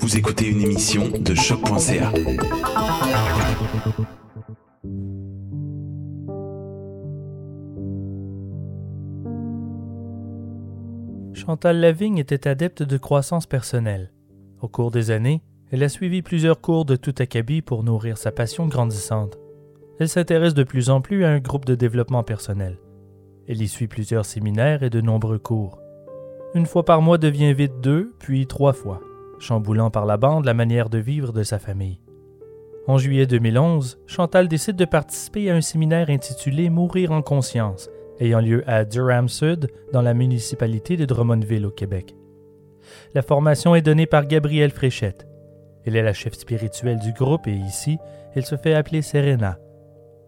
Vous écoutez une émission de choc.ca. Chantal Lavigne était adepte de croissance personnelle. Au cours des années, elle a suivi plusieurs cours de tout acabit pour nourrir sa passion grandissante. Elle s'intéresse de plus en plus à un groupe de développement personnel. Elle y suit plusieurs séminaires et de nombreux cours. Une fois par mois devient vite deux, puis trois fois, chamboulant par la bande la manière de vivre de sa famille. En juillet 2011, Chantal décide de participer à un séminaire intitulé Mourir en conscience, ayant lieu à Durham Sud, dans la municipalité de Drummondville au Québec. La formation est donnée par Gabrielle Fréchette. Elle est la chef spirituelle du groupe et ici, elle se fait appeler Serena.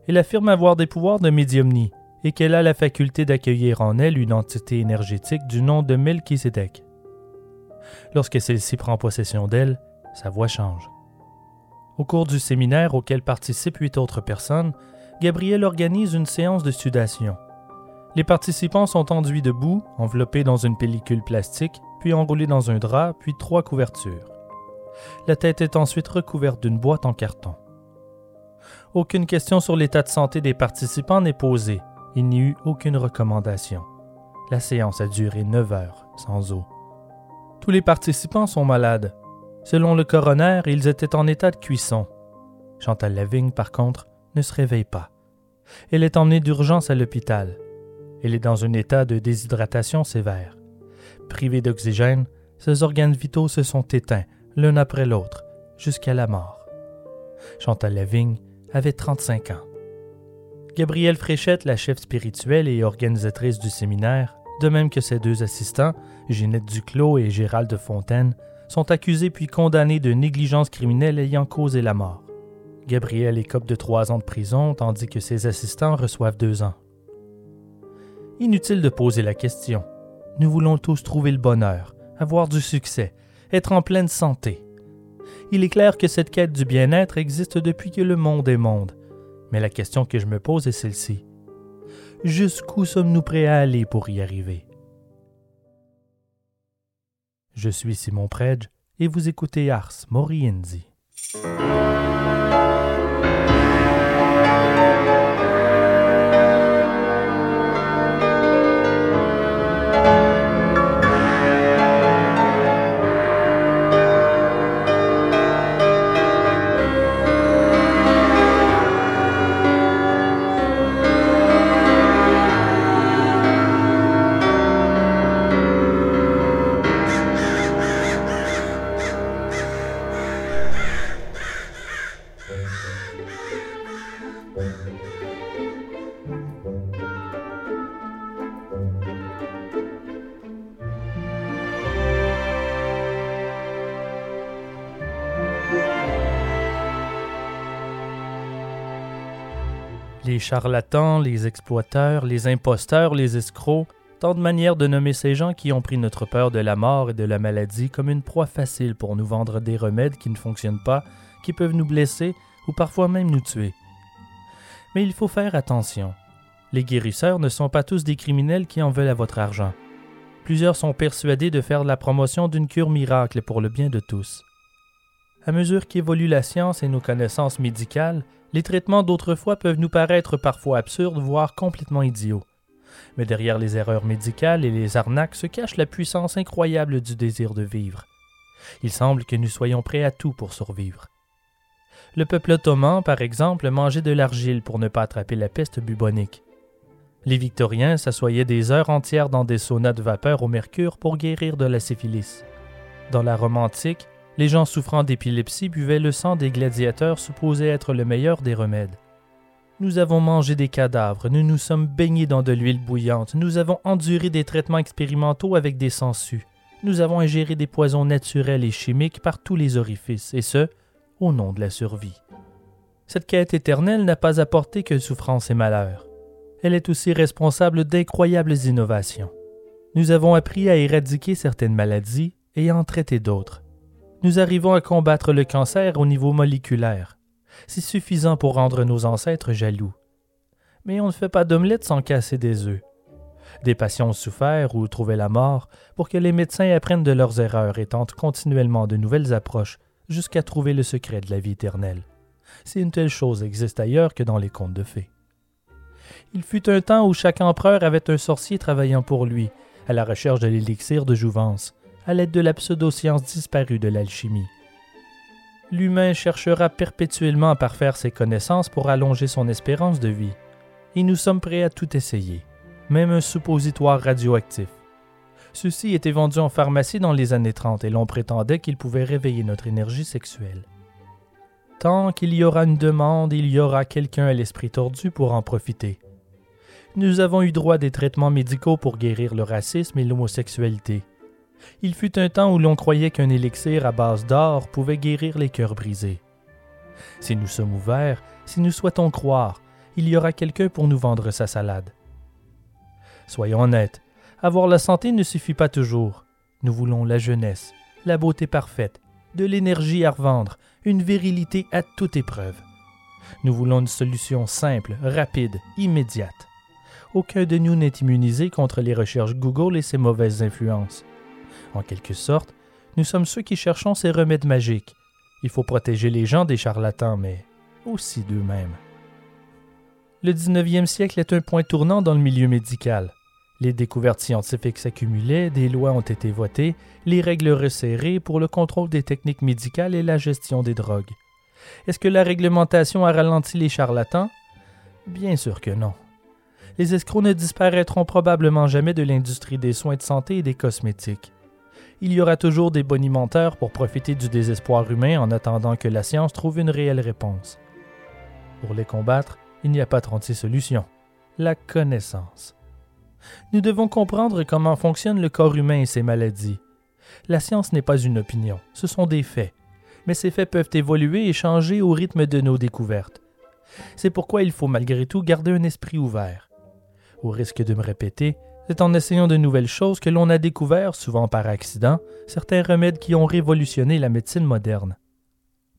Elle affirme avoir des pouvoirs de médiumnie et qu'elle a la faculté d'accueillir en elle une entité énergétique du nom de Melchizedek. Lorsque celle-ci prend possession d'elle, sa voix change. Au cours du séminaire auquel participent huit autres personnes, Gabriel organise une séance de sudation. Les participants sont enduits debout, enveloppés dans une pellicule plastique, puis enroulés dans un drap, puis trois couvertures. La tête est ensuite recouverte d'une boîte en carton. Aucune question sur l'état de santé des participants n'est posée. Il n'y eut aucune recommandation. La séance a duré neuf heures, sans eau. Tous les participants sont malades. Selon le coroner, ils étaient en état de cuisson. Chantal Lavigne, par contre, ne se réveille pas. Elle est emmenée d'urgence à l'hôpital. Elle est dans un état de déshydratation sévère. Privée d'oxygène, ses organes vitaux se sont éteints l'un après l'autre jusqu'à la mort. Chantal Lavigne avait 35 ans. Gabrielle Fréchette, la chef spirituelle et organisatrice du séminaire, de même que ses deux assistants, Ginette Duclos et Gérald de Fontaine, sont accusés puis condamnés de négligence criminelle ayant causé la mort. Gabrielle écope de trois ans de prison, tandis que ses assistants reçoivent deux ans. Inutile de poser la question. Nous voulons tous trouver le bonheur, avoir du succès, être en pleine santé. Il est clair que cette quête du bien-être existe depuis que le monde est monde, mais la question que je me pose est celle-ci. Jusqu'où sommes-nous prêts à aller pour y arriver? Je suis Simon Predge et vous écoutez Ars Moriendi. Les charlatans, les exploiteurs, les imposteurs, les escrocs, tant de manières de nommer ces gens qui ont pris notre peur de la mort et de la maladie comme une proie facile pour nous vendre des remèdes qui ne fonctionnent pas, qui peuvent nous blesser ou parfois même nous tuer. Mais il faut faire attention. Les guérisseurs ne sont pas tous des criminels qui en veulent à votre argent. Plusieurs sont persuadés de faire la promotion d'une cure miracle pour le bien de tous. À mesure qu'évolue la science et nos connaissances médicales, les traitements d'autrefois peuvent nous paraître parfois absurdes, voire complètement idiots. Mais derrière les erreurs médicales et les arnaques se cache la puissance incroyable du désir de vivre. Il semble que nous soyons prêts à tout pour survivre. Le peuple ottoman, par exemple, mangeait de l'argile pour ne pas attraper la peste bubonique. Les Victoriens s'assoyaient des heures entières dans des saunas de vapeur au mercure pour guérir de la syphilis. Dans la Rome antique, les gens souffrant d'épilepsie buvaient le sang des gladiateurs supposé être le meilleur des remèdes. Nous avons mangé des cadavres, nous nous sommes baignés dans de l'huile bouillante, nous avons enduré des traitements expérimentaux avec des sangsues, nous avons ingéré des poisons naturels et chimiques par tous les orifices, et ce, au nom de la survie. Cette quête éternelle n'a pas apporté que souffrance et malheur. Elle est aussi responsable d'incroyables innovations. Nous avons appris à éradiquer certaines maladies et à en traiter d'autres nous arrivons à combattre le cancer au niveau moléculaire. C'est suffisant pour rendre nos ancêtres jaloux. Mais on ne fait pas d'omelette sans casser des œufs. Des patients ont souffert ou trouvé la mort pour que les médecins apprennent de leurs erreurs et tentent continuellement de nouvelles approches jusqu'à trouver le secret de la vie éternelle. Si une telle chose existe ailleurs que dans les contes de fées. Il fut un temps où chaque empereur avait un sorcier travaillant pour lui, à la recherche de l'élixir de jouvence, à l'aide de la pseudo-science disparue de l'alchimie. L'humain cherchera perpétuellement à parfaire ses connaissances pour allonger son espérance de vie, et nous sommes prêts à tout essayer même un suppositoire radioactif. Ceci était vendu en pharmacie dans les années 30 et l'on prétendait qu'il pouvait réveiller notre énergie sexuelle. Tant qu'il y aura une demande, il y aura quelqu'un à l'esprit tordu pour en profiter. Nous avons eu droit à des traitements médicaux pour guérir le racisme et l'homosexualité. Il fut un temps où l'on croyait qu'un élixir à base d'or pouvait guérir les cœurs brisés. Si nous sommes ouverts, si nous souhaitons croire, il y aura quelqu'un pour nous vendre sa salade. Soyons honnêtes, avoir la santé ne suffit pas toujours. Nous voulons la jeunesse, la beauté parfaite, de l'énergie à revendre, une virilité à toute épreuve. Nous voulons une solution simple, rapide, immédiate. Aucun de nous n'est immunisé contre les recherches Google et ses mauvaises influences. En quelque sorte, nous sommes ceux qui cherchons ces remèdes magiques. Il faut protéger les gens des charlatans, mais aussi d'eux-mêmes. Le 19e siècle est un point tournant dans le milieu médical. Les découvertes scientifiques s'accumulaient, des lois ont été votées, les règles resserrées pour le contrôle des techniques médicales et la gestion des drogues. Est-ce que la réglementation a ralenti les charlatans? Bien sûr que non. Les escrocs ne disparaîtront probablement jamais de l'industrie des soins de santé et des cosmétiques. Il y aura toujours des bonimenteurs pour profiter du désespoir humain en attendant que la science trouve une réelle réponse. Pour les combattre, il n'y a pas 36 solutions. La connaissance. Nous devons comprendre comment fonctionne le corps humain et ses maladies. La science n'est pas une opinion, ce sont des faits. Mais ces faits peuvent évoluer et changer au rythme de nos découvertes. C'est pourquoi il faut malgré tout garder un esprit ouvert. Au risque de me répéter, c'est en essayant de nouvelles choses que l'on a découvert, souvent par accident, certains remèdes qui ont révolutionné la médecine moderne.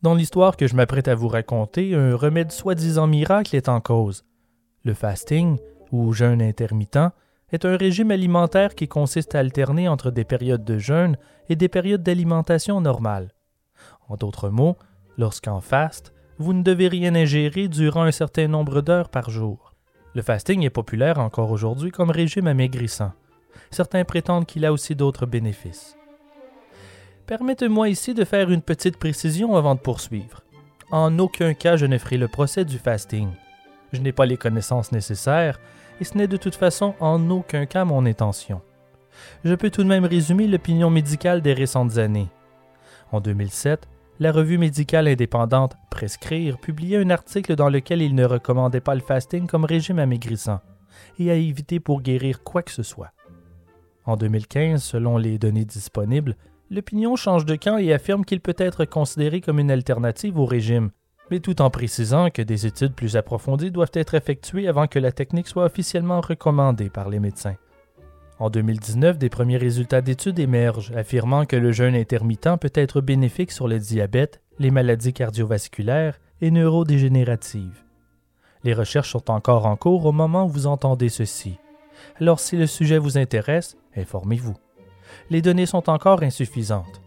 Dans l'histoire que je m'apprête à vous raconter, un remède soi-disant miracle est en cause. Le fasting, ou jeûne intermittent, est un régime alimentaire qui consiste à alterner entre des périodes de jeûne et des périodes d'alimentation normale. En d'autres mots, lorsqu'en faste, vous ne devez rien ingérer durant un certain nombre d'heures par jour. Le fasting est populaire encore aujourd'hui comme régime amaigrissant. Certains prétendent qu'il a aussi d'autres bénéfices. Permettez-moi ici de faire une petite précision avant de poursuivre. En aucun cas je ne ferai le procès du fasting. Je n'ai pas les connaissances nécessaires et ce n'est de toute façon en aucun cas mon intention. Je peux tout de même résumer l'opinion médicale des récentes années. En 2007, la revue médicale indépendante Prescrire publiait un article dans lequel il ne recommandait pas le fasting comme régime amaigrissant et à éviter pour guérir quoi que ce soit. En 2015, selon les données disponibles, l'opinion change de camp et affirme qu'il peut être considéré comme une alternative au régime, mais tout en précisant que des études plus approfondies doivent être effectuées avant que la technique soit officiellement recommandée par les médecins. En 2019, des premiers résultats d'études émergent affirmant que le jeûne intermittent peut être bénéfique sur le diabète, les maladies cardiovasculaires et neurodégénératives. Les recherches sont encore en cours au moment où vous entendez ceci. Alors si le sujet vous intéresse, informez-vous les données sont encore insuffisantes.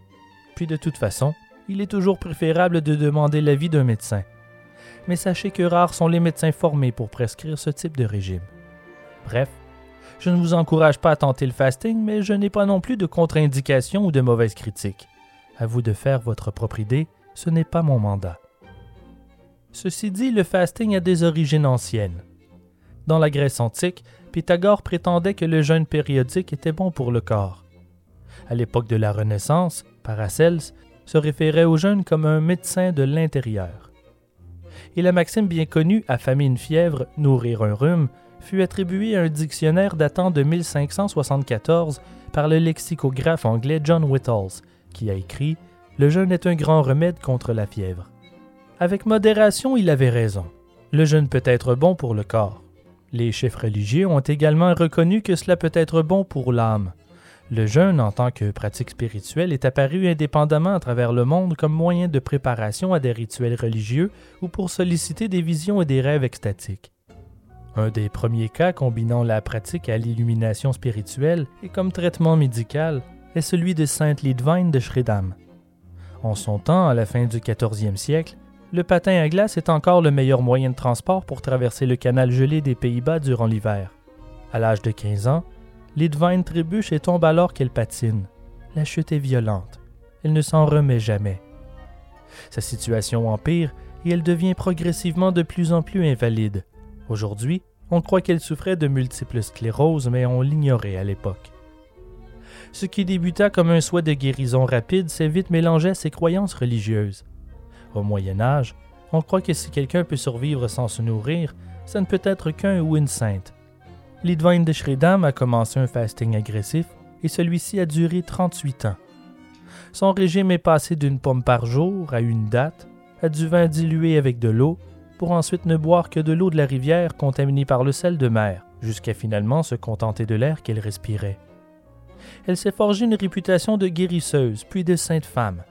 Puis de toute façon, il est toujours préférable de demander l'avis d'un médecin. Mais sachez que rares sont les médecins formés pour prescrire ce type de régime. Bref, je ne vous encourage pas à tenter le fasting, mais je n'ai pas non plus de contre-indications ou de mauvaises critiques. À vous de faire votre propre idée, ce n'est pas mon mandat. Ceci dit, le fasting a des origines anciennes. Dans la Grèce antique, Pythagore prétendait que le jeûne périodique était bon pour le corps à l'époque de la Renaissance, Paracels se référait au jeûne comme un médecin de l'intérieur. Et la maxime bien connue affamer une fièvre, nourrir un rhume, fut attribuée à un dictionnaire datant de 1574 par le lexicographe anglais John Whittles, qui a écrit Le jeûne est un grand remède contre la fièvre. Avec modération, il avait raison. Le jeûne peut être bon pour le corps. Les chefs religieux ont également reconnu que cela peut être bon pour l'âme, le jeûne en tant que pratique spirituelle est apparu indépendamment à travers le monde comme moyen de préparation à des rituels religieux ou pour solliciter des visions et des rêves extatiques. Un des premiers cas combinant la pratique à l'illumination spirituelle et comme traitement médical est celui de Sainte Lidvine de Schredam. En son temps, à la fin du 14e siècle, le patin à glace est encore le meilleur moyen de transport pour traverser le canal gelé des Pays-Bas durant l'hiver. À l'âge de 15 ans, Lidvine trébuche et tombe alors qu'elle patine. La chute est violente. Elle ne s'en remet jamais. Sa situation empire et elle devient progressivement de plus en plus invalide. Aujourd'hui, on croit qu'elle souffrait de multiples scléroses, mais on l'ignorait à l'époque. Ce qui débuta comme un souhait de guérison rapide s'est vite mélangé à ses croyances religieuses. Au Moyen Âge, on croit que si quelqu'un peut survivre sans se nourrir, ça ne peut être qu'un ou une sainte. Lidvine de Schredam a commencé un fasting agressif et celui-ci a duré 38 ans. Son régime est passé d'une pomme par jour à une date, à du vin dilué avec de l'eau, pour ensuite ne boire que de l'eau de la rivière contaminée par le sel de mer, jusqu'à finalement se contenter de l'air qu'elle respirait. Elle s'est forgée une réputation de guérisseuse, puis de sainte femme.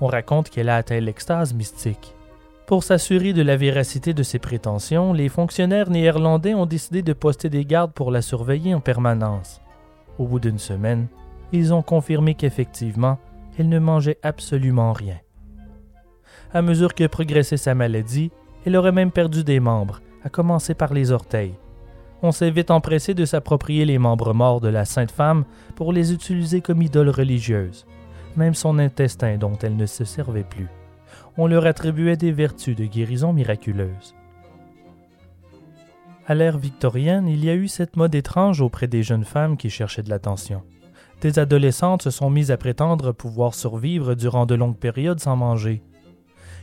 On raconte qu'elle a atteint l'extase mystique. Pour s'assurer de la véracité de ses prétentions, les fonctionnaires néerlandais ont décidé de poster des gardes pour la surveiller en permanence. Au bout d'une semaine, ils ont confirmé qu'effectivement, elle ne mangeait absolument rien. À mesure que progressait sa maladie, elle aurait même perdu des membres, à commencer par les orteils. On s'est vite empressé de s'approprier les membres morts de la sainte femme pour les utiliser comme idoles religieuses, même son intestin dont elle ne se servait plus. On leur attribuait des vertus de guérison miraculeuse. À l'ère victorienne, il y a eu cette mode étrange auprès des jeunes femmes qui cherchaient de l'attention. Des adolescentes se sont mises à prétendre pouvoir survivre durant de longues périodes sans manger.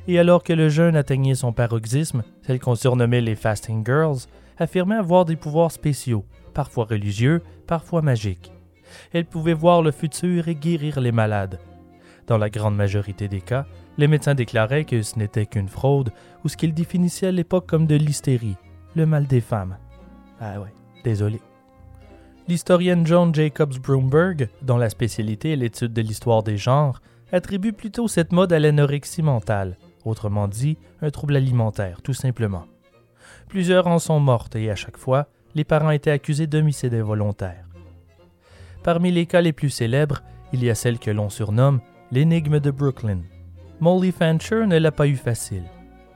Et alors que le jeûne atteignait son paroxysme, celles qu'on surnommait les Fasting Girls affirmaient avoir des pouvoirs spéciaux, parfois religieux, parfois magiques. Elles pouvaient voir le futur et guérir les malades. Dans la grande majorité des cas, les médecins déclaraient que ce n'était qu'une fraude ou ce qu'ils définissaient à l'époque comme de l'hystérie, le mal des femmes. Ah ouais, désolé. L'historienne John Jacobs Broomberg, dont la spécialité est l'étude de l'histoire des genres, attribue plutôt cette mode à l'anorexie mentale, autrement dit, un trouble alimentaire, tout simplement. Plusieurs en sont mortes et à chaque fois, les parents étaient accusés d'homicide involontaire. Parmi les cas les plus célèbres, il y a celle que l'on surnomme l'énigme de Brooklyn. Molly Fancher ne l'a pas eu facile.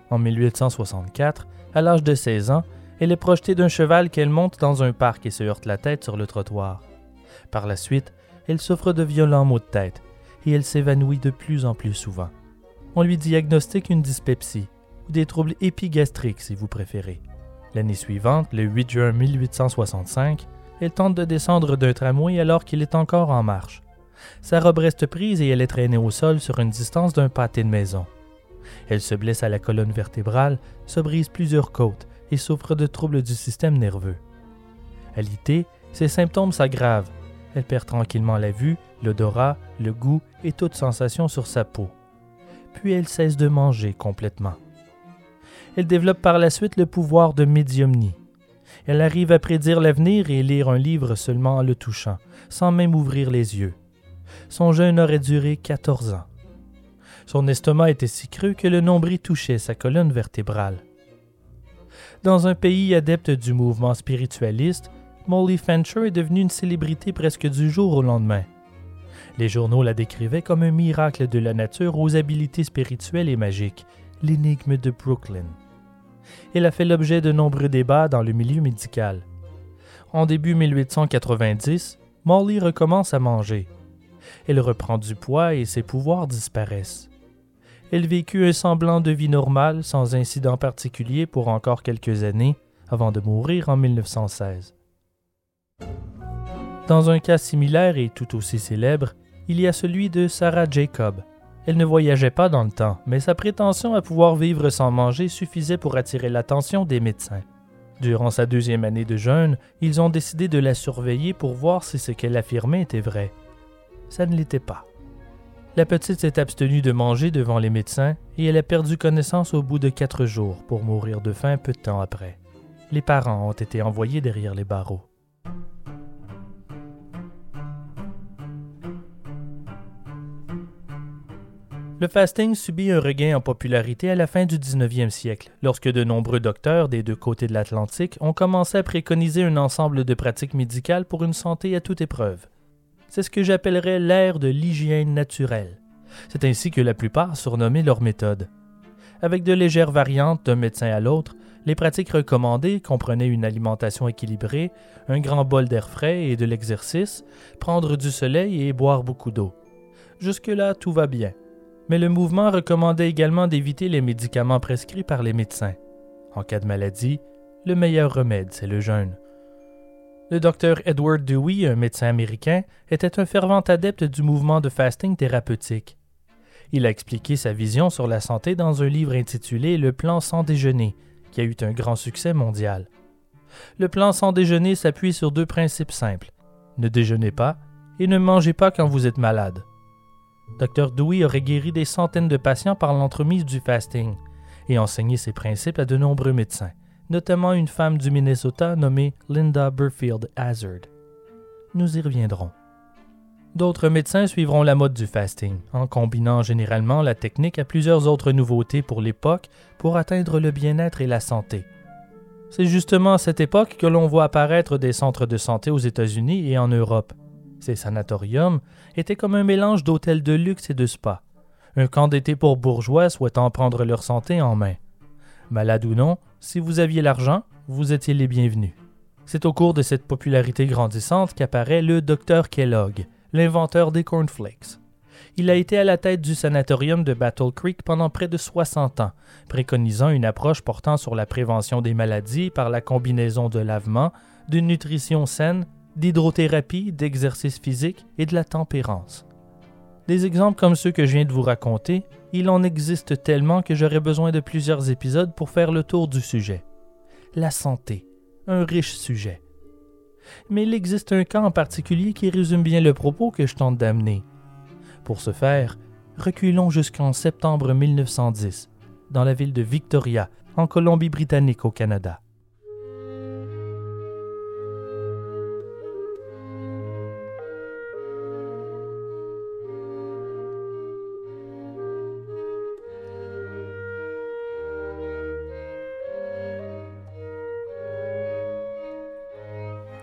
En 1864, à l'âge de 16 ans, elle est projetée d'un cheval qu'elle monte dans un parc et se heurte la tête sur le trottoir. Par la suite, elle souffre de violents maux de tête et elle s'évanouit de plus en plus souvent. On lui diagnostique une dyspepsie ou des troubles épigastriques si vous préférez. L'année suivante, le 8 juin 1865, elle tente de descendre d'un tramway alors qu'il est encore en marche. Sa robe reste prise et elle est traînée au sol sur une distance d'un pâté de maison. Elle se blesse à la colonne vertébrale, se brise plusieurs côtes et souffre de troubles du système nerveux. À l'été, ses symptômes s'aggravent. Elle perd tranquillement la vue, l'odorat, le goût et toute sensation sur sa peau. Puis elle cesse de manger complètement. Elle développe par la suite le pouvoir de médiumnie. Elle arrive à prédire l'avenir et lire un livre seulement en le touchant, sans même ouvrir les yeux. Son jeûne aurait duré 14 ans. Son estomac était si creux que le nombril touchait sa colonne vertébrale. Dans un pays adepte du mouvement spiritualiste, Molly Fancher est devenue une célébrité presque du jour au lendemain. Les journaux la décrivaient comme un miracle de la nature aux habiletés spirituelles et magiques, l'énigme de Brooklyn. Elle a fait l'objet de nombreux débats dans le milieu médical. En début 1890, Molly recommence à manger. Elle reprend du poids et ses pouvoirs disparaissent. Elle vécut un semblant de vie normale sans incident particulier pour encore quelques années avant de mourir en 1916. Dans un cas similaire et tout aussi célèbre, il y a celui de Sarah Jacob. Elle ne voyageait pas dans le temps, mais sa prétention à pouvoir vivre sans manger suffisait pour attirer l'attention des médecins. Durant sa deuxième année de jeûne, ils ont décidé de la surveiller pour voir si ce qu'elle affirmait était vrai. Ça ne l'était pas. La petite s'est abstenue de manger devant les médecins et elle a perdu connaissance au bout de quatre jours pour mourir de faim peu de temps après. Les parents ont été envoyés derrière les barreaux. Le fasting subit un regain en popularité à la fin du 19e siècle, lorsque de nombreux docteurs des deux côtés de l'Atlantique ont commencé à préconiser un ensemble de pratiques médicales pour une santé à toute épreuve. C'est ce que j'appellerais l'ère de l'hygiène naturelle. C'est ainsi que la plupart surnommaient leur méthode. Avec de légères variantes d'un médecin à l'autre, les pratiques recommandées comprenaient une alimentation équilibrée, un grand bol d'air frais et de l'exercice, prendre du soleil et boire beaucoup d'eau. Jusque-là, tout va bien. Mais le mouvement recommandait également d'éviter les médicaments prescrits par les médecins. En cas de maladie, le meilleur remède, c'est le jeûne. Le docteur Edward Dewey, un médecin américain, était un fervent adepte du mouvement de fasting thérapeutique. Il a expliqué sa vision sur la santé dans un livre intitulé Le plan sans déjeuner, qui a eu un grand succès mondial. Le plan sans déjeuner s'appuie sur deux principes simples. Ne déjeunez pas et ne mangez pas quand vous êtes malade. Dr. Dewey aurait guéri des centaines de patients par l'entremise du fasting et enseigné ces principes à de nombreux médecins, notamment une femme du Minnesota nommée Linda Burfield Hazard. Nous y reviendrons. D'autres médecins suivront la mode du fasting, en combinant généralement la technique à plusieurs autres nouveautés pour l'époque pour atteindre le bien-être et la santé. C'est justement à cette époque que l'on voit apparaître des centres de santé aux États-Unis et en Europe. Ces sanatoriums étaient comme un mélange d'hôtels de luxe et de spa, un camp d'été pour bourgeois souhaitant prendre leur santé en main. Malade ou non, si vous aviez l'argent, vous étiez les bienvenus. C'est au cours de cette popularité grandissante qu'apparaît le docteur Kellogg, l'inventeur des cornflakes. Il a été à la tête du sanatorium de Battle Creek pendant près de 60 ans, préconisant une approche portant sur la prévention des maladies par la combinaison de lavement, d'une nutrition saine, d'hydrothérapie, d'exercice physique et de la tempérance. Des exemples comme ceux que je viens de vous raconter, il en existe tellement que j'aurais besoin de plusieurs épisodes pour faire le tour du sujet. La santé, un riche sujet mais il existe un cas en particulier qui résume bien le propos que je tente d'amener. Pour ce faire, reculons jusqu'en septembre 1910, dans la ville de Victoria, en Colombie-Britannique au Canada.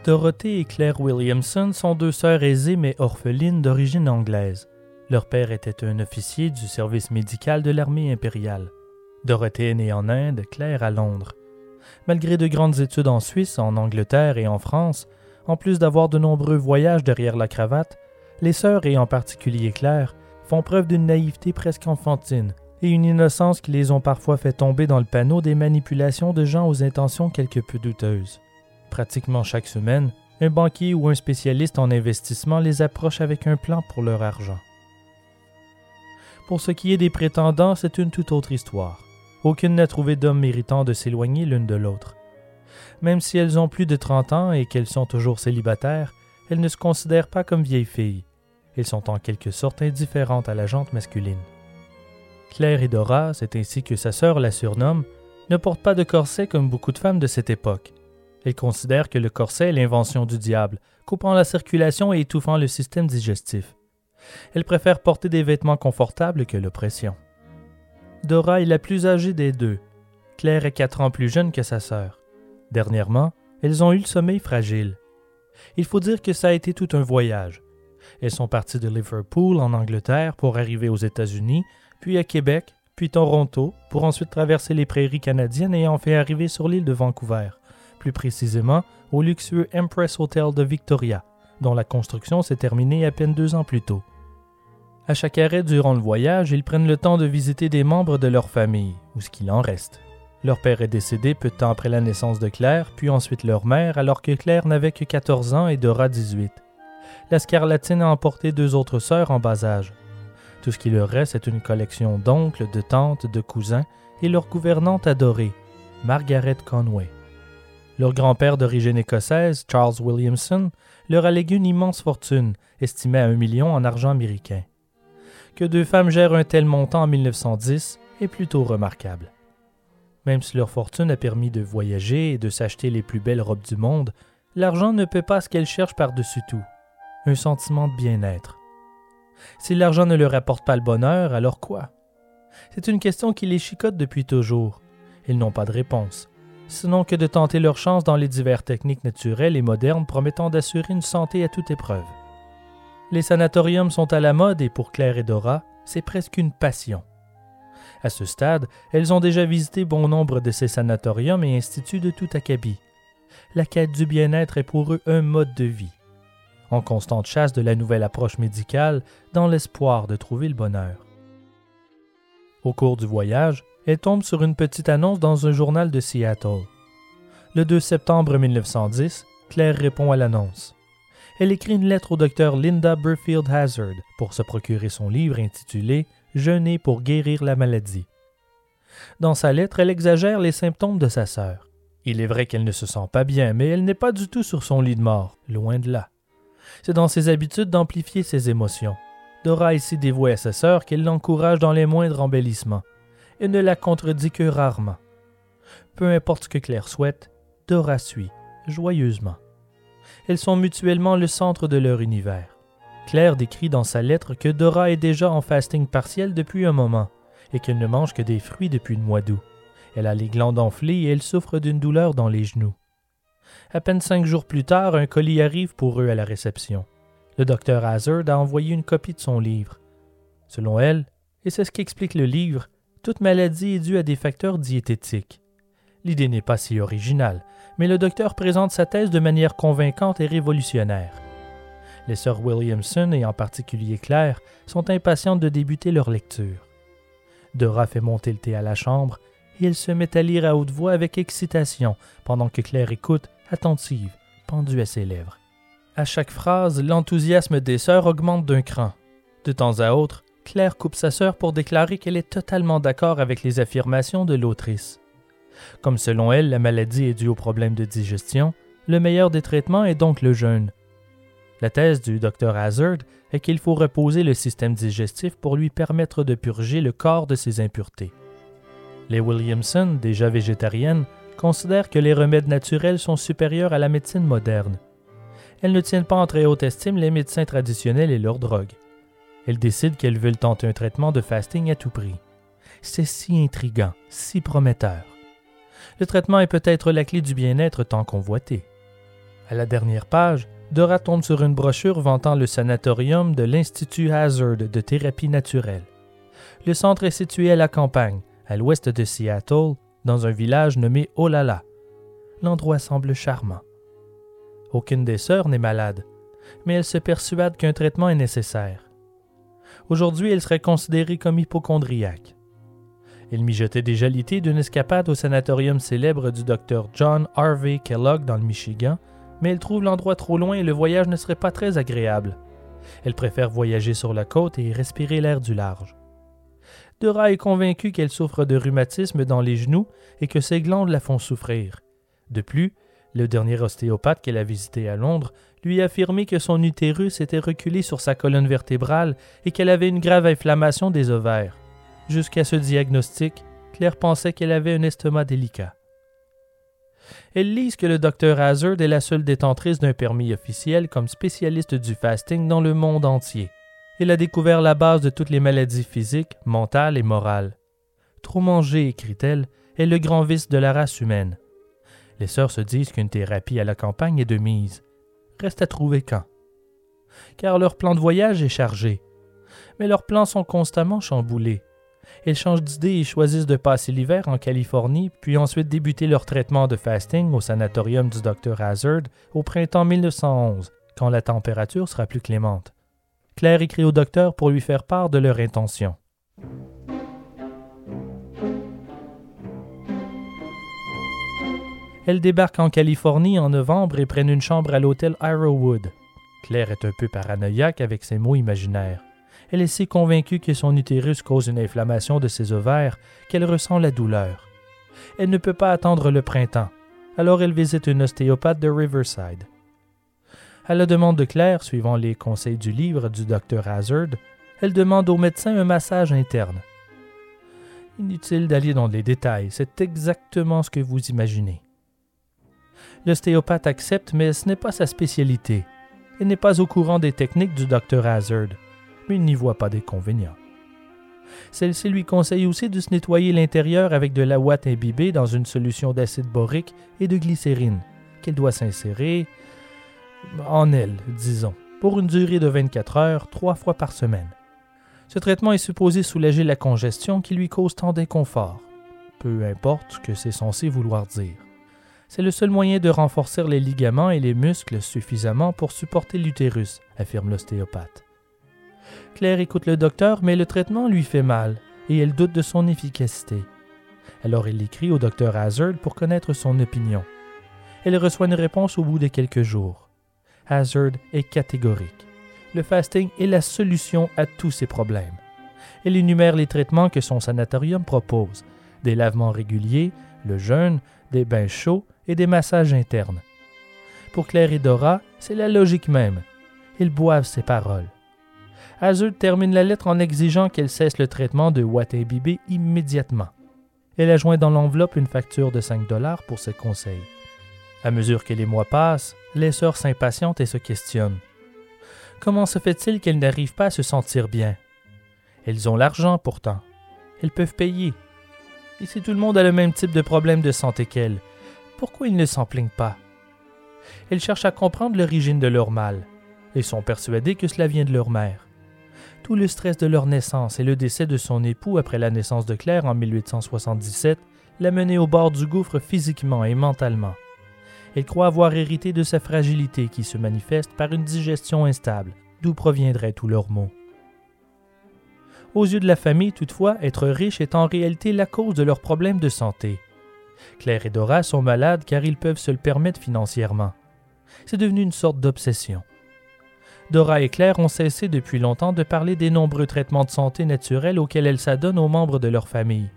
Dorothée et Claire Williamson sont deux sœurs aisées mais orphelines d'origine anglaise. Leur père était un officier du service médical de l'armée impériale. Dorothée est née en Inde, Claire à Londres. Malgré de grandes études en Suisse, en Angleterre et en France, en plus d'avoir de nombreux voyages derrière la cravate, les sœurs, et en particulier Claire, font preuve d'une naïveté presque enfantine et une innocence qui les ont parfois fait tomber dans le panneau des manipulations de gens aux intentions quelque peu douteuses. Pratiquement chaque semaine, un banquier ou un spécialiste en investissement les approche avec un plan pour leur argent. Pour ce qui est des prétendants, c'est une toute autre histoire. Aucune n'a trouvé d'homme méritant de s'éloigner l'une de l'autre. Même si elles ont plus de 30 ans et qu'elles sont toujours célibataires, elles ne se considèrent pas comme vieilles filles. Elles sont en quelque sorte indifférentes à la jante masculine. Claire et Dora, c'est ainsi que sa sœur la surnomme, ne portent pas de corset comme beaucoup de femmes de cette époque. Elle considère que le corset est l'invention du diable, coupant la circulation et étouffant le système digestif. Elle préfère porter des vêtements confortables que l'oppression. Dora est la plus âgée des deux. Claire est quatre ans plus jeune que sa sœur. Dernièrement, elles ont eu le sommeil fragile. Il faut dire que ça a été tout un voyage. Elles sont parties de Liverpool en Angleterre pour arriver aux États-Unis, puis à Québec, puis Toronto, pour ensuite traverser les prairies canadiennes et enfin arriver sur l'île de Vancouver plus précisément au luxueux Empress Hotel de Victoria, dont la construction s'est terminée à peine deux ans plus tôt. À chaque arrêt durant le voyage, ils prennent le temps de visiter des membres de leur famille, ou ce qu'il en reste. Leur père est décédé peu de temps après la naissance de Claire, puis ensuite leur mère, alors que Claire n'avait que 14 ans et Dora 18. La scarlatine a emporté deux autres sœurs en bas âge. Tout ce qui leur reste est une collection d'oncles, de tantes, de cousins et leur gouvernante adorée, Margaret Conway. Leur grand-père d'origine écossaise, Charles Williamson, leur a légué une immense fortune, estimée à un million en argent américain. Que deux femmes gèrent un tel montant en 1910 est plutôt remarquable. Même si leur fortune a permis de voyager et de s'acheter les plus belles robes du monde, l'argent ne peut pas ce qu'elles cherchent par-dessus tout, un sentiment de bien-être. Si l'argent ne leur apporte pas le bonheur, alors quoi? C'est une question qui les chicote depuis toujours. Ils n'ont pas de réponse, sinon que de tenter leur chance dans les divers techniques naturelles et modernes promettant d'assurer une santé à toute épreuve. Les sanatoriums sont à la mode et pour Claire et Dora, c'est presque une passion. À ce stade, elles ont déjà visité bon nombre de ces sanatoriums et instituts de tout acabit. La quête du bien-être est pour eux un mode de vie. En constante chasse de la nouvelle approche médicale, dans l'espoir de trouver le bonheur. Au cours du voyage, elle tombe sur une petite annonce dans un journal de Seattle. Le 2 septembre 1910, Claire répond à l'annonce. Elle écrit une lettre au docteur Linda Burfield Hazard pour se procurer son livre intitulé Jeûner pour guérir la maladie. Dans sa lettre, elle exagère les symptômes de sa sœur. Il est vrai qu'elle ne se sent pas bien, mais elle n'est pas du tout sur son lit de mort, loin de là. C'est dans ses habitudes d'amplifier ses émotions. Dora est si dévouée à sa sœur qu'elle l'encourage dans les moindres embellissements, et ne la contredit que rarement. Peu importe ce que Claire souhaite, Dora suit, joyeusement. Elles sont mutuellement le centre de leur univers. Claire décrit dans sa lettre que Dora est déjà en fasting partiel depuis un moment et qu'elle ne mange que des fruits depuis le mois d'août. Elle a les glandes enflées et elle souffre d'une douleur dans les genoux. À peine cinq jours plus tard, un colis arrive pour eux à la réception. Le docteur Hazard a envoyé une copie de son livre. Selon elle, et c'est ce qu'explique le livre, toute maladie est due à des facteurs diététiques. L'idée n'est pas si originale, mais le docteur présente sa thèse de manière convaincante et révolutionnaire. Les sœurs Williamson, et en particulier Claire, sont impatientes de débuter leur lecture. Dora fait monter le thé à la chambre et elle se met à lire à haute voix avec excitation pendant que Claire écoute, attentive, pendue à ses lèvres. À chaque phrase, l'enthousiasme des sœurs augmente d'un cran. De temps à autre, Claire coupe sa sœur pour déclarer qu'elle est totalement d'accord avec les affirmations de l'autrice. Comme selon elle, la maladie est due au problème de digestion, le meilleur des traitements est donc le jeûne. La thèse du Dr Hazard est qu'il faut reposer le système digestif pour lui permettre de purger le corps de ses impuretés. Les Williamson, déjà végétariennes, considèrent que les remèdes naturels sont supérieurs à la médecine moderne. Elles ne tiennent pas en très haute estime les médecins traditionnels et leurs drogues. Elles décident qu'elles veulent tenter un traitement de fasting à tout prix. C'est si intrigant, si prometteur. Le traitement est peut-être la clé du bien-être tant convoité. À la dernière page, Dora tombe sur une brochure vantant le sanatorium de l'Institut Hazard de thérapie naturelle. Le centre est situé à la campagne, à l'ouest de Seattle, dans un village nommé Olala. L'endroit semble charmant. Aucune des sœurs n'est malade, mais elle se persuade qu'un traitement est nécessaire. Aujourd'hui, elle serait considérée comme hypochondriaque. Elle mijotait déjà l'idée d'une escapade au sanatorium célèbre du docteur John Harvey Kellogg dans le Michigan mais elle trouve l'endroit trop loin et le voyage ne serait pas très agréable. Elle préfère voyager sur la côte et respirer l'air du large. Dora est convaincue qu'elle souffre de rhumatisme dans les genoux et que ses glandes la font souffrir. De plus, le dernier ostéopathe qu'elle a visité à Londres lui affirmé que son utérus était reculé sur sa colonne vertébrale et qu'elle avait une grave inflammation des ovaires. Jusqu'à ce diagnostic, Claire pensait qu'elle avait un estomac délicat. Elle lise que le docteur Hazard est la seule détentrice d'un permis officiel comme spécialiste du fasting dans le monde entier. Elle a découvert la base de toutes les maladies physiques, mentales et morales. Trop manger, écrit-elle, est le grand vice de la race humaine. Les sœurs se disent qu'une thérapie à la campagne est de mise. Reste à trouver quand. Car leur plan de voyage est chargé. Mais leurs plans sont constamment chamboulés. Elles changent d'idée et choisissent de passer l'hiver en Californie, puis ensuite débuter leur traitement de fasting au sanatorium du Dr Hazard au printemps 1911, quand la température sera plus clémente. Claire écrit au docteur pour lui faire part de leur intention. Elles débarquent en Californie en novembre et prennent une chambre à l'hôtel Arrowwood. Claire est un peu paranoïaque avec ses mots imaginaires elle est si convaincue que son utérus cause une inflammation de ses ovaires qu'elle ressent la douleur. Elle ne peut pas attendre le printemps, alors elle visite une ostéopathe de Riverside. À la demande de Claire, suivant les conseils du livre du docteur Hazard, elle demande au médecin un massage interne. Inutile d'aller dans les détails, c'est exactement ce que vous imaginez. L'ostéopathe accepte, mais ce n'est pas sa spécialité. Elle n'est pas au courant des techniques du docteur Hazard. mais il n'y voit pas d'inconvénient. Celle-ci lui conseille aussi de se nettoyer l'intérieur avec de la ouate imbibée dans une solution d'acide borique et de glycérine, qu'elle doit s'insérer en elle, disons, pour une durée de 24 heures, trois fois par semaine. Ce traitement est supposé soulager la congestion qui lui cause tant d'inconfort, peu importe ce que c'est censé vouloir dire. C'est le seul moyen de renforcer les ligaments et les muscles suffisamment pour supporter l'utérus, affirme l'ostéopathe. Claire écoute le docteur, mais le traitement lui fait mal et elle doute de son efficacité. Alors elle écrit au docteur Hazard pour connaître son opinion. Elle reçoit une réponse au bout de quelques jours. Hazard est catégorique. Le fasting est la solution à tous ses problèmes. Elle énumère les traitements que son sanatorium propose des lavements réguliers, le jeûne, des bains chauds et des massages internes. Pour Claire et Dora, c'est la logique même. Ils boivent ses paroles. Hazard termine la lettre en exigeant qu'elle cesse le traitement de Watt-imbibé immédiatement. Elle a joint dans l'enveloppe une facture de 5 dollars pour ses conseils. À mesure que les mois passent, les sœurs s'impatientent et se questionnent. Comment se fait-il qu'elles n'arrivent pas à se sentir bien? Elles ont l'argent pourtant. Elles peuvent payer. Si tout le monde a le même type de problème de santé qu'elles, pourquoi ils ne s'en plaignent pas Elles cherchent à comprendre l'origine de leur mal et sont persuadées que cela vient de leur mère. Tout le stress de leur naissance et le décès de son époux après la naissance de Claire en 1877 l'a menée au bord du gouffre physiquement et mentalement. Elle croit avoir hérité de sa fragilité qui se manifeste par une digestion instable, d'où proviendraient tous leurs maux. Aux yeux de la famille, toutefois, être riche est en réalité la cause de leurs problèmes de santé. Claire et Dora sont malades car ils peuvent se le permettre financièrement. C'est devenu une sorte d'obsession. Dora et Claire ont cessé depuis longtemps de parler des nombreux traitements de santé naturels auxquels elles s'adonnent aux membres de leur famille.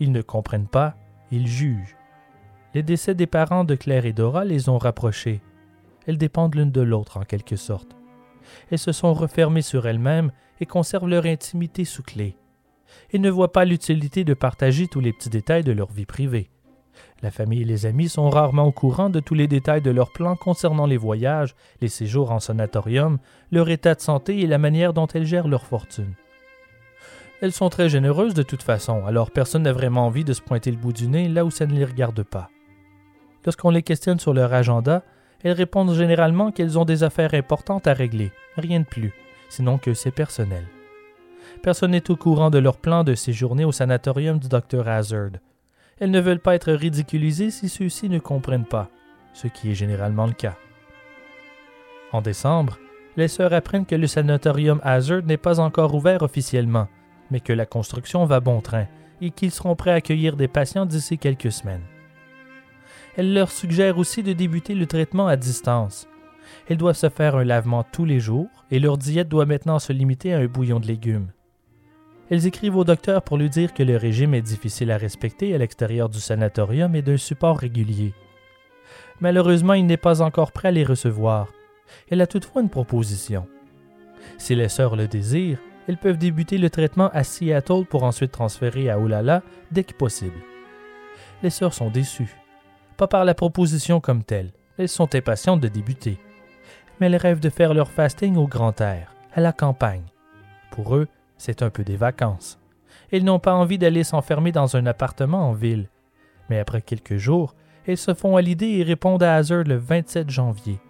Ils ne comprennent pas, ils jugent. Les décès des parents de Claire et Dora les ont rapprochés. Elles dépendent l'une de l'autre en quelque sorte. Elles se sont refermées sur elles-mêmes et conservent leur intimité sous clé. Ils ne voient pas l'utilité de partager tous les petits détails de leur vie privée. La famille et les amis sont rarement au courant de tous les détails de leurs plans concernant les voyages, les séjours en sanatorium, leur état de santé et la manière dont elles gèrent leur fortune. Elles sont très généreuses de toute façon, alors personne n'a vraiment envie de se pointer le bout du nez là où ça ne les regarde pas. Lorsqu'on les questionne sur leur agenda, elles répondent généralement qu'elles ont des affaires importantes à régler, rien de plus, sinon que c'est personnel. Personne n'est au courant de leur plan de séjourner au sanatorium du Dr. Hazard. Elles ne veulent pas être ridiculisées si ceux-ci ne comprennent pas, ce qui est généralement le cas. En décembre, les sœurs apprennent que le sanatorium Hazard n'est pas encore ouvert officiellement, mais que la construction va bon train et qu'ils seront prêts à accueillir des patients d'ici quelques semaines. Elle leur suggère aussi de débuter le traitement à distance. Elles doivent se faire un lavement tous les jours et leur diète doit maintenant se limiter à un bouillon de légumes. Elles écrivent au docteur pour lui dire que le régime est difficile à respecter à l'extérieur du sanatorium et d'un support régulier. Malheureusement, il n'est pas encore prêt à les recevoir. Elle a toutefois une proposition. Si les sœurs le désirent, elles peuvent débuter le traitement à Seattle pour ensuite transférer à Olala dès que possible. Les sœurs sont déçues pas par la proposition comme telle. Elles sont impatientes de débuter. Mais elles rêvent de faire leur fasting au grand air, à la campagne. Pour eux, c'est un peu des vacances. Ils n'ont pas envie d'aller s'enfermer dans un appartement en ville. Mais après quelques jours, elles se font à l'idée et répondent à Hazard le 27 janvier.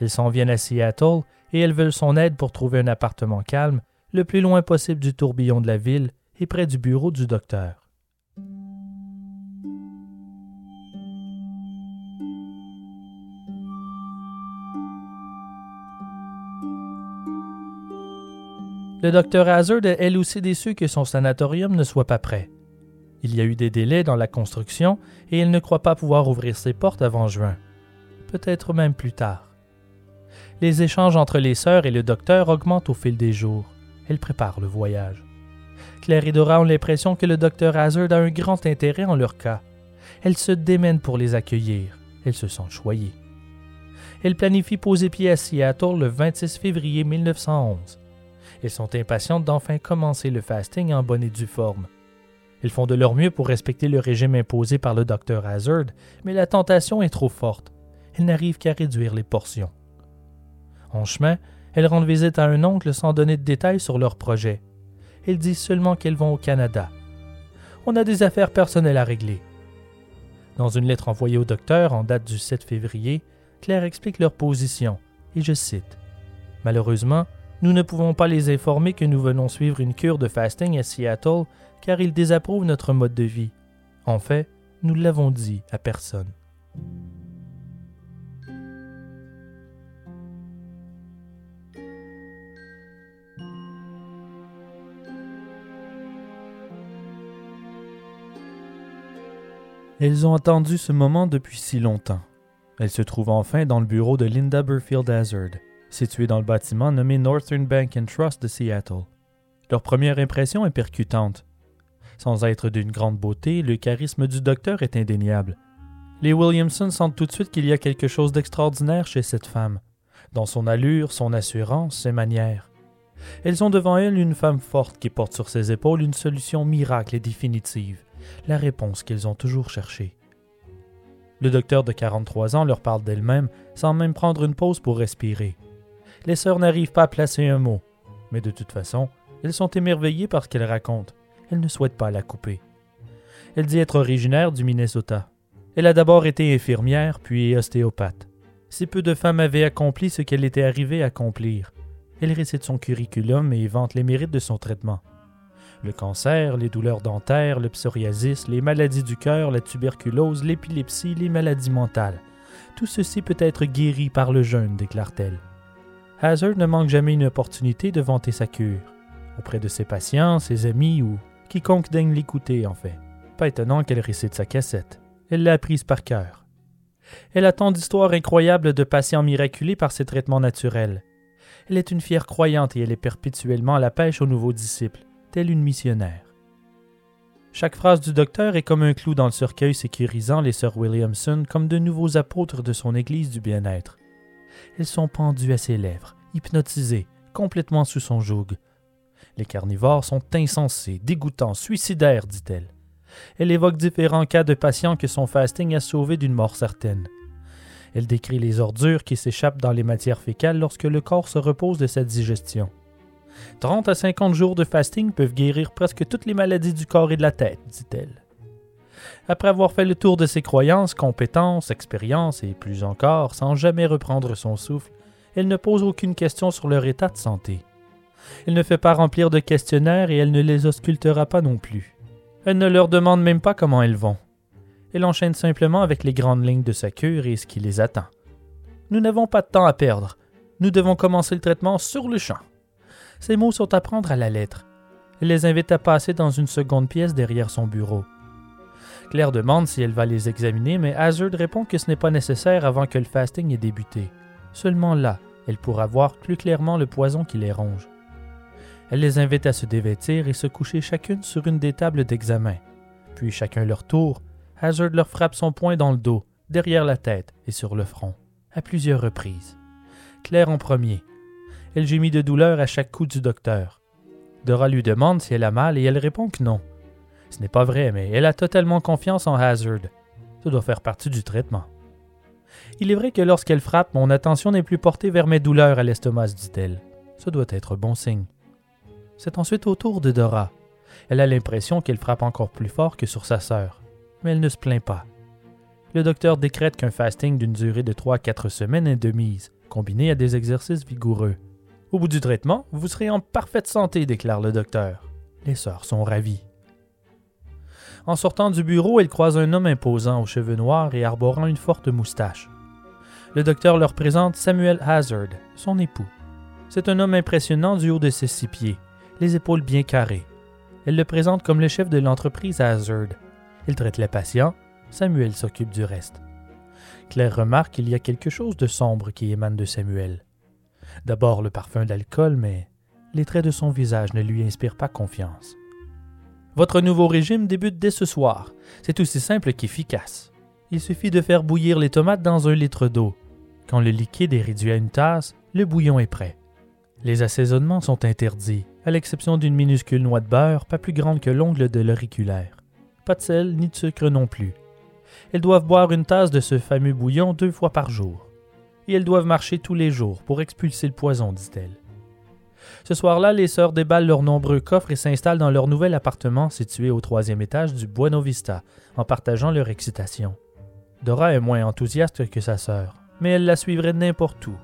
Ils s'en viennent à Seattle et elles veulent son aide pour trouver un appartement calme, le plus loin possible du tourbillon de la ville et près du bureau du docteur. Le docteur Hazard est elle aussi déçu que son sanatorium ne soit pas prêt. Il y a eu des délais dans la construction et il ne croit pas pouvoir ouvrir ses portes avant juin. Peut-être même plus tard. Les échanges entre les sœurs et le docteur augmentent au fil des jours. Elles préparent le voyage. Claire et Dora ont l'impression que le docteur Hazard a un grand intérêt en leur cas. Elles se démènent pour les accueillir. Elles se sentent choyées. Elles planifient poser pied à Seattle le 26 février 1911. Elles sont impatientes d'enfin commencer le fasting en bonne et due forme. Elles font de leur mieux pour respecter le régime imposé par le docteur Hazard, mais la tentation est trop forte. Elles n'arrivent qu'à réduire les portions. En chemin, Elles rendent visite à un oncle sans donner de détails sur leur projet. Elles disent seulement qu'elles vont au Canada. On a des affaires personnelles à régler. Dans une lettre envoyée au docteur en date du 7 février, Claire explique leur position, et je cite Malheureusement, nous ne pouvons pas les informer que nous venons suivre une cure de fasting à Seattle car ils désapprouvent notre mode de vie. En fait, nous l'avons dit à personne. Elles ont attendu ce moment depuis si longtemps. Elles se trouvent enfin dans le bureau de Linda Burfield Hazard, situé dans le bâtiment nommé Northern Bank and Trust de Seattle. Leur première impression est percutante. Sans être d'une grande beauté, le charisme du docteur est indéniable. Les Williamson sentent tout de suite qu'il y a quelque chose d'extraordinaire chez cette femme, dans son allure, son assurance, ses manières. Elles ont devant elles une femme forte qui porte sur ses épaules une solution miracle et définitive, la réponse qu'ils ont toujours cherchée. Le docteur de 43 ans leur parle d'elle-même sans même prendre une pause pour respirer. Les sœurs n'arrivent pas à placer un mot, mais de toute façon, elles sont émerveillées par ce qu'elle raconte. Elles ne souhaitent pas la couper. Elle dit être originaire du Minnesota. Elle a d'abord été infirmière, puis ostéopathe. Si peu de femmes avaient accompli ce qu'elle était arrivée à accomplir. Elle récite son curriculum et vante les mérites de son traitement le cancer, les douleurs dentaires, le psoriasis, les maladies du cœur, la tuberculose, l'épilepsie, les maladies mentales. Tout ceci peut être guéri par le jeûne, déclare-t-elle. Hazard ne manque jamais une opportunité de vanter sa cure, auprès de ses patients, ses amis ou quiconque daigne l'écouter, en fait. Pas étonnant qu'elle récite sa cassette. Elle l'a apprise par cœur. Elle a tant d'histoires incroyables de patients miraculés par ses traitements naturels. Elle est une fière croyante et elle est perpétuellement à la pêche aux nouveaux disciples telle une missionnaire. Chaque phrase du docteur est comme un clou dans le cercueil sécurisant les sœurs Williamson comme de nouveaux apôtres de son Église du bien-être. Elles sont pendues à ses lèvres, hypnotisées, complètement sous son joug. Les carnivores sont insensés, dégoûtants, suicidaires, dit-elle. Elle évoque différents cas de patients que son fasting a sauvés d'une mort certaine. Elle décrit les ordures qui s'échappent dans les matières fécales lorsque le corps se repose de sa digestion. 30 à 50 jours de fasting peuvent guérir presque toutes les maladies du corps et de la tête, dit-elle. Après avoir fait le tour de ses croyances, compétences, expériences et plus encore, sans jamais reprendre son souffle, elle ne pose aucune question sur leur état de santé. Elle ne fait pas remplir de questionnaires et elle ne les auscultera pas non plus. Elle ne leur demande même pas comment elles vont. Elle enchaîne simplement avec les grandes lignes de sa cure et ce qui les attend. Nous n'avons pas de temps à perdre. Nous devons commencer le traitement sur le champ. Ces mots sont à prendre à la lettre. Elle les invite à passer dans une seconde pièce derrière son bureau. Claire demande si elle va les examiner, mais Hazard répond que ce n'est pas nécessaire avant que le fasting ait débuté. Seulement là, elle pourra voir plus clairement le poison qui les ronge. Elle les invite à se dévêtir et se coucher chacune sur une des tables d'examen. Puis, chacun leur tour, Hazard leur frappe son poing dans le dos, derrière la tête et sur le front, à plusieurs reprises. Claire en premier, elle gémit de douleur à chaque coup du docteur. Dora lui demande si elle a mal et elle répond que non. Ce n'est pas vrai, mais elle a totalement confiance en Hazard. Ça doit faire partie du traitement. Il est vrai que lorsqu'elle frappe, mon attention n'est plus portée vers mes douleurs à l'estomac, dit-elle. Ce doit être bon signe. C'est ensuite au tour de Dora. Elle a l'impression qu'elle frappe encore plus fort que sur sa sœur, mais elle ne se plaint pas. Le docteur décrète qu'un fasting d'une durée de 3 à 4 semaines est de mise, combiné à des exercices vigoureux. Au bout du traitement, vous serez en parfaite santé, déclare le docteur. Les sœurs sont ravies. En sortant du bureau, elles croisent un homme imposant aux cheveux noirs et arborant une forte moustache. Le docteur leur présente Samuel Hazard, son époux. C'est un homme impressionnant du haut de ses six pieds, les épaules bien carrées. Elle le présente comme le chef de l'entreprise Hazard. Il traite les patients, Samuel s'occupe du reste. Claire remarque qu'il y a quelque chose de sombre qui émane de Samuel. D'abord le parfum d'alcool, mais les traits de son visage ne lui inspirent pas confiance. Votre nouveau régime débute dès ce soir. C'est aussi simple qu'efficace. Il suffit de faire bouillir les tomates dans un litre d'eau. Quand le liquide est réduit à une tasse, le bouillon est prêt. Les assaisonnements sont interdits, à l'exception d'une minuscule noix de beurre pas plus grande que l'ongle de l'auriculaire. Pas de sel ni de sucre non plus. Elles doivent boire une tasse de ce fameux bouillon deux fois par jour. et elles doivent marcher tous les jours pour expulser le poison, dit-elle. Ce soir-là, les sœurs déballent leurs nombreux coffres et s'installent dans leur nouvel appartement situé au troisième étage du Buena Vista, en partageant leur excitation. Dora est moins enthousiaste que sa sœur, mais elle la suivrait n'importe où.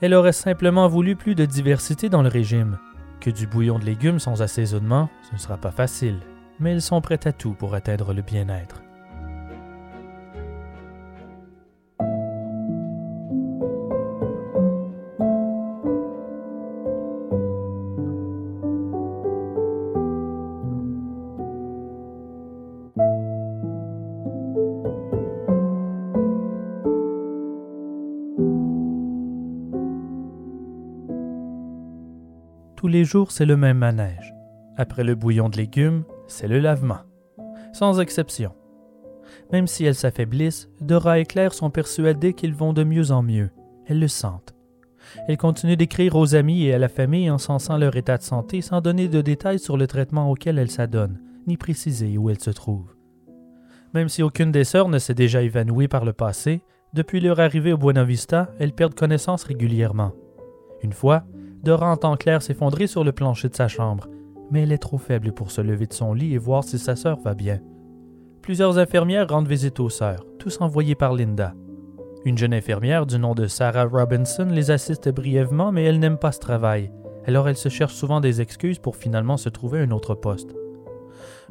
Elle aurait simplement voulu plus de diversité dans le régime. Que du bouillon de légumes sans assaisonnement, ce ne sera pas facile, mais elles sont prêtes à tout pour atteindre le bien-être. Tous les jours, c'est le même manège. Après le bouillon de légumes, c'est le lavement. Sans exception. Même si elles s'affaiblissent, Dora et Claire sont persuadées qu'ils vont de mieux en mieux. Elles le sentent. Elles continuent d'écrire aux amis et à la famille en sensant leur état de santé sans donner de détails sur le traitement auquel elles s'adonnent, ni préciser où elles se trouvent. Même si aucune des sœurs ne s'est déjà évanouie par le passé, depuis leur arrivée au Buena Vista, elles perdent connaissance régulièrement. Une fois, Dora entend Claire s'effondrer sur le plancher de sa chambre, mais elle est trop faible pour se lever de son lit et voir si sa sœur va bien. Plusieurs infirmières rendent visite aux sœurs, tous envoyées par Linda. Une jeune infirmière du nom de Sarah Robinson les assiste brièvement, mais elle n'aime pas ce travail, alors elle se cherche souvent des excuses pour finalement se trouver un autre poste.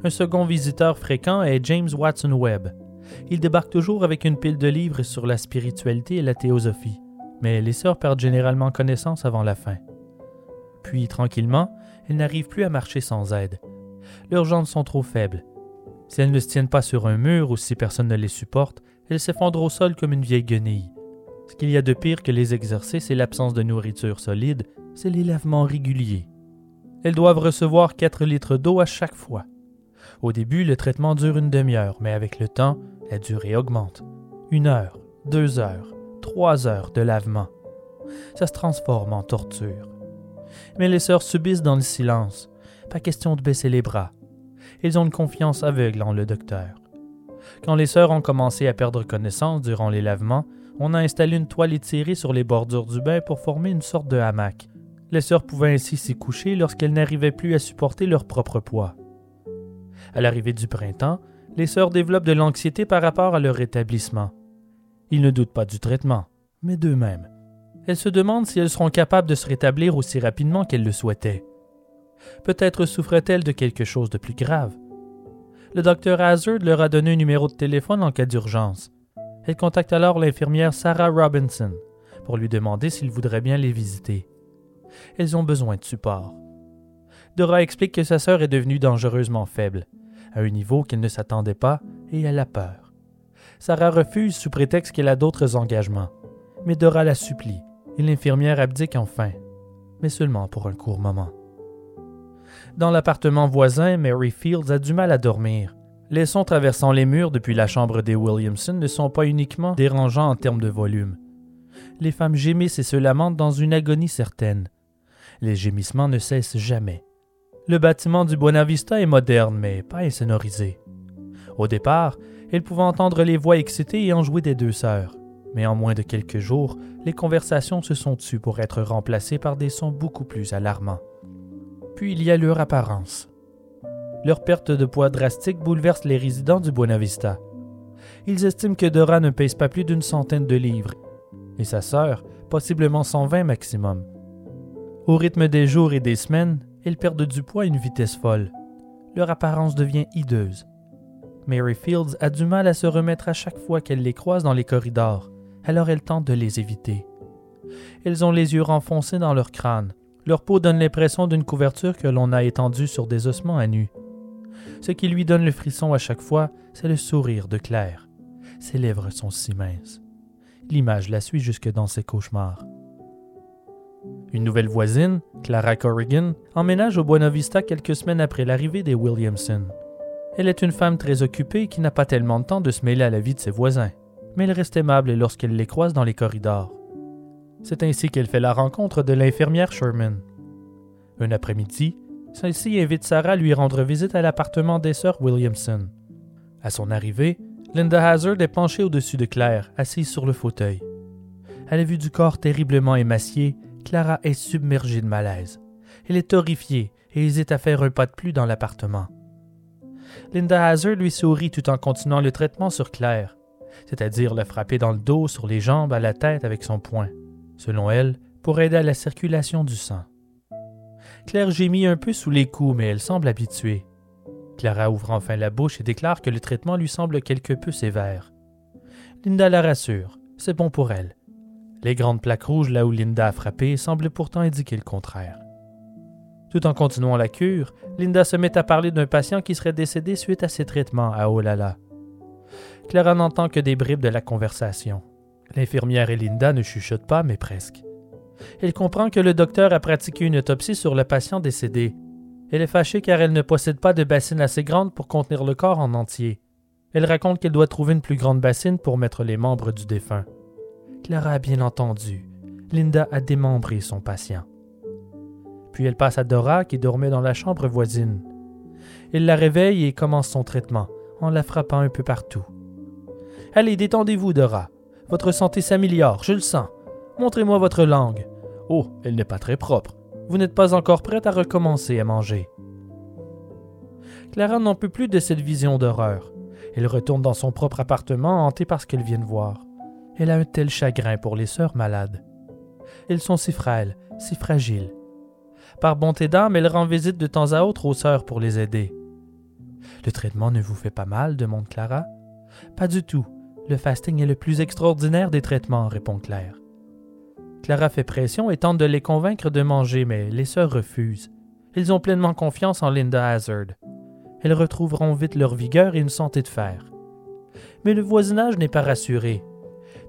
Un second visiteur fréquent est James Watson Webb. Il débarque toujours avec une pile de livres sur la spiritualité et la théosophie, mais les sœurs perdent généralement connaissance avant la fin. Puis, tranquillement, elles n'arrivent plus à marcher sans aide. Leurs jambes sont trop faibles. Si elles ne se tiennent pas sur un mur ou si personne ne les supporte, elles s'effondrent au sol comme une vieille guenille. Ce qu'il y a de pire que les exercices et l'absence de nourriture solide, c'est les lavements réguliers. Elles doivent recevoir 4 litres d'eau à chaque fois. Au début, le traitement dure une demi-heure, mais avec le temps, la durée augmente. Une heure, deux heures, trois heures de lavement. Ça se transforme en torture mais les sœurs subissent dans le silence. Pas question de baisser les bras. Ils ont une confiance aveugle en le docteur. Quand les sœurs ont commencé à perdre connaissance durant les lavements, on a installé une toile étirée sur les bordures du bain pour former une sorte de hamac. Les sœurs pouvaient ainsi s'y coucher lorsqu'elles n'arrivaient plus à supporter leur propre poids. À l'arrivée du printemps, les sœurs développent de l'anxiété par rapport à leur rétablissement. Ils ne doutent pas du traitement, mais d'eux-mêmes elle se demande si elles seront capables de se rétablir aussi rapidement qu'elles le souhaitaient. Peut-être souffrait-elle de quelque chose de plus grave. Le docteur Hazard leur a donné un numéro de téléphone en cas d'urgence. Elle contacte alors l'infirmière Sarah Robinson pour lui demander s'il voudrait bien les visiter. Elles ont besoin de support. Dora explique que sa sœur est devenue dangereusement faible, à un niveau qu'elle ne s'attendait pas, et elle a peur. Sarah refuse sous prétexte qu'elle a d'autres engagements, mais Dora la supplie et l'infirmière abdique enfin, mais seulement pour un court moment. Dans l'appartement voisin, Mary Fields a du mal à dormir. Les sons traversant les murs depuis la chambre des Williamson ne sont pas uniquement dérangeants en termes de volume. Les femmes gémissent et se lamentent dans une agonie certaine. Les gémissements ne cessent jamais. Le bâtiment du Buena Vista est moderne, mais pas insonorisé. Au départ, elle pouvait entendre les voix excitées et enjouées des deux sœurs mais en moins de quelques jours, les conversations se sont tues pour être remplacées par des sons beaucoup plus alarmants. Puis il y a leur apparence. Leur perte de poids drastique bouleverse les résidents du Buena Vista. Ils estiment que Dora ne pèse pas plus d'une centaine de livres, et sa sœur, possiblement 120 maximum. Au rythme des jours et des semaines, elles perdent du poids à une vitesse folle. Leur apparence devient hideuse. Mary Fields a du mal à se remettre à chaque fois qu'elle les croise dans les corridors alors elle tente de les éviter. Elles ont les yeux renfoncés dans leur crâne. Leur peau donne l'impression d'une couverture que l'on a étendue sur des ossements à nu. Ce qui lui donne le frisson à chaque fois, c'est le sourire de Claire. Ses lèvres sont si minces. L'image la suit jusque dans ses cauchemars. Une nouvelle voisine, Clara Corrigan, emménage au Buena Vista quelques semaines après l'arrivée des Williamson. Elle est une femme très occupée qui n'a pas tellement de temps de se mêler à la vie de ses voisins mais elle reste aimable lorsqu'elle les croise dans les corridors. C'est ainsi qu'elle fait la rencontre de l'infirmière Sherman. Un après-midi, celle-ci invite Sarah à lui rendre visite à l'appartement des sœurs Williamson. À son arrivée, Linda Hazard est penchée au-dessus de Claire, assise sur le fauteuil. À la vue du corps terriblement émacié, Clara est submergée de malaise. Elle est horrifiée et hésite à faire un pas de plus dans l'appartement. Linda Hazard lui sourit tout en continuant le traitement sur Claire, c'est-à-dire la frapper dans le dos, sur les jambes, à la tête avec son poing, selon elle, pour aider à la circulation du sang. Claire gémit un peu sous les coups, mais elle semble habituée. Clara ouvre enfin la bouche et déclare que le traitement lui semble quelque peu sévère. Linda la rassure, c'est bon pour elle. Les grandes plaques rouges là où Linda a frappé semblent pourtant indiquer le contraire. Tout en continuant la cure, Linda se met à parler d'un patient qui serait décédé suite à ses traitements à Olala. Clara n'entend que des bribes de la conversation. L'infirmière et Linda ne chuchotent pas, mais presque. Elle comprend que le docteur a pratiqué une autopsie sur le patient décédé. Elle est fâchée car elle ne possède pas de bassine assez grande pour contenir le corps en entier. Elle raconte qu'elle doit trouver une plus grande bassine pour mettre les membres du défunt. Clara a bien entendu. Linda a démembré son patient. Puis elle passe à Dora qui dormait dans la chambre voisine. Il la réveille et commence son traitement, en la frappant un peu partout. Allez, détendez-vous, Dora. Votre santé s'améliore, je le sens. Montrez-moi votre langue. Oh, elle n'est pas très propre. Vous n'êtes pas encore prête à recommencer à manger. Clara n'en peut plus de cette vision d'horreur. Elle retourne dans son propre appartement hantée par ce qu'elle vient de voir. Elle a un tel chagrin pour les sœurs malades. Elles sont si frêles, si fragiles. Par bonté d'âme, elle rend visite de temps à autre aux sœurs pour les aider. Le traitement ne vous fait pas mal demande Clara. Pas du tout. Le fasting est le plus extraordinaire des traitements, répond Claire. Clara fait pression et tente de les convaincre de manger, mais les sœurs refusent. Elles ont pleinement confiance en Linda Hazard. Elles retrouveront vite leur vigueur et une santé de fer. Mais le voisinage n'est pas rassuré.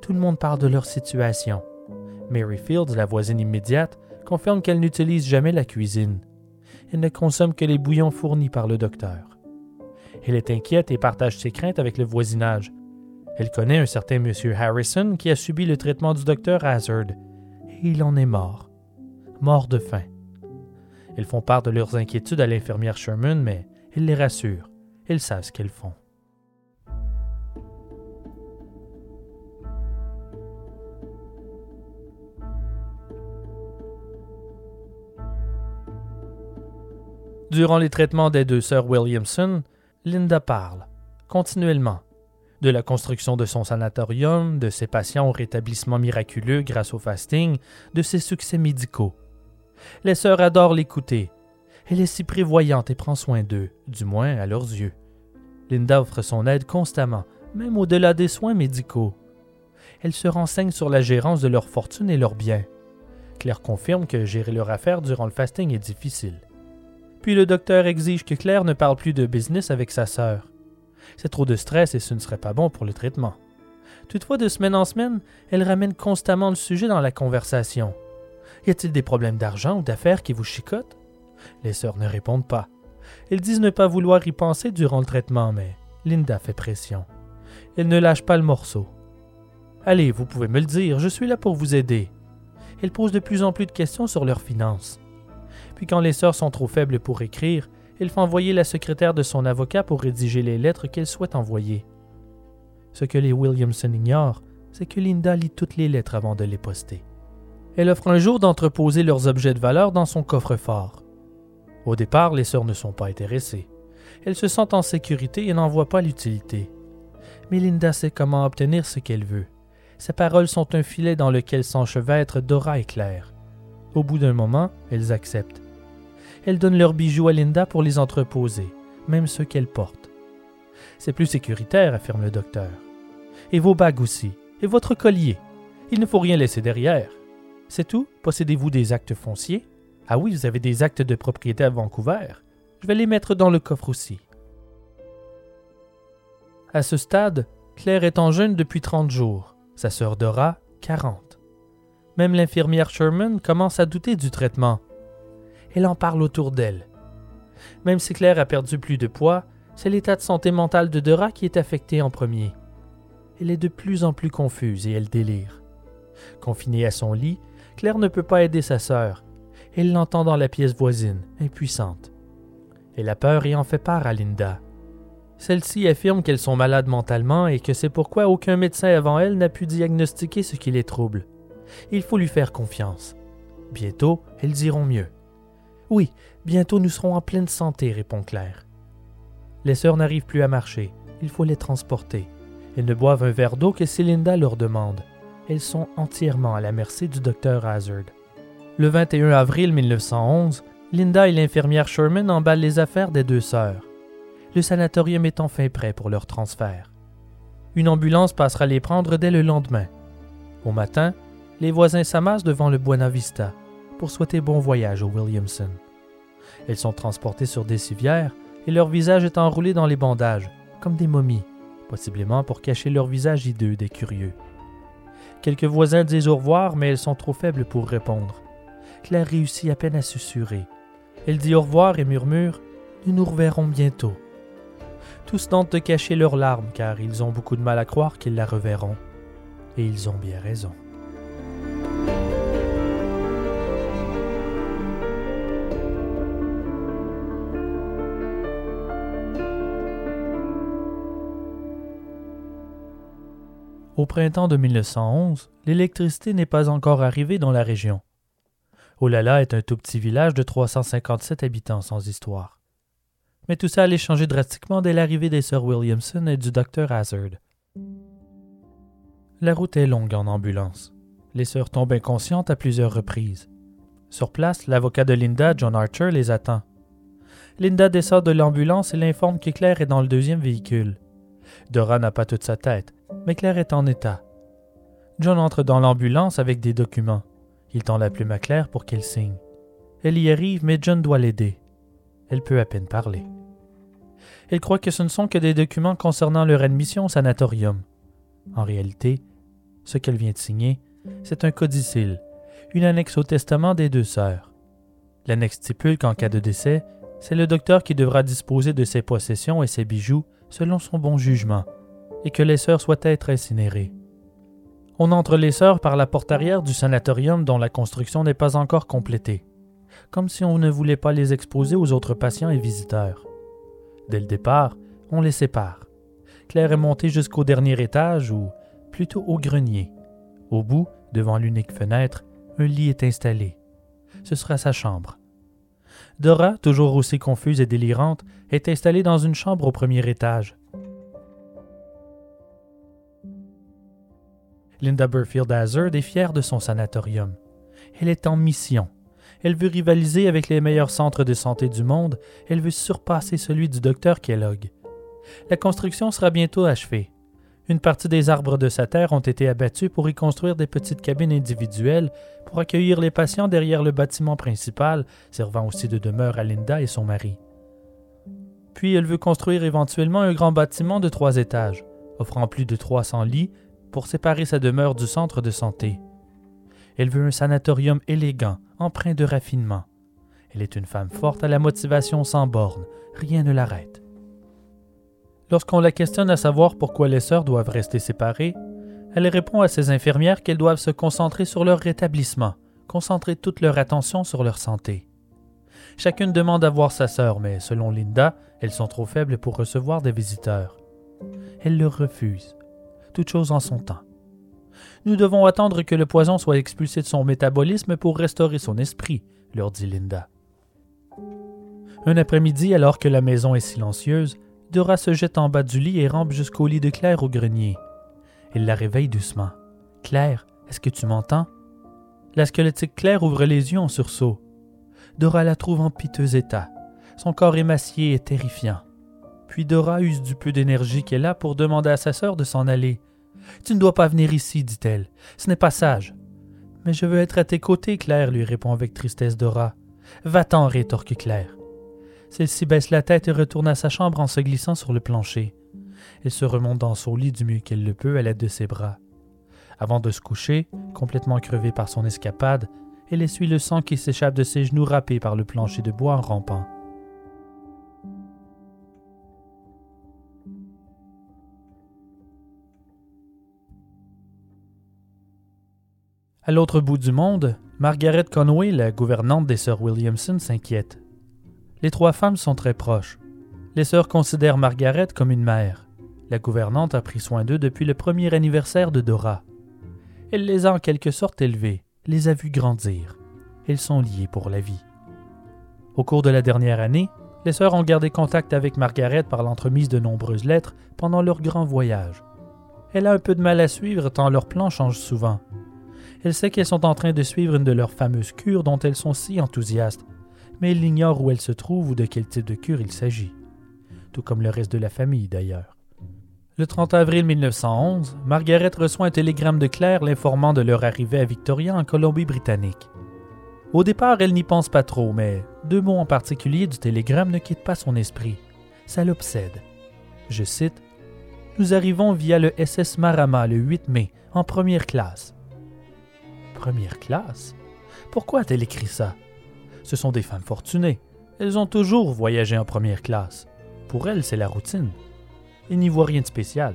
Tout le monde parle de leur situation. Mary Fields, la voisine immédiate, confirme qu'elle n'utilise jamais la cuisine. Elle ne consomme que les bouillons fournis par le docteur. Elle est inquiète et partage ses craintes avec le voisinage. Elle connaît un certain M. Harrison qui a subi le traitement du docteur Hazard il en est mort. Mort de faim. Ils font part de leurs inquiétudes à l'infirmière Sherman, mais ils les rassurent. Ils savent ce qu'ils font. Durant les traitements des deux sœurs Williamson, Linda parle, continuellement, de la construction de son sanatorium, de ses patients au rétablissement miraculeux grâce au fasting, de ses succès médicaux. Les sœurs adorent l'écouter. Elle est si prévoyante et prend soin d'eux, du moins à leurs yeux. Linda offre son aide constamment, même au-delà des soins médicaux. Elle se renseigne sur la gérance de leur fortune et leurs biens. Claire confirme que gérer leur affaire durant le fasting est difficile. Puis le docteur exige que Claire ne parle plus de business avec sa sœur. C'est trop de stress et ce ne serait pas bon pour le traitement. Toutefois, de semaine en semaine, elle ramène constamment le sujet dans la conversation. Y a-t-il des problèmes d'argent ou d'affaires qui vous chicotent? Les sœurs ne répondent pas. Elles disent ne pas vouloir y penser durant le traitement, mais Linda fait pression. Elle ne lâche pas le morceau. Allez, vous pouvez me le dire, je suis là pour vous aider. Elle pose de plus en plus de questions sur leurs finances. Puis quand les sœurs sont trop faibles pour écrire, il faut envoyer la secrétaire de son avocat pour rédiger les lettres qu'elle souhaite envoyer. Ce que les Williamson ignorent, c'est que Linda lit toutes les lettres avant de les poster. Elle offre un jour d'entreposer leurs objets de valeur dans son coffre-fort. Au départ, les sœurs ne sont pas intéressées. Elles se sentent en sécurité et n'en voient pas l'utilité. Mais Linda sait comment obtenir ce qu'elle veut. Ses paroles sont un filet dans lequel s'enchevêtrent Dora et Claire. Au bout d'un moment, elles acceptent elles donnent leurs bijoux à Linda pour les entreposer, même ceux qu'elle porte. C'est plus sécuritaire, affirme le docteur. Et vos bagues aussi, et votre collier. Il ne faut rien laisser derrière. C'est tout Possédez-vous des actes fonciers? Ah oui, vous avez des actes de propriété à Vancouver. Je vais les mettre dans le coffre aussi. À ce stade, Claire est en jeûne depuis 30 jours, sa sœur Dora, 40. Même l'infirmière Sherman commence à douter du traitement elle en parle autour d'elle. Même si Claire a perdu plus de poids, c'est l'état de santé mentale de Dora qui est affecté en premier. Elle est de plus en plus confuse et elle délire. Confinée à son lit, Claire ne peut pas aider sa sœur. Elle l'entend dans la pièce voisine, impuissante. Elle a peur et en fait part à Linda. Celle-ci affirme qu'elles sont malades mentalement et que c'est pourquoi aucun médecin avant elle n'a pu diagnostiquer ce qui les trouble. Il faut lui faire confiance. Bientôt, elles iront mieux. Oui, bientôt nous serons en pleine santé, répond Claire. Les sœurs n'arrivent plus à marcher. Il faut les transporter. Elles ne boivent un verre d'eau que si Linda leur demande. Elles sont entièrement à la merci du docteur Hazard. Le 21 avril 1911, Linda et l'infirmière Sherman emballent les affaires des deux sœurs. Le sanatorium est enfin prêt pour leur transfert. Une ambulance passera les prendre dès le lendemain. Au matin, les voisins s'amassent devant le Buena Vista pour souhaiter bon voyage aux Williamson. Elles sont transportées sur des civières et leur visage est enroulé dans les bandages, comme des momies, possiblement pour cacher leur visage hideux des curieux. Quelques voisins disent au revoir, mais elles sont trop faibles pour répondre. Claire réussit à peine à susurrer. Elle dit au revoir et murmure Nous nous reverrons bientôt. Tous tentent de cacher leurs larmes car ils ont beaucoup de mal à croire qu'ils la reverront. Et ils ont bien raison. Au printemps de 1911, l'électricité n'est pas encore arrivée dans la région. Olala est un tout petit village de 357 habitants sans histoire. Mais tout ça allait changer drastiquement dès l'arrivée des sœurs Williamson et du docteur Hazard. La route est longue en ambulance. Les sœurs tombent inconscientes à plusieurs reprises. Sur place, l'avocat de Linda, John Archer, les attend. Linda descend de l'ambulance et l'informe que Claire est dans le deuxième véhicule. Dora n'a pas toute sa tête, mais Claire est en état. John entre dans l'ambulance avec des documents. Il tend la plume à Claire pour qu'elle signe. Elle y arrive, mais John doit l'aider. Elle peut à peine parler. Elle croit que ce ne sont que des documents concernant leur admission au sanatorium. En réalité, ce qu'elle vient de signer, c'est un codicile, une annexe au testament des deux sœurs. L'annexe stipule qu'en cas de décès, c'est le docteur qui devra disposer de ses possessions et ses bijoux selon son bon jugement, et que les sœurs soient être incinérées. On entre les sœurs par la porte arrière du sanatorium dont la construction n'est pas encore complétée, comme si on ne voulait pas les exposer aux autres patients et visiteurs. Dès le départ, on les sépare. Claire est montée jusqu'au dernier étage, ou plutôt au grenier. Au bout, devant l'unique fenêtre, un lit est installé. Ce sera sa chambre. Dora, toujours aussi confuse et délirante, est installée dans une chambre au premier étage. Linda Burfield Hazard est fière de son sanatorium. Elle est en mission. Elle veut rivaliser avec les meilleurs centres de santé du monde. Elle veut surpasser celui du docteur Kellogg. La construction sera bientôt achevée. Une partie des arbres de sa terre ont été abattus pour y construire des petites cabines individuelles pour accueillir les patients derrière le bâtiment principal, servant aussi de demeure à Linda et son mari. Puis elle veut construire éventuellement un grand bâtiment de trois étages, offrant plus de 300 lits pour séparer sa demeure du centre de santé. Elle veut un sanatorium élégant, empreint de raffinement. Elle est une femme forte à la motivation sans borne, rien ne l'arrête. Lorsqu'on la questionne à savoir pourquoi les sœurs doivent rester séparées, elle répond à ses infirmières qu'elles doivent se concentrer sur leur rétablissement, concentrer toute leur attention sur leur santé. Chacune demande à voir sa sœur, mais selon Linda, elles sont trop faibles pour recevoir des visiteurs. Elle leur refuse. Toute chose en son temps. Nous devons attendre que le poison soit expulsé de son métabolisme pour restaurer son esprit, leur dit Linda. Un après-midi, alors que la maison est silencieuse, Dora se jette en bas du lit et rampe jusqu'au lit de Claire au grenier. Il la réveille doucement. Claire, est-ce que tu m'entends? La squelettique Claire ouvre les yeux en sursaut. Dora la trouve en piteux état. Son corps émacié et terrifiant. Puis Dora use du peu d'énergie qu'elle a pour demander à sa sœur de s'en aller. Tu ne dois pas venir ici, dit-elle. Ce n'est pas sage. Mais je veux être à tes côtés, Claire, lui répond avec tristesse Dora. Va-t'en, rétorque Claire. Celle-ci baisse la tête et retourne à sa chambre en se glissant sur le plancher. Elle se remonte dans son lit du mieux qu'elle le peut à l'aide de ses bras. Avant de se coucher, complètement crevée par son escapade, elle essuie le sang qui s'échappe de ses genoux râpés par le plancher de bois en rampant. À l'autre bout du monde, Margaret Conway, la gouvernante des sœurs Williamson, s'inquiète. Les trois femmes sont très proches. Les sœurs considèrent Margaret comme une mère. La gouvernante a pris soin d'eux depuis le premier anniversaire de Dora. Elle les a en quelque sorte élevés, les a vus grandir. Elles sont liées pour la vie. Au cours de la dernière année, les sœurs ont gardé contact avec Margaret par l'entremise de nombreuses lettres pendant leur grand voyage. Elle a un peu de mal à suivre tant leurs plans changent souvent. Elle sait qu'elles sont en train de suivre une de leurs fameuses cures dont elles sont si enthousiastes, mais elle ignore où elles se trouvent ou de quel type de cure il s'agit. Tout comme le reste de la famille d'ailleurs. Le 30 avril 1911, Margaret reçoit un télégramme de Claire l'informant de leur arrivée à Victoria en Colombie-Britannique. Au départ, elle n'y pense pas trop, mais deux mots en particulier du télégramme ne quittent pas son esprit. Ça l'obsède. Je cite Nous arrivons via le SS Marama le 8 mai, en première classe. Première classe? Pourquoi a-t-elle écrit ça? Ce sont des femmes fortunées. Elles ont toujours voyagé en première classe. Pour elles, c'est la routine. Il n'y voit rien de spécial.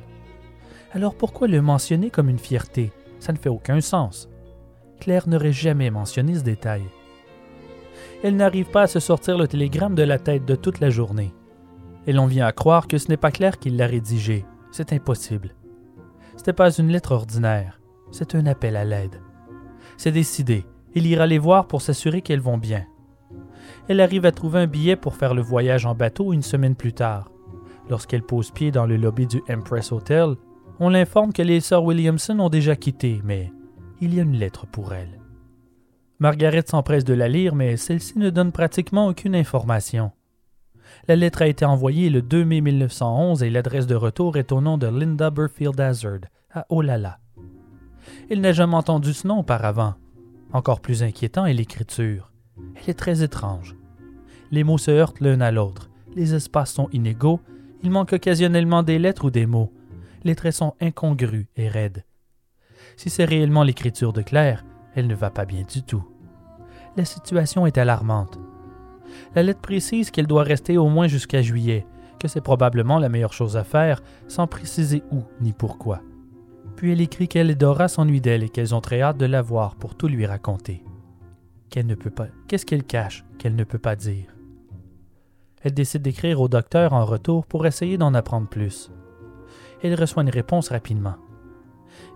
Alors pourquoi le mentionner comme une fierté? Ça ne fait aucun sens. Claire n'aurait jamais mentionné ce détail. Elle n'arrive pas à se sortir le télégramme de la tête de toute la journée. Et l'on vient à croire que ce n'est pas Claire qui l'a rédigé. C'est impossible. Ce n'est pas une lettre ordinaire. C'est un appel à l'aide. C'est décidé. Il ira les voir pour s'assurer qu'elles vont bien. Elle arrive à trouver un billet pour faire le voyage en bateau une semaine plus tard. Lorsqu'elle pose pied dans le lobby du Empress Hotel, on l'informe que les sœurs Williamson ont déjà quitté, mais il y a une lettre pour elle. Margaret s'empresse de la lire, mais celle-ci ne donne pratiquement aucune information. La lettre a été envoyée le 2 mai 1911 et l'adresse de retour est au nom de Linda Burfield Hazard, à Olala. Il n'a jamais entendu ce nom auparavant. Encore plus inquiétant est l'écriture. Elle est très étrange. Les mots se heurtent l'un à l'autre, les espaces sont inégaux, il manque occasionnellement des lettres ou des mots, les traits sont incongrus et raides. Si c'est réellement l'écriture de Claire, elle ne va pas bien du tout. La situation est alarmante. La lettre précise qu'elle doit rester au moins jusqu'à juillet, que c'est probablement la meilleure chose à faire, sans préciser où ni pourquoi. Puis elle écrit qu'elle et Dora s'ennuient d'elle et qu'elles ont très hâte de la voir pour tout lui raconter. Qu'elle ne peut pas. Qu'est-ce qu'elle cache qu'elle ne peut pas dire? Elle décide d'écrire au docteur en retour pour essayer d'en apprendre plus. Elle reçoit une réponse rapidement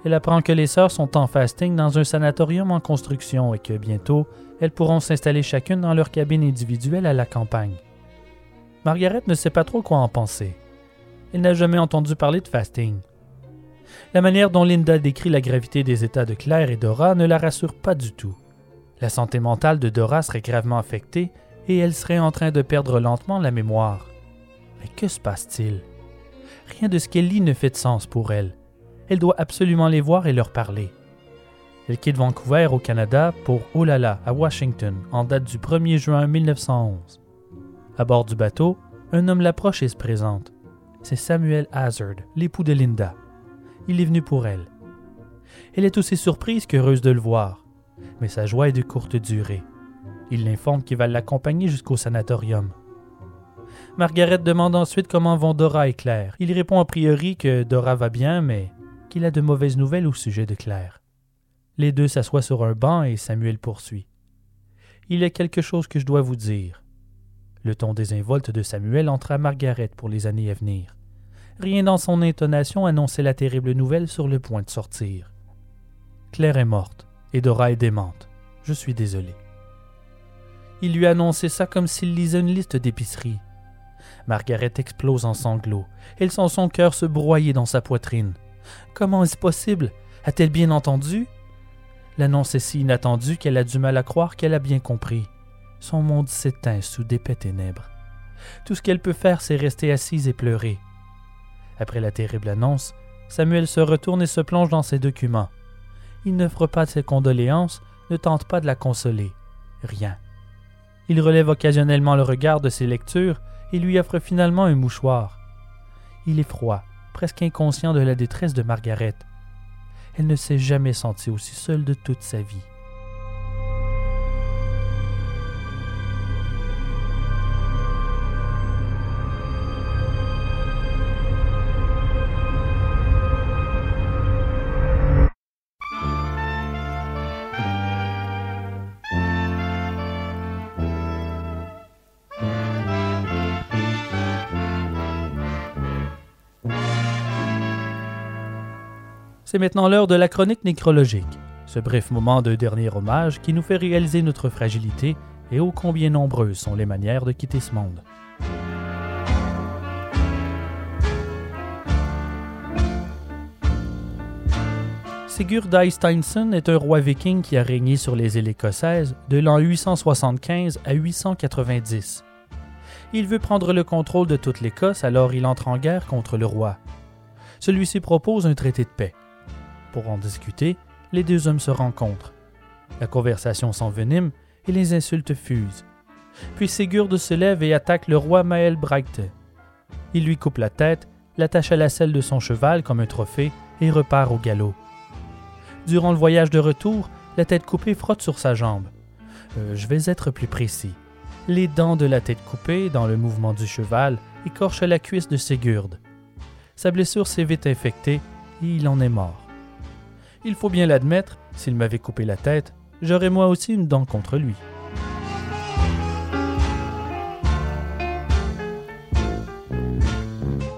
elle apprend que les sœurs sont en fasting dans un sanatorium en construction et que bientôt, elles pourront s'installer chacune dans leur cabine individuelle à la campagne. Margaret ne sait pas trop quoi en penser. Elle n'a jamais entendu parler de fasting. La manière dont Linda décrit la gravité des états de Claire et Dora ne la rassure pas du tout. La santé mentale de Dora serait gravement affectée et elle serait en train de perdre lentement la mémoire. Mais que se passe-t-il? Rien de ce qu'elle lit ne fait de sens pour elle elle doit absolument les voir et leur parler. Elle quitte Vancouver au Canada pour Olala à Washington en date du 1er juin 1911. À bord du bateau, un homme l'approche et se présente. C'est Samuel Hazard, l'époux de Linda. Il est venu pour elle. Elle est aussi surprise qu'heureuse de le voir, mais sa joie est de courte durée. Il l'informe qu'il va l'accompagner jusqu'au sanatorium. Margaret demande ensuite comment vont Dora et Claire. Il répond a priori que Dora va bien, mais qu'il a de mauvaises nouvelles au sujet de Claire. Les deux s'assoient sur un banc et Samuel poursuit. Il y a quelque chose que je dois vous dire. Le ton désinvolte de Samuel entra Margaret pour les années à venir. Rien dans son intonation annonçait la terrible nouvelle sur le point de sortir. Claire est morte et démente. Je suis désolé. Il lui annonçait ça comme s'il lisait une liste d'épicerie. Margaret explose en sanglots. Elle sent son cœur se broyer dans sa poitrine. Comment est-ce possible? A-t-elle bien entendu? L'annonce est si inattendue qu'elle a du mal à croire qu'elle a bien compris. Son monde s'éteint sous d'épais ténèbres. Tout ce qu'elle peut faire, c'est rester assise et pleurer. Après la terrible annonce, Samuel se retourne et se plonge dans ses documents. Il n'offre pas de ses condoléances, ne tente pas de la consoler. Rien. Il relève occasionnellement le regard de ses lectures et lui offre finalement un mouchoir. Il est froid, presque inconscient de la détresse de Margaret. Elle ne s'est jamais sentie aussi seule de toute sa vie. C'est maintenant l'heure de la chronique nécrologique, ce bref moment de dernier hommage qui nous fait réaliser notre fragilité et ô combien nombreuses sont les manières de quitter ce monde. Sigurd Steinson est un roi viking qui a régné sur les îles écossaises de l'an 875 à 890. Il veut prendre le contrôle de toute l'Écosse, alors il entre en guerre contre le roi. Celui-ci propose un traité de paix. Pour en discuter, les deux hommes se rencontrent. La conversation s'envenime et les insultes fusent. Puis Sigurd se lève et attaque le roi Maël Breite. Il lui coupe la tête, l'attache à la selle de son cheval comme un trophée et repart au galop. Durant le voyage de retour, la tête coupée frotte sur sa jambe. Euh, je vais être plus précis. Les dents de la tête coupée, dans le mouvement du cheval, écorchent la cuisse de Sigurd. Sa blessure s'est vite infectée et il en est mort. Il faut bien l'admettre, s'il m'avait coupé la tête, j'aurais moi aussi une dent contre lui.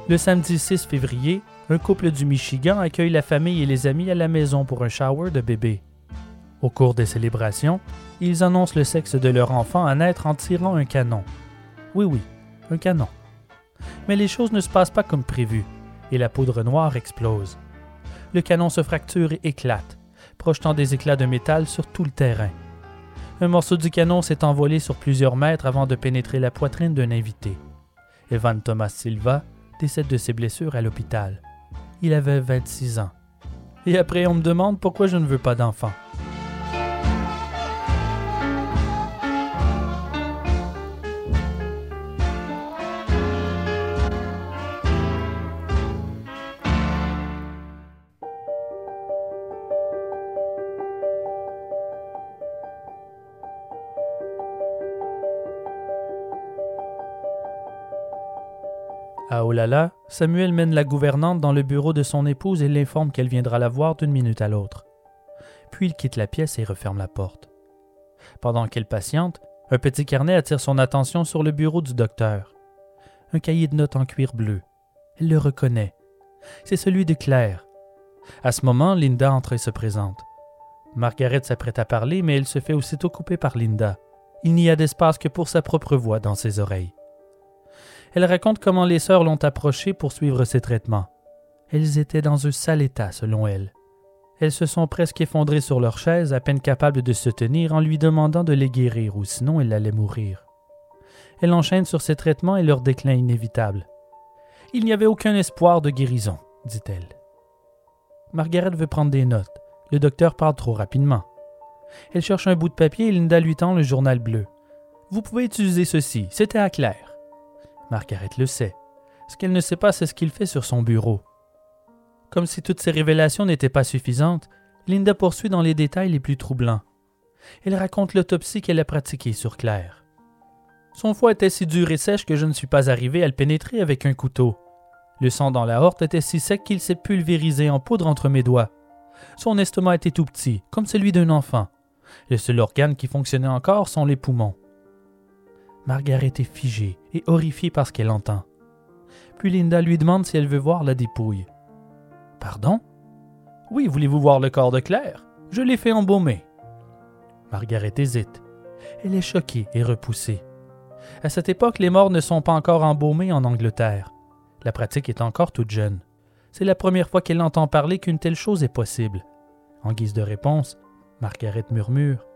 Le samedi 6 février, un couple du Michigan accueille la famille et les amis à la maison pour un shower de bébé. Au cours des célébrations, ils annoncent le sexe de leur enfant à naître en tirant un canon. Oui, oui, un canon. Mais les choses ne se passent pas comme prévu, et la poudre noire explose. Le canon se fracture et éclate, projetant des éclats de métal sur tout le terrain. Un morceau du canon s'est envolé sur plusieurs mètres avant de pénétrer la poitrine d'un invité. Evan Thomas Silva décède de ses blessures à l'hôpital il avait 26 ans. Et après, on me demande pourquoi je ne veux pas d'enfant. Samuel mène la gouvernante dans le bureau de son épouse et l'informe qu'elle viendra la voir d'une minute à l'autre. Puis il quitte la pièce et referme la porte. Pendant qu'elle patiente, un petit carnet attire son attention sur le bureau du docteur. Un cahier de notes en cuir bleu. Elle le reconnaît. C'est celui de Claire. À ce moment, Linda entre et se présente. Margaret s'apprête à parler, mais elle se fait aussitôt couper par Linda. Il n'y a d'espace que pour sa propre voix dans ses oreilles. Elle raconte comment les sœurs l'ont approchée pour suivre ses traitements. Elles étaient dans un sale état, selon elle. Elles se sont presque effondrées sur leur chaise, à peine capables de se tenir, en lui demandant de les guérir, ou sinon elle allait mourir. Elle enchaîne sur ses traitements et leur déclin inévitable. Il n'y avait aucun espoir de guérison, dit-elle. Margaret veut prendre des notes. Le docteur parle trop rapidement. Elle cherche un bout de papier et Linda lui tend le journal bleu. Vous pouvez utiliser ceci, c'était à clair. Margaret le sait. Ce qu'elle ne sait pas, c'est ce qu'il fait sur son bureau. Comme si toutes ces révélations n'étaient pas suffisantes, Linda poursuit dans les détails les plus troublants. Elle raconte l'autopsie qu'elle a pratiquée sur Claire. Son foie était si dur et sèche que je ne suis pas arrivé à le pénétrer avec un couteau. Le sang dans la horte était si sec qu'il s'est pulvérisé en poudre entre mes doigts. Son estomac était tout petit, comme celui d'un enfant. Le seul organe qui fonctionnait encore sont les poumons. Margaret est figée et horrifiée par ce qu'elle entend. Puis Linda lui demande si elle veut voir la dépouille. Pardon? Oui, voulez-vous voir le corps de Claire? Je l'ai fait embaumer. Margaret hésite. Elle est choquée et repoussée. À cette époque, les morts ne sont pas encore embaumés en Angleterre. La pratique est encore toute jeune. C'est la première fois qu'elle entend parler qu'une telle chose est possible. En guise de réponse, Margaret murmure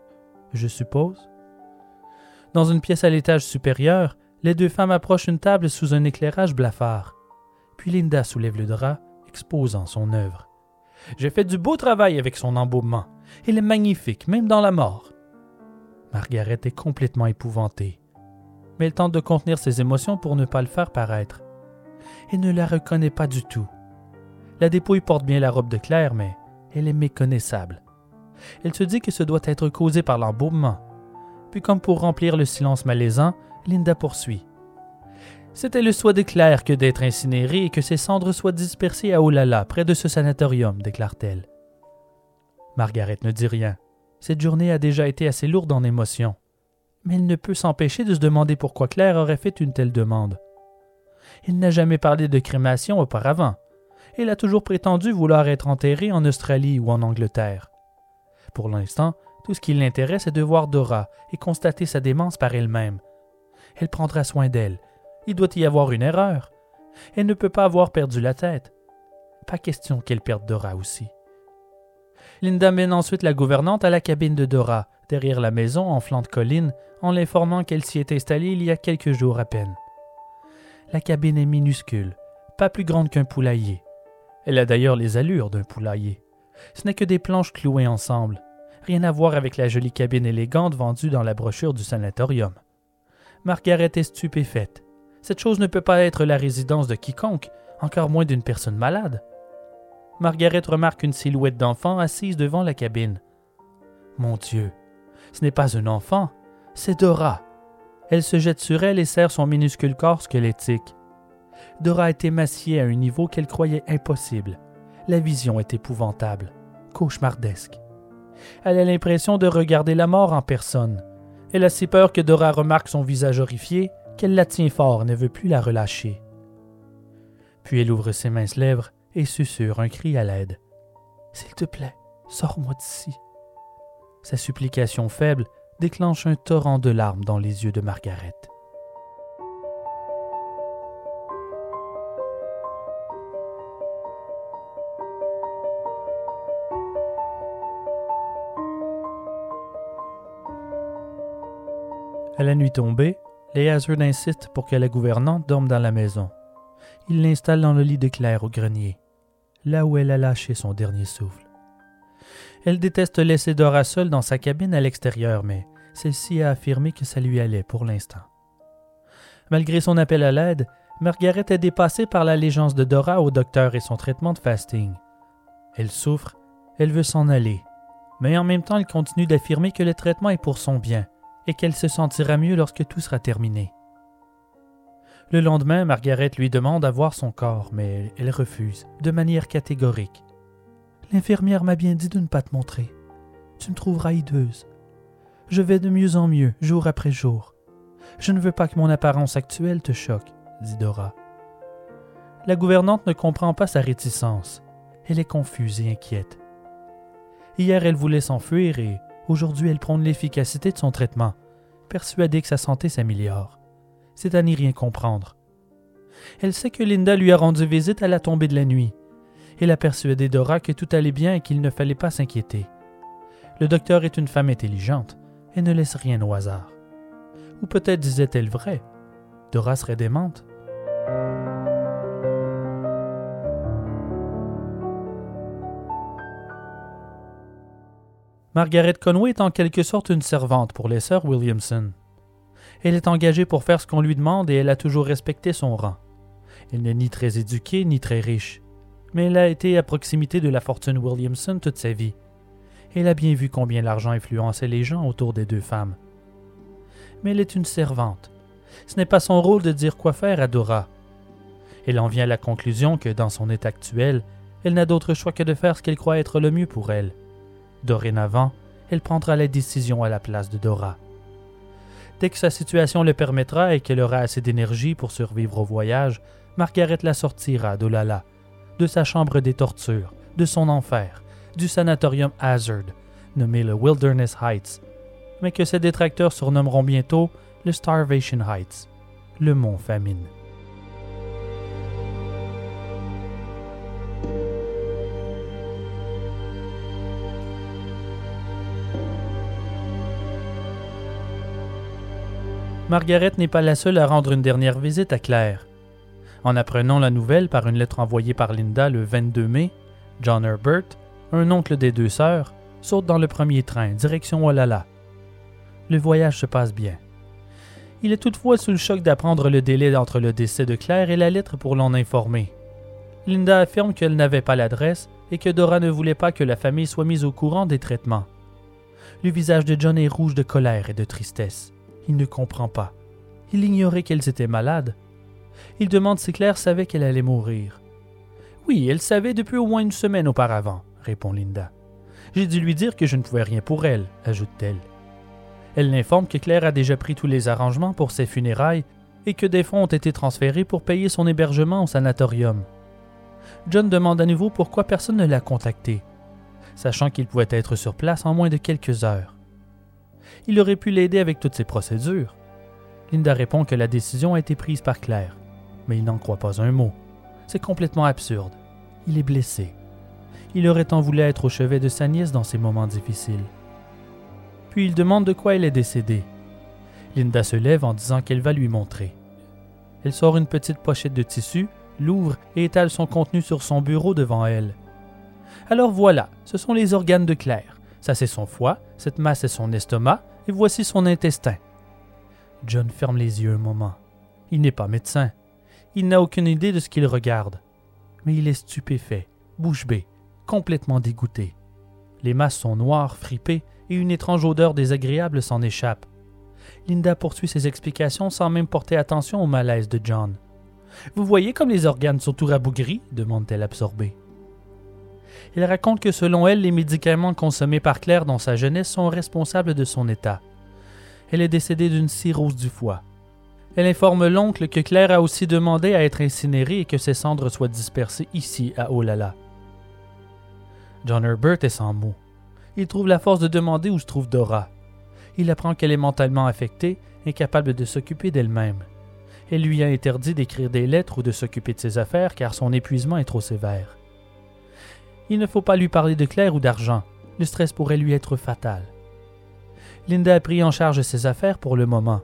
Je suppose dans une pièce à l'étage supérieur, les deux femmes approchent une table sous un éclairage blafard. Puis Linda soulève le drap, exposant son œuvre. J'ai fait du beau travail avec son embaumement. Il est magnifique, même dans la mort. Margaret est complètement épouvantée. Mais elle tente de contenir ses émotions pour ne pas le faire paraître. Elle ne la reconnaît pas du tout. La dépouille porte bien la robe de Claire, mais elle est méconnaissable. Elle se dit que ce doit être causé par l'embaumement, puis comme pour remplir le silence malaisant, Linda poursuit. C'était le souhait de Claire que d'être incinérée et que ses cendres soient dispersées à Olala, près de ce sanatorium, déclare-t-elle. Margaret ne dit rien. Cette journée a déjà été assez lourde en émotions. Mais elle ne peut s'empêcher de se demander pourquoi Claire aurait fait une telle demande. Il n'a jamais parlé de crémation auparavant. Elle a toujours prétendu vouloir être enterrée en Australie ou en Angleterre. Pour l'instant, tout ce qui l'intéresse est de voir Dora et constater sa démence par elle-même. Elle prendra soin d'elle. Il doit y avoir une erreur. Elle ne peut pas avoir perdu la tête. Pas question qu'elle perde Dora aussi. Linda mène ensuite la gouvernante à la cabine de Dora, derrière la maison en flanc de colline, en l'informant qu'elle s'y est installée il y a quelques jours à peine. La cabine est minuscule, pas plus grande qu'un poulailler. Elle a d'ailleurs les allures d'un poulailler. Ce n'est que des planches clouées ensemble, rien à voir avec la jolie cabine élégante vendue dans la brochure du sanatorium. Margaret est stupéfaite. Cette chose ne peut pas être la résidence de quiconque, encore moins d'une personne malade. Margaret remarque une silhouette d'enfant assise devant la cabine. Mon Dieu, ce n'est pas un enfant, c'est Dora. Elle se jette sur elle et serre son minuscule corps squelettique. Dora est émaciée à un niveau qu'elle croyait impossible. La vision est épouvantable, cauchemardesque. Elle a l'impression de regarder la mort en personne. Elle a si peur que Dora remarque son visage horrifié qu'elle la tient fort et ne veut plus la relâcher. Puis elle ouvre ses minces lèvres et susurre un cri à l'aide. S'il te plaît, sors-moi d'ici. Sa supplication faible déclenche un torrent de larmes dans les yeux de Margaret. À la nuit tombée, les Hazard insistent pour que la gouvernante dorme dans la maison. Il l'installe dans le lit de Claire au grenier, là où elle a lâché son dernier souffle. Elle déteste laisser Dora seule dans sa cabine à l'extérieur, mais celle-ci a affirmé que ça lui allait pour l'instant. Malgré son appel à l'aide, Margaret est dépassée par l'allégeance de Dora au docteur et son traitement de fasting. Elle souffre, elle veut s'en aller, mais en même temps elle continue d'affirmer que le traitement est pour son bien et qu'elle se sentira mieux lorsque tout sera terminé. Le lendemain, Margaret lui demande à voir son corps, mais elle refuse, de manière catégorique. L'infirmière m'a bien dit de ne pas te montrer. Tu me trouveras hideuse. Je vais de mieux en mieux, jour après jour. Je ne veux pas que mon apparence actuelle te choque, dit Dora. La gouvernante ne comprend pas sa réticence. Elle est confuse et inquiète. Hier, elle voulait s'enfuir et Aujourd'hui, elle prône l'efficacité de son traitement, persuadée que sa santé s'améliore. C'est à n'y rien comprendre. Elle sait que Linda lui a rendu visite à la tombée de la nuit. Elle a persuadé Dora que tout allait bien et qu'il ne fallait pas s'inquiéter. Le docteur est une femme intelligente et ne laisse rien au hasard. Ou peut-être disait-elle vrai. Dora serait démente. Margaret Conway est en quelque sorte une servante pour les sœurs Williamson. Elle est engagée pour faire ce qu'on lui demande et elle a toujours respecté son rang. Elle n'est ni très éduquée ni très riche, mais elle a été à proximité de la fortune Williamson toute sa vie. Elle a bien vu combien l'argent influençait les gens autour des deux femmes. Mais elle est une servante. Ce n'est pas son rôle de dire quoi faire à Dora. Elle en vient à la conclusion que, dans son état actuel, elle n'a d'autre choix que de faire ce qu'elle croit être le mieux pour elle. Dorénavant, elle prendra les décisions à la place de Dora. Dès que sa situation le permettra et qu'elle aura assez d'énergie pour survivre au voyage, Margaret la sortira d'Olala, de sa chambre des tortures, de son enfer, du sanatorium Hazard, nommé le Wilderness Heights, mais que ses détracteurs surnommeront bientôt le Starvation Heights, le mont famine. Margaret n'est pas la seule à rendre une dernière visite à Claire. En apprenant la nouvelle par une lettre envoyée par Linda le 22 mai, John Herbert, un oncle des deux sœurs, saute dans le premier train, direction Olala. Le voyage se passe bien. Il est toutefois sous le choc d'apprendre le délai entre le décès de Claire et la lettre pour l'en informer. Linda affirme qu'elle n'avait pas l'adresse et que Dora ne voulait pas que la famille soit mise au courant des traitements. Le visage de John est rouge de colère et de tristesse. Il ne comprend pas. Il ignorait qu'elles étaient malades. Il demande si Claire savait qu'elle allait mourir. Oui, elle savait depuis au moins une semaine auparavant, répond Linda. J'ai dû lui dire que je ne pouvais rien pour elle, ajoute-t-elle. Elle l'informe que Claire a déjà pris tous les arrangements pour ses funérailles et que des fonds ont été transférés pour payer son hébergement au sanatorium. John demande à nouveau pourquoi personne ne l'a contacté, sachant qu'il pouvait être sur place en moins de quelques heures. Il aurait pu l'aider avec toutes ces procédures. Linda répond que la décision a été prise par Claire, mais il n'en croit pas un mot. C'est complètement absurde. Il est blessé. Il aurait tant voulu être au chevet de sa nièce dans ces moments difficiles. Puis il demande de quoi elle est décédée. Linda se lève en disant qu'elle va lui montrer. Elle sort une petite pochette de tissu, l'ouvre et étale son contenu sur son bureau devant elle. Alors voilà, ce sont les organes de Claire. Ça c'est son foie, cette masse est son estomac, et voici son intestin. John ferme les yeux un moment. Il n'est pas médecin. Il n'a aucune idée de ce qu'il regarde. Mais il est stupéfait, bouche bée, complètement dégoûté. Les masses sont noires, fripées, et une étrange odeur désagréable s'en échappe. Linda poursuit ses explications sans même porter attention au malaise de John. Vous voyez comme les organes sont tout rabougris? demande-t-elle absorbée. Elle raconte que selon elle, les médicaments consommés par Claire dans sa jeunesse sont responsables de son état. Elle est décédée d'une cirrhose du foie. Elle informe l'oncle que Claire a aussi demandé à être incinérée et que ses cendres soient dispersées ici à Olala. John Herbert est sans mots. Il trouve la force de demander où se trouve Dora. Il apprend qu'elle est mentalement affectée, incapable de s'occuper d'elle-même. Elle lui a interdit d'écrire des lettres ou de s'occuper de ses affaires car son épuisement est trop sévère. Il ne faut pas lui parler de Claire ou d'argent. Le stress pourrait lui être fatal. Linda a pris en charge ses affaires pour le moment.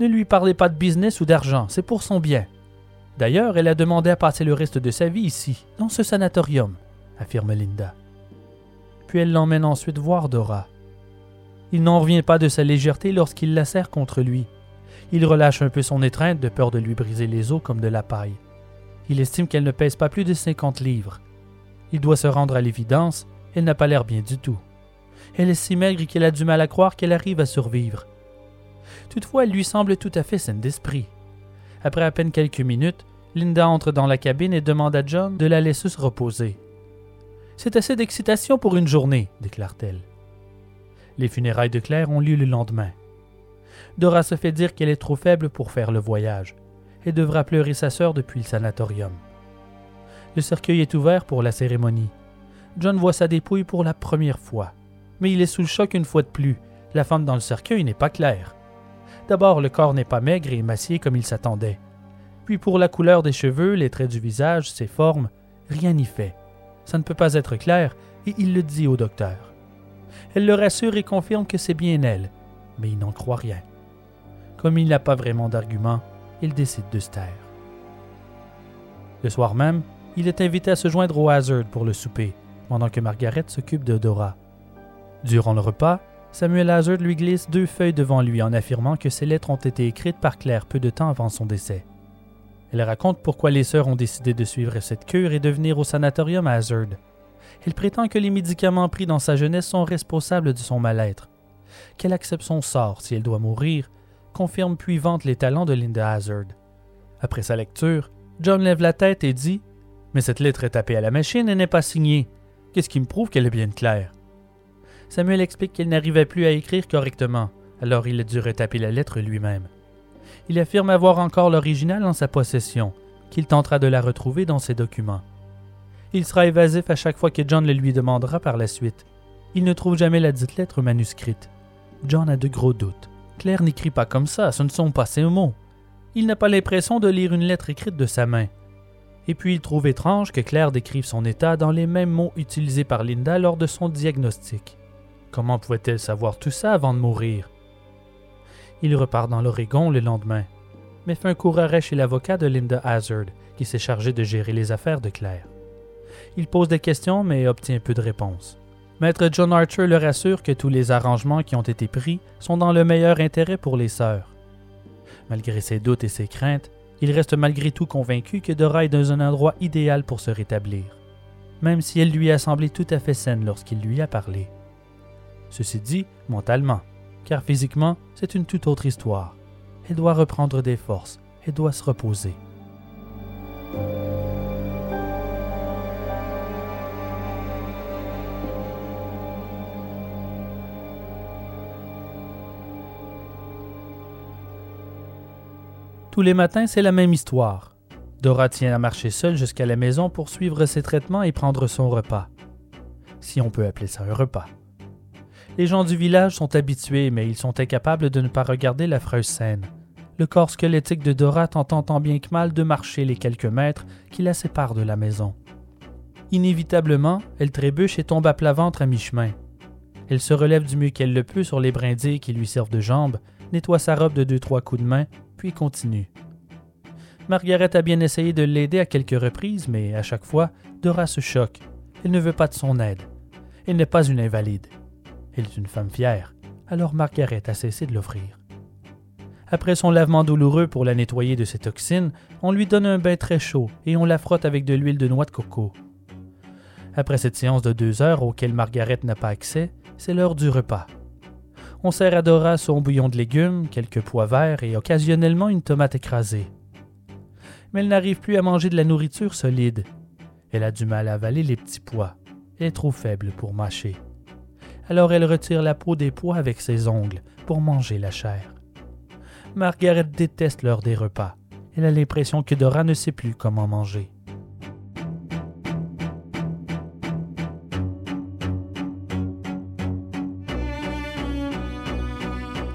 Ne lui parlez pas de business ou d'argent, c'est pour son bien. D'ailleurs, elle a demandé à passer le reste de sa vie ici, dans ce sanatorium, affirme Linda. Puis elle l'emmène ensuite voir Dora. Il n'en revient pas de sa légèreté lorsqu'il la serre contre lui. Il relâche un peu son étreinte de peur de lui briser les os comme de la paille. Il estime qu'elle ne pèse pas plus de 50 livres. Il doit se rendre à l'évidence, elle n'a pas l'air bien du tout. Elle est si maigre qu'il a du mal à croire qu'elle arrive à survivre. Toutefois, elle lui semble tout à fait saine d'esprit. Après à peine quelques minutes, Linda entre dans la cabine et demande à John de la laisser se reposer. C'est assez d'excitation pour une journée, déclare-t-elle. Les funérailles de Claire ont lieu le lendemain. Dora se fait dire qu'elle est trop faible pour faire le voyage et devra pleurer sa sœur depuis le sanatorium. Le cercueil est ouvert pour la cérémonie. John voit sa dépouille pour la première fois. Mais il est sous le choc une fois de plus. La femme dans le cercueil n'est pas claire. D'abord, le corps n'est pas maigre et émacié comme il s'attendait. Puis pour la couleur des cheveux, les traits du visage, ses formes, rien n'y fait. Ça ne peut pas être clair, et il le dit au docteur. Elle le rassure et confirme que c'est bien elle, mais il n'en croit rien. Comme il n'a pas vraiment d'argument, il décide de se taire. Le soir même, il est invité à se joindre au Hazard pour le souper, pendant que Margaret s'occupe de Dora. Durant le repas, Samuel Hazard lui glisse deux feuilles devant lui en affirmant que ces lettres ont été écrites par Claire peu de temps avant son décès. Elle raconte pourquoi les sœurs ont décidé de suivre cette cure et de venir au sanatorium Hazard. Elle prétend que les médicaments pris dans sa jeunesse sont responsables de son mal-être, qu'elle accepte son sort si elle doit mourir, confirme puis vante les talents de Linda Hazard. Après sa lecture, John lève la tête et dit mais cette lettre est tapée à la machine et n'est pas signée. Qu'est-ce qui me prouve qu'elle est bien claire? Samuel explique qu'il n'arrivait plus à écrire correctement, alors il a dû retaper la lettre lui-même. Il affirme avoir encore l'original en sa possession, qu'il tentera de la retrouver dans ses documents. Il sera évasif à chaque fois que John le lui demandera par la suite. Il ne trouve jamais la dite lettre manuscrite. John a de gros doutes. Claire n'écrit pas comme ça, ce ne sont pas ses mots. Il n'a pas l'impression de lire une lettre écrite de sa main et puis il trouve étrange que Claire décrive son état dans les mêmes mots utilisés par Linda lors de son diagnostic. Comment pouvait-elle savoir tout ça avant de mourir? Il repart dans l'Oregon le lendemain, mais fait un court arrêt chez l'avocat de Linda Hazard, qui s'est chargé de gérer les affaires de Claire. Il pose des questions, mais obtient peu de réponses. Maître John Archer le rassure que tous les arrangements qui ont été pris sont dans le meilleur intérêt pour les sœurs. Malgré ses doutes et ses craintes, il reste malgré tout convaincu que Dora est dans un endroit idéal pour se rétablir, même si elle lui a semblé tout à fait saine lorsqu'il lui a parlé. Ceci dit, mentalement, car physiquement, c'est une toute autre histoire. Elle doit reprendre des forces, elle doit se reposer. Tous les matins, c'est la même histoire. Dora tient à marcher seule jusqu'à la maison pour suivre ses traitements et prendre son repas. Si on peut appeler ça un repas. Les gens du village sont habitués, mais ils sont incapables de ne pas regarder l'affreuse scène. Le corps squelettique de Dora tentant tant bien que mal de marcher les quelques mètres qui la séparent de la maison. Inévitablement, elle trébuche et tombe à plat ventre à mi-chemin. Elle se relève du mieux qu'elle le peut sur les brindilles qui lui servent de jambes, nettoie sa robe de deux trois coups de main, puis continue. Margaret a bien essayé de l'aider à quelques reprises, mais à chaque fois, Dora se choque. Elle ne veut pas de son aide. Elle n'est pas une invalide. Elle est une femme fière, alors Margaret a cessé de l'offrir. Après son lavement douloureux pour la nettoyer de ses toxines, on lui donne un bain très chaud et on la frotte avec de l'huile de noix de coco. Après cette séance de deux heures auquel Margaret n'a pas accès, c'est l'heure du repas. On sert à Dora son bouillon de légumes, quelques pois verts et occasionnellement une tomate écrasée. Mais elle n'arrive plus à manger de la nourriture solide. Elle a du mal à avaler les petits pois. Elle est trop faible pour mâcher. Alors elle retire la peau des pois avec ses ongles pour manger la chair. Margaret déteste l'heure des repas. Elle a l'impression que Dora ne sait plus comment manger.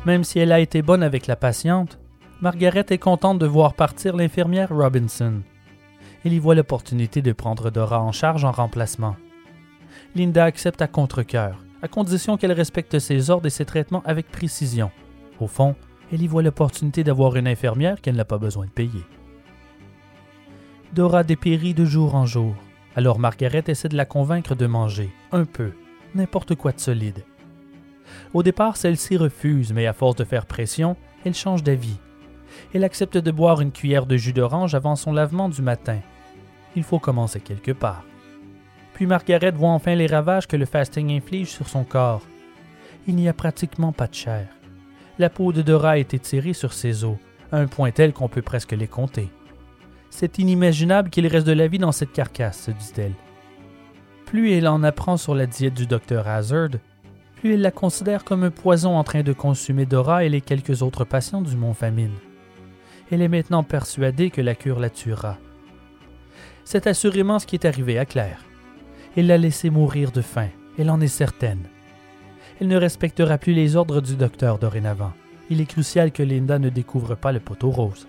Même si elle a été bonne avec la patiente, Margaret est contente de voir partir l'infirmière Robinson. Elle y voit l'opportunité de prendre Dora en charge en remplacement. Linda accepte à contre-coeur, à condition qu'elle respecte ses ordres et ses traitements avec précision. Au fond, elle y voit l'opportunité d'avoir une infirmière qu'elle n'a pas besoin de payer. Dora dépérit de jour en jour, alors Margaret essaie de la convaincre de manger, un peu, n'importe quoi de solide. Au départ, celle-ci refuse, mais à force de faire pression, elle change d'avis. Elle accepte de boire une cuillère de jus d'orange avant son lavement du matin. Il faut commencer quelque part. Puis Margaret voit enfin les ravages que le fasting inflige sur son corps. Il n'y a pratiquement pas de chair. La peau de Dora a été tirée sur ses os, à un point tel qu'on peut presque les compter. C'est inimaginable qu'il reste de la vie dans cette carcasse, se dit-elle. Plus elle en apprend sur la diète du docteur Hazard, plus elle la considère comme un poison en train de consumer Dora et les quelques autres patients du Mont Famine. Elle est maintenant persuadée que la cure la tuera. C'est assurément ce qui est arrivé à Claire. Elle l'a laissée mourir de faim, elle en est certaine. Elle ne respectera plus les ordres du docteur dorénavant. Il est crucial que Linda ne découvre pas le poteau rose.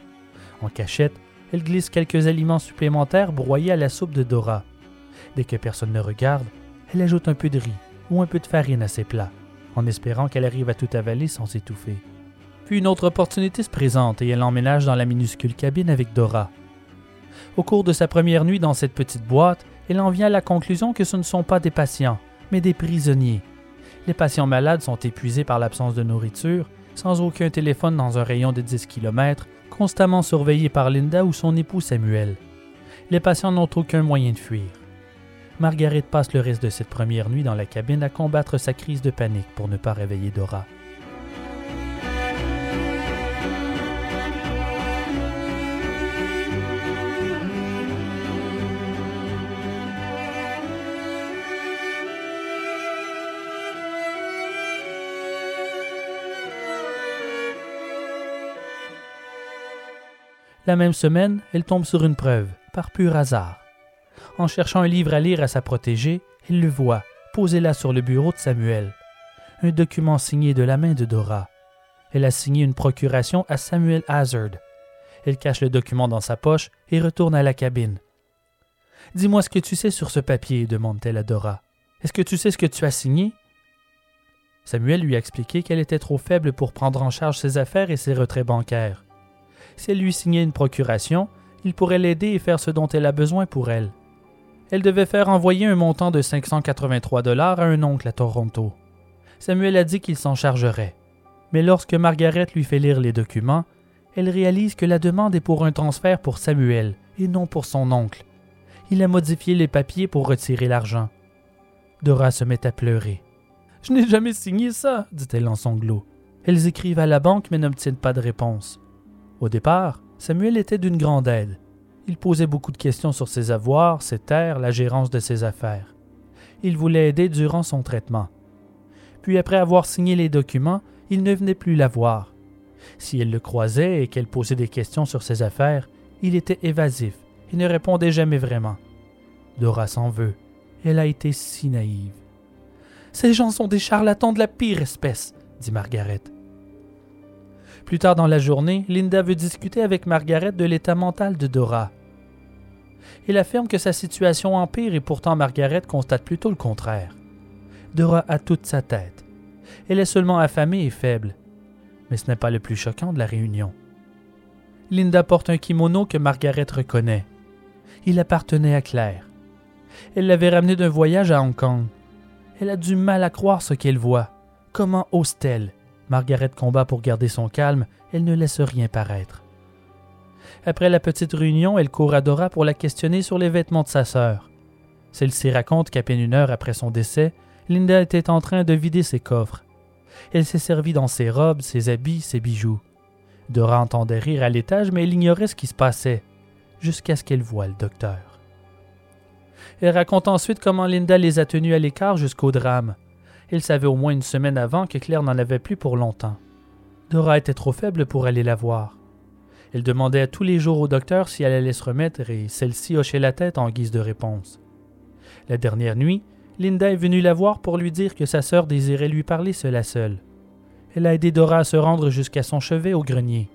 En cachette, elle glisse quelques aliments supplémentaires broyés à la soupe de Dora. Dès que personne ne regarde, elle ajoute un peu de riz ou un peu de farine à ses plats, en espérant qu'elle arrive à tout avaler sans s'étouffer. Puis une autre opportunité se présente et elle emménage dans la minuscule cabine avec Dora. Au cours de sa première nuit dans cette petite boîte, elle en vient à la conclusion que ce ne sont pas des patients, mais des prisonniers. Les patients malades sont épuisés par l'absence de nourriture, sans aucun téléphone dans un rayon de 10 km, constamment surveillés par Linda ou son époux Samuel. Les patients n'ont aucun moyen de fuir. Margaret passe le reste de cette première nuit dans la cabine à combattre sa crise de panique pour ne pas réveiller Dora. La même semaine, elle tombe sur une preuve, par pur hasard. En cherchant un livre à lire à sa protégée, elle le voit, posé là sur le bureau de Samuel. Un document signé de la main de Dora. Elle a signé une procuration à Samuel Hazard. Elle cache le document dans sa poche et retourne à la cabine. Dis-moi ce que tu sais sur ce papier, demande-t-elle à Dora. Est-ce que tu sais ce que tu as signé? Samuel lui a expliqué qu'elle était trop faible pour prendre en charge ses affaires et ses retraits bancaires. Si elle lui signait une procuration, il pourrait l'aider et faire ce dont elle a besoin pour elle. Elle devait faire envoyer un montant de 583 dollars à un oncle à Toronto. Samuel a dit qu'il s'en chargerait. Mais lorsque Margaret lui fait lire les documents, elle réalise que la demande est pour un transfert pour Samuel et non pour son oncle. Il a modifié les papiers pour retirer l'argent. Dora se met à pleurer. Je n'ai jamais signé ça, dit-elle en sanglots. Elles écrivent à la banque mais n'obtiennent pas de réponse. Au départ, Samuel était d'une grande aide. Il posait beaucoup de questions sur ses avoirs, ses terres, la gérance de ses affaires. Il voulait aider durant son traitement. Puis après avoir signé les documents, il ne venait plus la voir. Si elle le croisait et qu'elle posait des questions sur ses affaires, il était évasif et ne répondait jamais vraiment. Dora s'en veut. Elle a été si naïve. Ces gens sont des charlatans de la pire espèce, dit Margaret. Plus tard dans la journée, Linda veut discuter avec Margaret de l'état mental de Dora. Il affirme que sa situation empire et pourtant Margaret constate plutôt le contraire. Dora a toute sa tête. Elle est seulement affamée et faible. Mais ce n'est pas le plus choquant de la réunion. Linda porte un kimono que Margaret reconnaît. Il appartenait à Claire. Elle l'avait ramené d'un voyage à Hong Kong. Elle a du mal à croire ce qu'elle voit. Comment ose-t-elle Margaret combat pour garder son calme, elle ne laisse rien paraître. Après la petite réunion, elle court à Dora pour la questionner sur les vêtements de sa sœur. Celle-ci raconte qu'à peine une heure après son décès, Linda était en train de vider ses coffres. Elle s'est servie dans ses robes, ses habits, ses bijoux. Dora entendait rire à l'étage, mais elle ignorait ce qui se passait, jusqu'à ce qu'elle voie le docteur. Elle raconte ensuite comment Linda les a tenus à l'écart jusqu'au drame. Elle savait au moins une semaine avant que Claire n'en avait plus pour longtemps. Dora était trop faible pour aller la voir. Elle demandait tous les jours au docteur si elle allait se remettre et celle-ci hochait la tête en guise de réponse. La dernière nuit, Linda est venue la voir pour lui dire que sa sœur désirait lui parler seule à seule. Elle a aidé Dora à se rendre jusqu'à son chevet au grenier.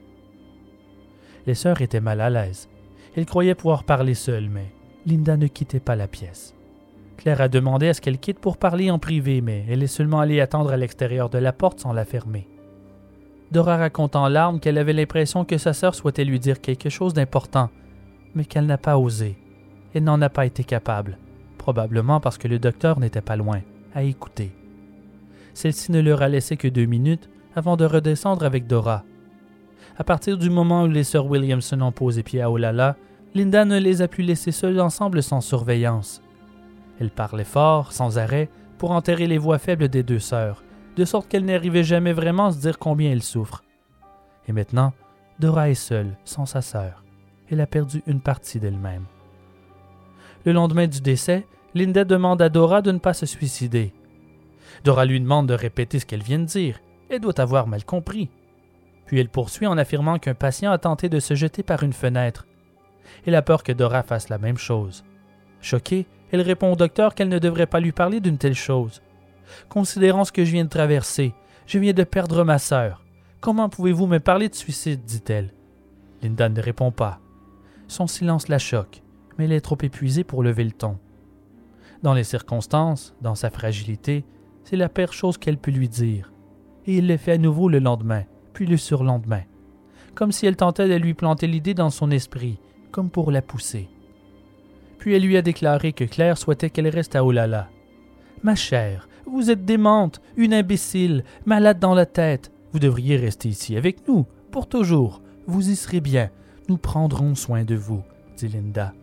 Les sœurs étaient mal à l'aise. Elles croyaient pouvoir parler seules, mais Linda ne quittait pas la pièce. Claire a demandé à ce qu'elle quitte pour parler en privé, mais elle est seulement allée attendre à l'extérieur de la porte sans la fermer. Dora raconte en larmes qu'elle avait l'impression que sa sœur souhaitait lui dire quelque chose d'important, mais qu'elle n'a pas osé. Elle n'en a pas été capable, probablement parce que le docteur n'était pas loin, à écouter. Celle-ci ne leur a laissé que deux minutes avant de redescendre avec Dora. À partir du moment où les sœurs Williamson ont posé pied à Olala, Linda ne les a pu laisser seules ensemble sans surveillance. Elle parlait fort, sans arrêt, pour enterrer les voix faibles des deux sœurs, de sorte qu'elle n'arrivait jamais vraiment à se dire combien elle souffre. Et maintenant, Dora est seule, sans sa sœur. Elle a perdu une partie d'elle-même. Le lendemain du décès, Linda demande à Dora de ne pas se suicider. Dora lui demande de répéter ce qu'elle vient de dire. Elle doit avoir mal compris. Puis elle poursuit en affirmant qu'un patient a tenté de se jeter par une fenêtre. Elle a peur que Dora fasse la même chose. Choquée, elle répond au docteur qu'elle ne devrait pas lui parler d'une telle chose. Considérant ce que je viens de traverser, je viens de perdre ma sœur. Comment pouvez-vous me parler de suicide? dit-elle. Linda ne répond pas. Son silence la choque, mais elle est trop épuisée pour lever le ton. Dans les circonstances, dans sa fragilité, c'est la pire chose qu'elle peut lui dire. Et il le fait à nouveau le lendemain, puis le surlendemain, comme si elle tentait de lui planter l'idée dans son esprit, comme pour la pousser. Puis elle lui a déclaré que Claire souhaitait qu'elle reste à Olala. Ma chère, vous êtes démente, une imbécile, malade dans la tête. Vous devriez rester ici avec nous, pour toujours. Vous y serez bien. Nous prendrons soin de vous, dit Linda.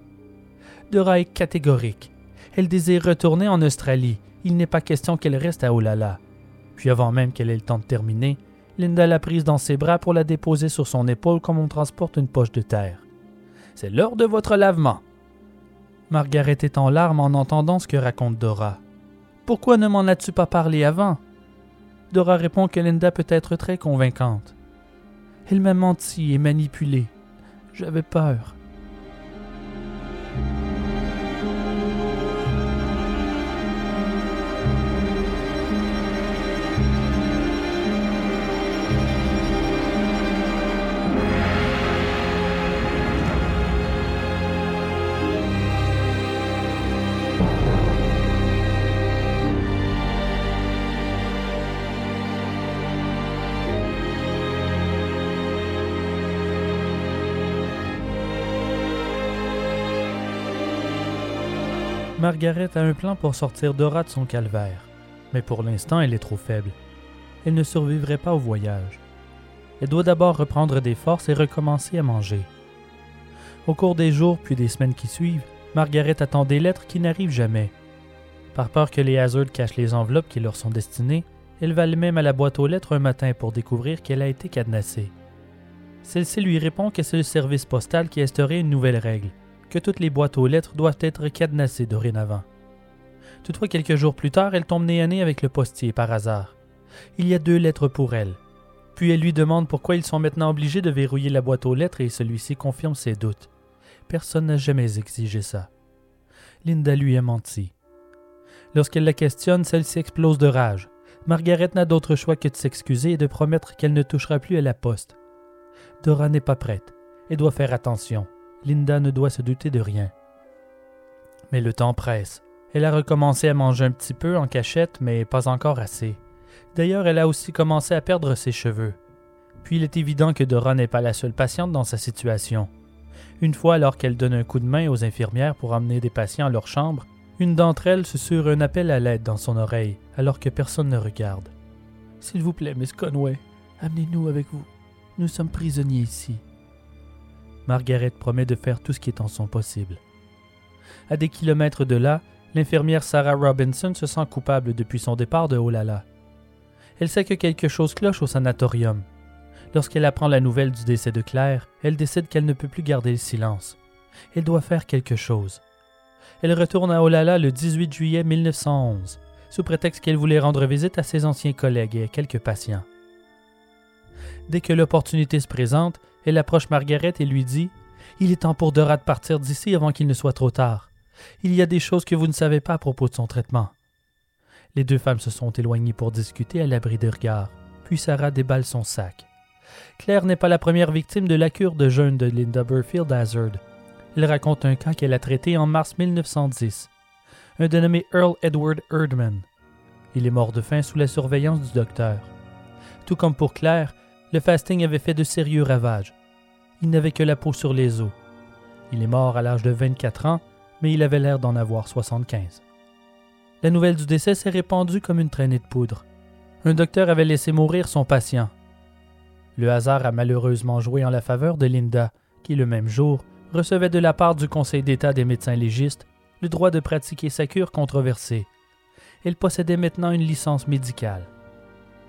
Dora est catégorique. Elle désire retourner en Australie. Il n'est pas question qu'elle reste à Olala. Puis avant même qu'elle ait le temps de terminer, Linda l'a prise dans ses bras pour la déposer sur son épaule comme on transporte une poche de terre. C'est l'heure de votre lavement. Margaret est en larmes en entendant ce que raconte Dora. Pourquoi ne m'en as-tu pas parlé avant? Dora répond que Linda peut être très convaincante. Elle m'a menti et manipulé. J'avais peur. Margaret a un plan pour sortir Dora de son calvaire, mais pour l'instant elle est trop faible. Elle ne survivrait pas au voyage. Elle doit d'abord reprendre des forces et recommencer à manger. Au cours des jours puis des semaines qui suivent, Margaret attend des lettres qui n'arrivent jamais. Par peur que les Hazard cachent les enveloppes qui leur sont destinées, elle va elle-même à la boîte aux lettres un matin pour découvrir qu'elle a été cadenassée. Celle-ci lui répond que c'est le service postal qui a instauré une nouvelle règle que toutes les boîtes aux lettres doivent être cadenassées dorénavant. Toutefois, quelques jours plus tard, elle tombe nez à nez avec le postier par hasard. Il y a deux lettres pour elle. Puis elle lui demande pourquoi ils sont maintenant obligés de verrouiller la boîte aux lettres et celui-ci confirme ses doutes. Personne n'a jamais exigé ça. Linda lui a menti. Lorsqu'elle la questionne, celle-ci explose de rage. Margaret n'a d'autre choix que de s'excuser et de promettre qu'elle ne touchera plus à la poste. Dora n'est pas prête et doit faire attention. Linda ne doit se douter de rien. Mais le temps presse. Elle a recommencé à manger un petit peu en cachette, mais pas encore assez. D'ailleurs, elle a aussi commencé à perdre ses cheveux. Puis il est évident que Dora n'est pas la seule patiente dans sa situation. Une fois, alors qu'elle donne un coup de main aux infirmières pour emmener des patients à leur chambre, une d'entre elles se sur un appel à l'aide dans son oreille, alors que personne ne regarde. S'il vous plaît, Miss Conway, amenez-nous avec vous. Nous sommes prisonniers ici. Margaret promet de faire tout ce qui est en son possible. À des kilomètres de là, l'infirmière Sarah Robinson se sent coupable depuis son départ de Olala. Elle sait que quelque chose cloche au sanatorium. Lorsqu'elle apprend la nouvelle du décès de Claire, elle décide qu'elle ne peut plus garder le silence. Elle doit faire quelque chose. Elle retourne à Olala le 18 juillet 1911, sous prétexte qu'elle voulait rendre visite à ses anciens collègues et à quelques patients. Dès que l'opportunité se présente, elle approche Margaret et lui dit Il est temps pour Dora de partir d'ici avant qu'il ne soit trop tard. Il y a des choses que vous ne savez pas à propos de son traitement. Les deux femmes se sont éloignées pour discuter à l'abri de regards, puis Sarah déballe son sac. Claire n'est pas la première victime de la cure de jeûne de Linda Burfield Hazard. Elle raconte un cas qu'elle a traité en mars 1910. Un dénommé Earl Edward Erdman. Il est mort de faim sous la surveillance du docteur. Tout comme pour Claire, le fasting avait fait de sérieux ravages. Il n'avait que la peau sur les os. Il est mort à l'âge de 24 ans, mais il avait l'air d'en avoir 75. La nouvelle du décès s'est répandue comme une traînée de poudre. Un docteur avait laissé mourir son patient. Le hasard a malheureusement joué en la faveur de Linda, qui le même jour recevait de la part du Conseil d'État des médecins légistes le droit de pratiquer sa cure controversée. Elle possédait maintenant une licence médicale.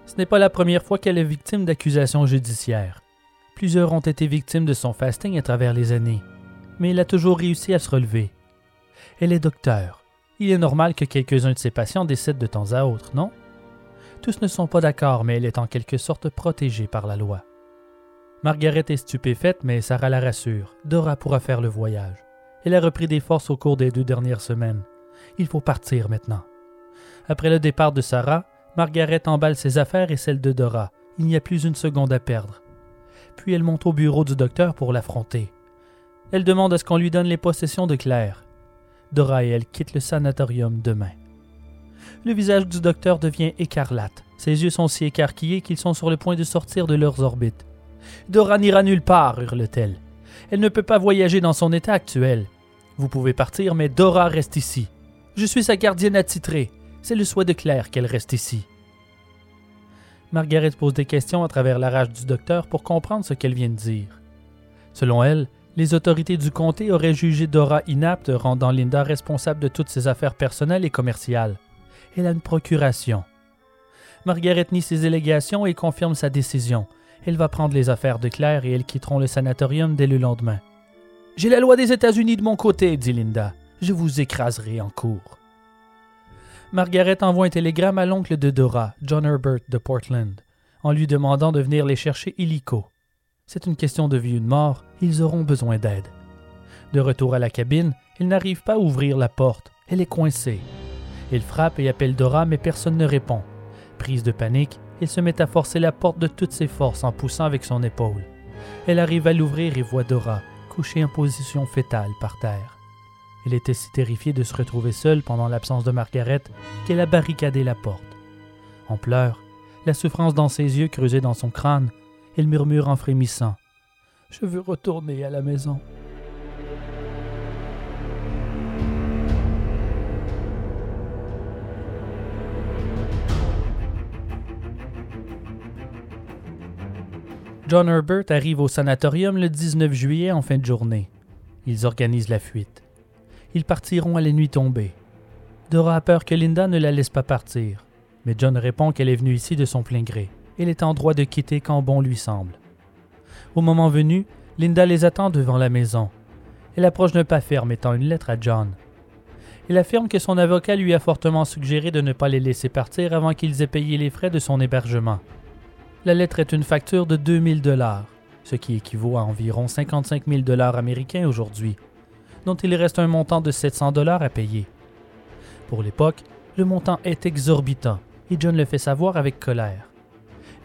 Ce n'est pas la première fois qu'elle est victime d'accusations judiciaires. Plusieurs ont été victimes de son fasting à travers les années, mais elle a toujours réussi à se relever. Elle est docteur. Il est normal que quelques-uns de ses patients décèdent de temps à autre, non? Tous ne sont pas d'accord, mais elle est en quelque sorte protégée par la loi. Margaret est stupéfaite, mais Sarah la rassure. Dora pourra faire le voyage. Elle a repris des forces au cours des deux dernières semaines. Il faut partir maintenant. Après le départ de Sarah, Margaret emballe ses affaires et celles de Dora. Il n'y a plus une seconde à perdre. Puis elle monte au bureau du docteur pour l'affronter. Elle demande à ce qu'on lui donne les possessions de Claire. Dora et elle quittent le sanatorium demain. Le visage du docteur devient écarlate. Ses yeux sont si écarquillés qu'ils sont sur le point de sortir de leurs orbites. Dora n'ira nulle part, hurle-t-elle. Elle ne peut pas voyager dans son état actuel. Vous pouvez partir, mais Dora reste ici. Je suis sa gardienne attitrée. C'est le souhait de Claire qu'elle reste ici. Margaret pose des questions à travers la rage du docteur pour comprendre ce qu'elle vient de dire. Selon elle, les autorités du comté auraient jugé Dora inapte, rendant Linda responsable de toutes ses affaires personnelles et commerciales. Elle a une procuration. Margaret nie ses allégations et confirme sa décision. Elle va prendre les affaires de Claire et elles quitteront le sanatorium dès le lendemain. J'ai la loi des États-Unis de mon côté, dit Linda. Je vous écraserai en cours. Margaret envoie un télégramme à l'oncle de Dora, John Herbert de Portland, en lui demandant de venir les chercher illico. C'est une question de vie ou de mort, ils auront besoin d'aide. De retour à la cabine, il n'arrive pas à ouvrir la porte, elle est coincée. Il frappe et appelle Dora, mais personne ne répond. Prise de panique, il se met à forcer la porte de toutes ses forces en poussant avec son épaule. Elle arrive à l'ouvrir et voit Dora, couchée en position fétale par terre. Elle était si terrifiée de se retrouver seule pendant l'absence de Margaret qu'elle a barricadé la porte. En pleurs, la souffrance dans ses yeux creusés dans son crâne, elle murmure en frémissant Je veux retourner à la maison. John Herbert arrive au sanatorium le 19 juillet en fin de journée. Ils organisent la fuite. Ils partiront à la nuit tombée. Dora a peur que Linda ne la laisse pas partir, mais John répond qu'elle est venue ici de son plein gré. Elle est en droit de quitter quand bon lui semble. Au moment venu, Linda les attend devant la maison. Elle approche d'un pas ferme, mettant une lettre à John. Elle affirme que son avocat lui a fortement suggéré de ne pas les laisser partir avant qu'ils aient payé les frais de son hébergement. La lettre est une facture de 2000 dollars, ce qui équivaut à environ 55 000 dollars américains aujourd'hui, dont il reste un montant de 700 dollars à payer. Pour l'époque, le montant est exorbitant et John le fait savoir avec colère.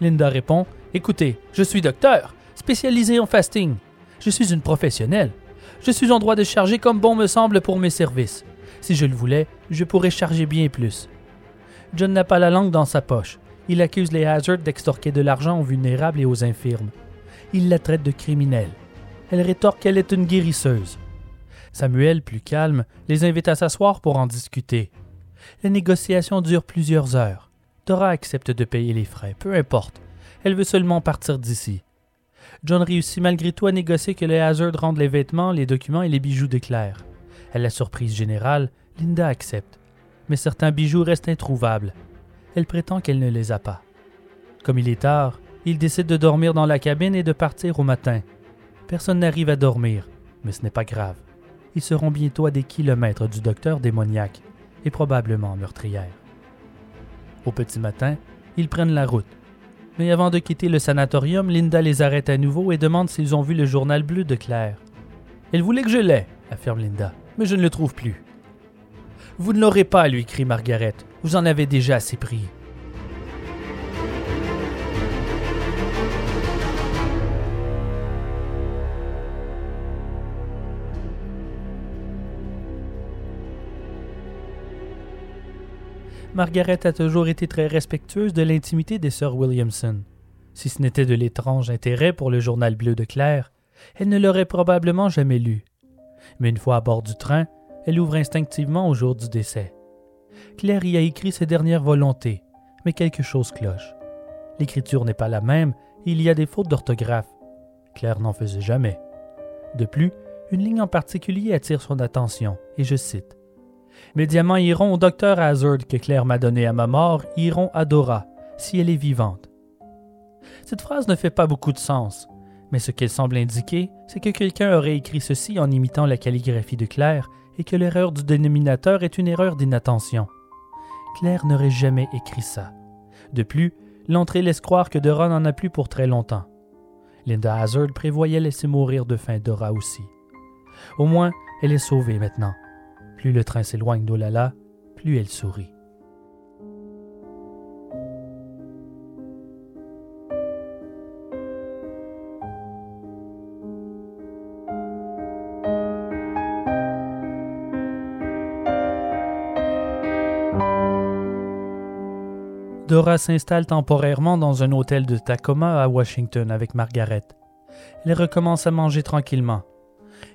Linda répond Écoutez, je suis docteur, spécialisé en fasting. Je suis une professionnelle. Je suis en droit de charger comme bon me semble pour mes services. Si je le voulais, je pourrais charger bien plus. John n'a pas la langue dans sa poche. Il accuse les Hazard d'extorquer de l'argent aux vulnérables et aux infirmes. Il la traite de criminelle. Elle rétorque qu'elle est une guérisseuse. Samuel, plus calme, les invite à s'asseoir pour en discuter. Les négociations durent plusieurs heures. Dora accepte de payer les frais, peu importe. Elle veut seulement partir d'ici. John réussit malgré tout à négocier que les Hazard rendent les vêtements, les documents et les bijoux de Claire. À la surprise générale, Linda accepte. Mais certains bijoux restent introuvables. Elle prétend qu'elle ne les a pas. Comme il est tard, il décide de dormir dans la cabine et de partir au matin. Personne n'arrive à dormir, mais ce n'est pas grave. Ils seront bientôt à des kilomètres du docteur démoniaque et probablement meurtrière. Au petit matin, ils prennent la route. Mais avant de quitter le sanatorium, Linda les arrête à nouveau et demande s'ils ont vu le journal bleu de Claire. Elle voulait que je l'aie, affirme Linda, mais je ne le trouve plus. Vous ne l'aurez pas, lui crie Margaret. Vous en avez déjà assez pris. Margaret a toujours été très respectueuse de l'intimité des sœurs Williamson. Si ce n'était de l'étrange intérêt pour le journal bleu de Claire, elle ne l'aurait probablement jamais lu. Mais une fois à bord du train, elle ouvre instinctivement au jour du décès. Claire y a écrit ses dernières volontés, mais quelque chose cloche. L'écriture n'est pas la même et il y a des fautes d'orthographe. Claire n'en faisait jamais. De plus, une ligne en particulier attire son attention, et je cite mes diamants iront au docteur Hazard que Claire m'a donné à ma mort, iront à Dora, si elle est vivante. Cette phrase ne fait pas beaucoup de sens, mais ce qu'elle semble indiquer, c'est que quelqu'un aurait écrit ceci en imitant la calligraphie de Claire et que l'erreur du dénominateur est une erreur d'inattention. Claire n'aurait jamais écrit ça. De plus, l'entrée laisse croire que Dora n'en a plus pour très longtemps. Linda Hazard prévoyait laisser mourir de faim Dora aussi. Au moins, elle est sauvée maintenant. Plus le train s'éloigne d'Olala, plus elle sourit. Dora s'installe temporairement dans un hôtel de Tacoma à Washington avec Margaret. Elle recommence à manger tranquillement.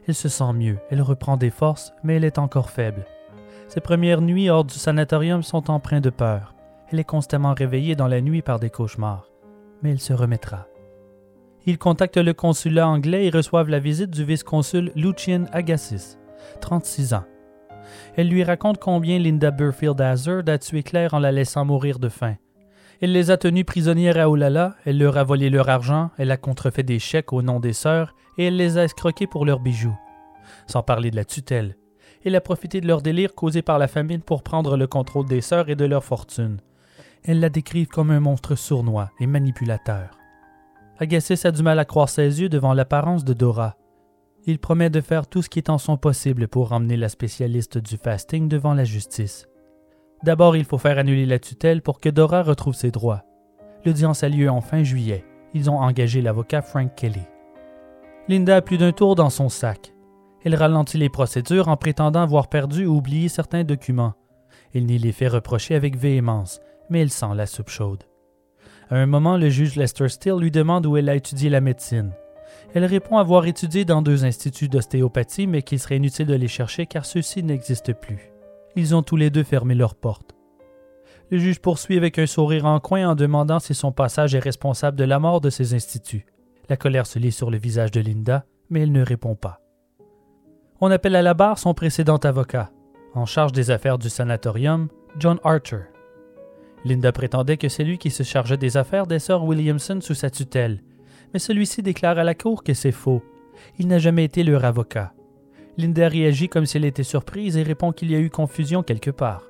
Elle se sent mieux, elle reprend des forces, mais elle est encore faible. Ses premières nuits hors du sanatorium sont empreintes de peur. Elle est constamment réveillée dans la nuit par des cauchemars, mais elle se remettra. Ils contactent le consulat anglais et reçoivent la visite du vice-consul Lucien Agassiz, 36 ans. Elle lui raconte combien Linda Burfield Hazard a tué Claire en la laissant mourir de faim. Elle les a tenues prisonnières à Olala, elle leur a volé leur argent, elle a contrefait des chèques au nom des sœurs et elle les a escroqués pour leurs bijoux. Sans parler de la tutelle. Elle a profité de leur délire causé par la famine pour prendre le contrôle des sœurs et de leur fortune. Elle la décrivent comme un monstre sournois et manipulateur. Agassiz a du mal à croire ses yeux devant l'apparence de Dora. Il promet de faire tout ce qui est en son possible pour emmener la spécialiste du fasting devant la justice. D'abord, il faut faire annuler la tutelle pour que Dora retrouve ses droits. L'audience a lieu en fin juillet. Ils ont engagé l'avocat Frank Kelly. Linda a plus d'un tour dans son sac. Elle ralentit les procédures en prétendant avoir perdu ou oublié certains documents. Il n'y les fait reprocher avec véhémence, mais elle sent la soupe chaude. À un moment, le juge Lester Steele lui demande où elle a étudié la médecine. Elle répond avoir étudié dans deux instituts d'ostéopathie, mais qu'il serait inutile de les chercher car ceux-ci n'existent plus. Ils ont tous les deux fermé leurs portes. Le juge poursuit avec un sourire en coin en demandant si son passage est responsable de la mort de ces instituts. La colère se lit sur le visage de Linda, mais elle ne répond pas. On appelle à la barre son précédent avocat, en charge des affaires du sanatorium, John Archer. Linda prétendait que c'est lui qui se chargeait des affaires des sœurs Williamson sous sa tutelle, mais celui-ci déclare à la cour que c'est faux. Il n'a jamais été leur avocat. Linda réagit comme si elle était surprise et répond qu'il y a eu confusion quelque part.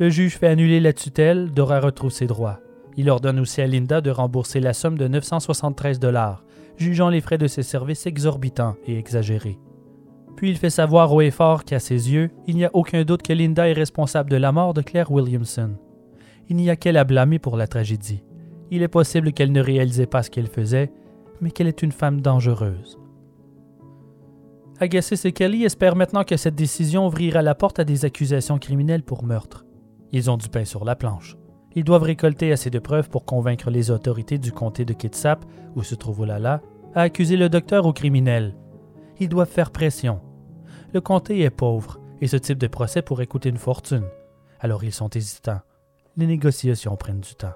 Le juge fait annuler la tutelle, Dora retrouve ses droits. Il ordonne aussi à Linda de rembourser la somme de 973 dollars, jugeant les frais de ses services exorbitants et exagérés. Puis il fait savoir haut et fort qu'à ses yeux, il n'y a aucun doute que Linda est responsable de la mort de Claire Williamson. Il n'y a qu'elle à blâmer pour la tragédie. Il est possible qu'elle ne réalisait pas ce qu'elle faisait, mais qu'elle est une femme dangereuse. Agassiz et Kelly espèrent maintenant que cette décision ouvrira la porte à des accusations criminelles pour meurtre. Ils ont du pain sur la planche. Ils doivent récolter assez de preuves pour convaincre les autorités du comté de Kitsap, où se trouve Olala, à accuser le docteur au criminel. Ils doivent faire pression. Le comté est pauvre, et ce type de procès pourrait coûter une fortune. Alors ils sont hésitants. Les négociations prennent du temps.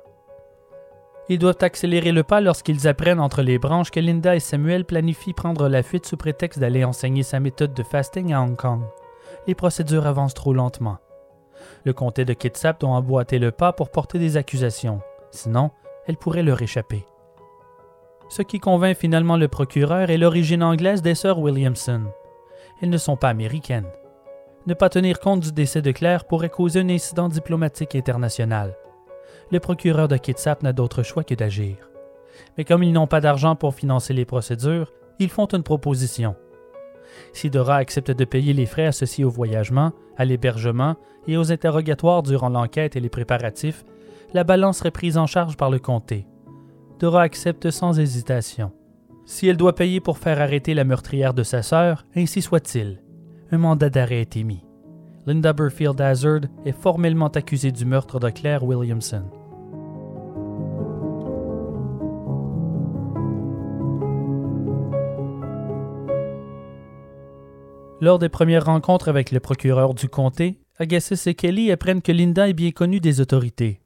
Ils doivent accélérer le pas lorsqu'ils apprennent entre les branches que Linda et Samuel planifient prendre la fuite sous prétexte d'aller enseigner sa méthode de fasting à Hong Kong. Les procédures avancent trop lentement. Le comté de Kitsap doit emboîter le pas pour porter des accusations, sinon, elle pourrait leur échapper. Ce qui convainc finalement le procureur est l'origine anglaise des sœurs Williamson. Elles ne sont pas américaines. Ne pas tenir compte du décès de Claire pourrait causer un incident diplomatique international. Le procureur de Kitsap n'a d'autre choix que d'agir. Mais comme ils n'ont pas d'argent pour financer les procédures, ils font une proposition. Si Dora accepte de payer les frais associés au voyagement, à l'hébergement et aux interrogatoires durant l'enquête et les préparatifs, la balance serait prise en charge par le comté. Dora accepte sans hésitation. Si elle doit payer pour faire arrêter la meurtrière de sa sœur, ainsi soit-il. Un mandat d'arrêt est émis. Linda Burfield Hazard est formellement accusée du meurtre de Claire Williamson. Lors des premières rencontres avec le procureur du comté, Agassiz et Kelly apprennent que Linda est bien connue des autorités.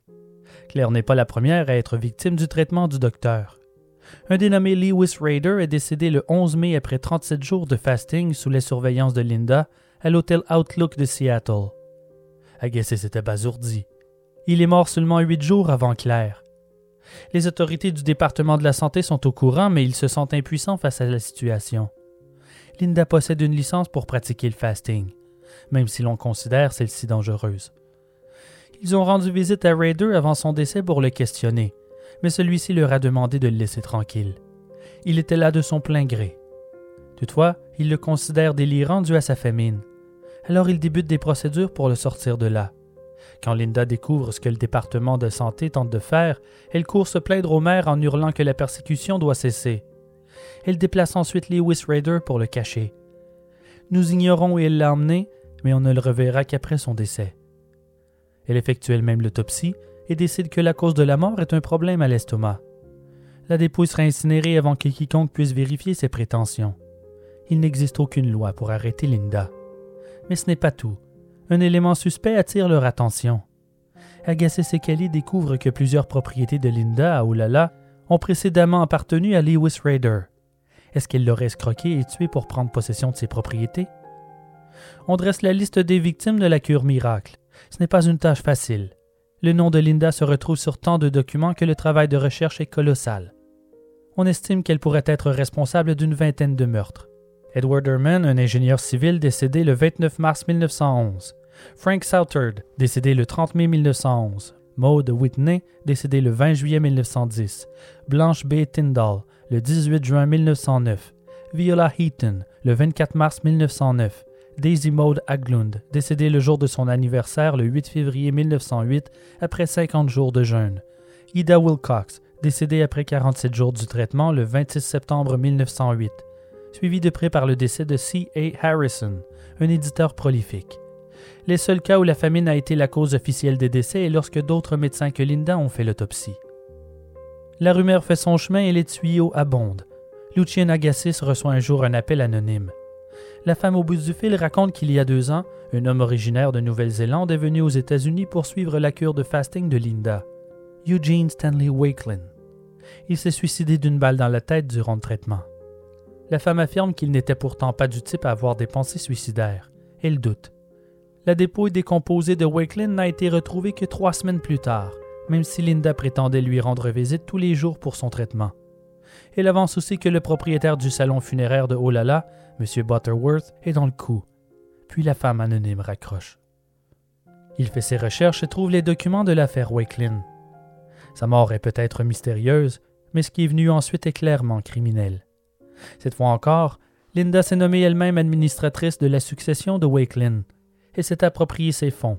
Claire n'est pas la première à être victime du traitement du docteur. Un dénommé Lewis Rader est décédé le 11 mai après 37 jours de fasting sous la surveillance de Linda à l'hôtel Outlook de Seattle. Agassiz était basourdi. Il est mort seulement huit jours avant Claire. Les autorités du département de la santé sont au courant, mais ils se sentent impuissants face à la situation. Linda possède une licence pour pratiquer le fasting, même si l'on considère celle-ci dangereuse. Ils ont rendu visite à Raider avant son décès pour le questionner, mais celui-ci leur a demandé de le laisser tranquille. Il était là de son plein gré. Toutefois, il le considère délirant dû à sa famine. Alors il débute des procédures pour le sortir de là. Quand Linda découvre ce que le département de santé tente de faire, elle court se plaindre au maire en hurlant que la persécution doit cesser. Elle déplace ensuite Lewis Raider pour le cacher. Nous ignorons où elle l'a emmené, mais on ne le reverra qu'après son décès. Elle effectue elle-même l'autopsie et décide que la cause de la mort est un problème à l'estomac. La dépouille sera incinérée avant que quiconque puisse vérifier ses prétentions. Il n'existe aucune loi pour arrêter Linda. Mais ce n'est pas tout. Un élément suspect attire leur attention. Agassiz et Kelly découvrent que plusieurs propriétés de Linda à Oulala ont précédemment appartenu à Lewis Raider. Est-ce qu'il l'aurait escroqué et tué pour prendre possession de ses propriétés? On dresse la liste des victimes de la cure miracle. Ce n'est pas une tâche facile. Le nom de Linda se retrouve sur tant de documents que le travail de recherche est colossal. On estime qu'elle pourrait être responsable d'une vingtaine de meurtres. Edward Herman, un ingénieur civil décédé le 29 mars 1911. Frank Southard, décédé le 30 mai 1911. Maud Whitney, décédée le 20 juillet 1910. Blanche B. Tyndall, le 18 juin 1909. Viola Heaton, le 24 mars 1909. Daisy Maud Haglund, décédée le jour de son anniversaire le 8 février 1908 après 50 jours de jeûne. Ida Wilcox, décédée après 47 jours du traitement le 26 septembre 1908, suivie de près par le décès de C. A. Harrison, un éditeur prolifique. Les seuls cas où la famine a été la cause officielle des décès est lorsque d'autres médecins que Linda ont fait l'autopsie. La rumeur fait son chemin et les tuyaux abondent. Lucien Agassiz reçoit un jour un appel anonyme. La femme au bout du fil raconte qu'il y a deux ans, un homme originaire de Nouvelle-Zélande est venu aux États-Unis pour suivre la cure de fasting de Linda, Eugene Stanley Wakelin. Il s'est suicidé d'une balle dans la tête durant le traitement. La femme affirme qu'il n'était pourtant pas du type à avoir des pensées suicidaires. Elle doute la dépouille décomposée de Wakelin n'a été retrouvée que trois semaines plus tard, même si Linda prétendait lui rendre visite tous les jours pour son traitement. Elle avance aussi que le propriétaire du salon funéraire de Olala, M. Butterworth, est dans le coup. Puis la femme anonyme raccroche. Il fait ses recherches et trouve les documents de l'affaire Wakelin. Sa mort est peut-être mystérieuse, mais ce qui est venu ensuite est clairement criminel. Cette fois encore, Linda s'est nommée elle-même administratrice de la succession de Wakelin et s'est approprié ses fonds.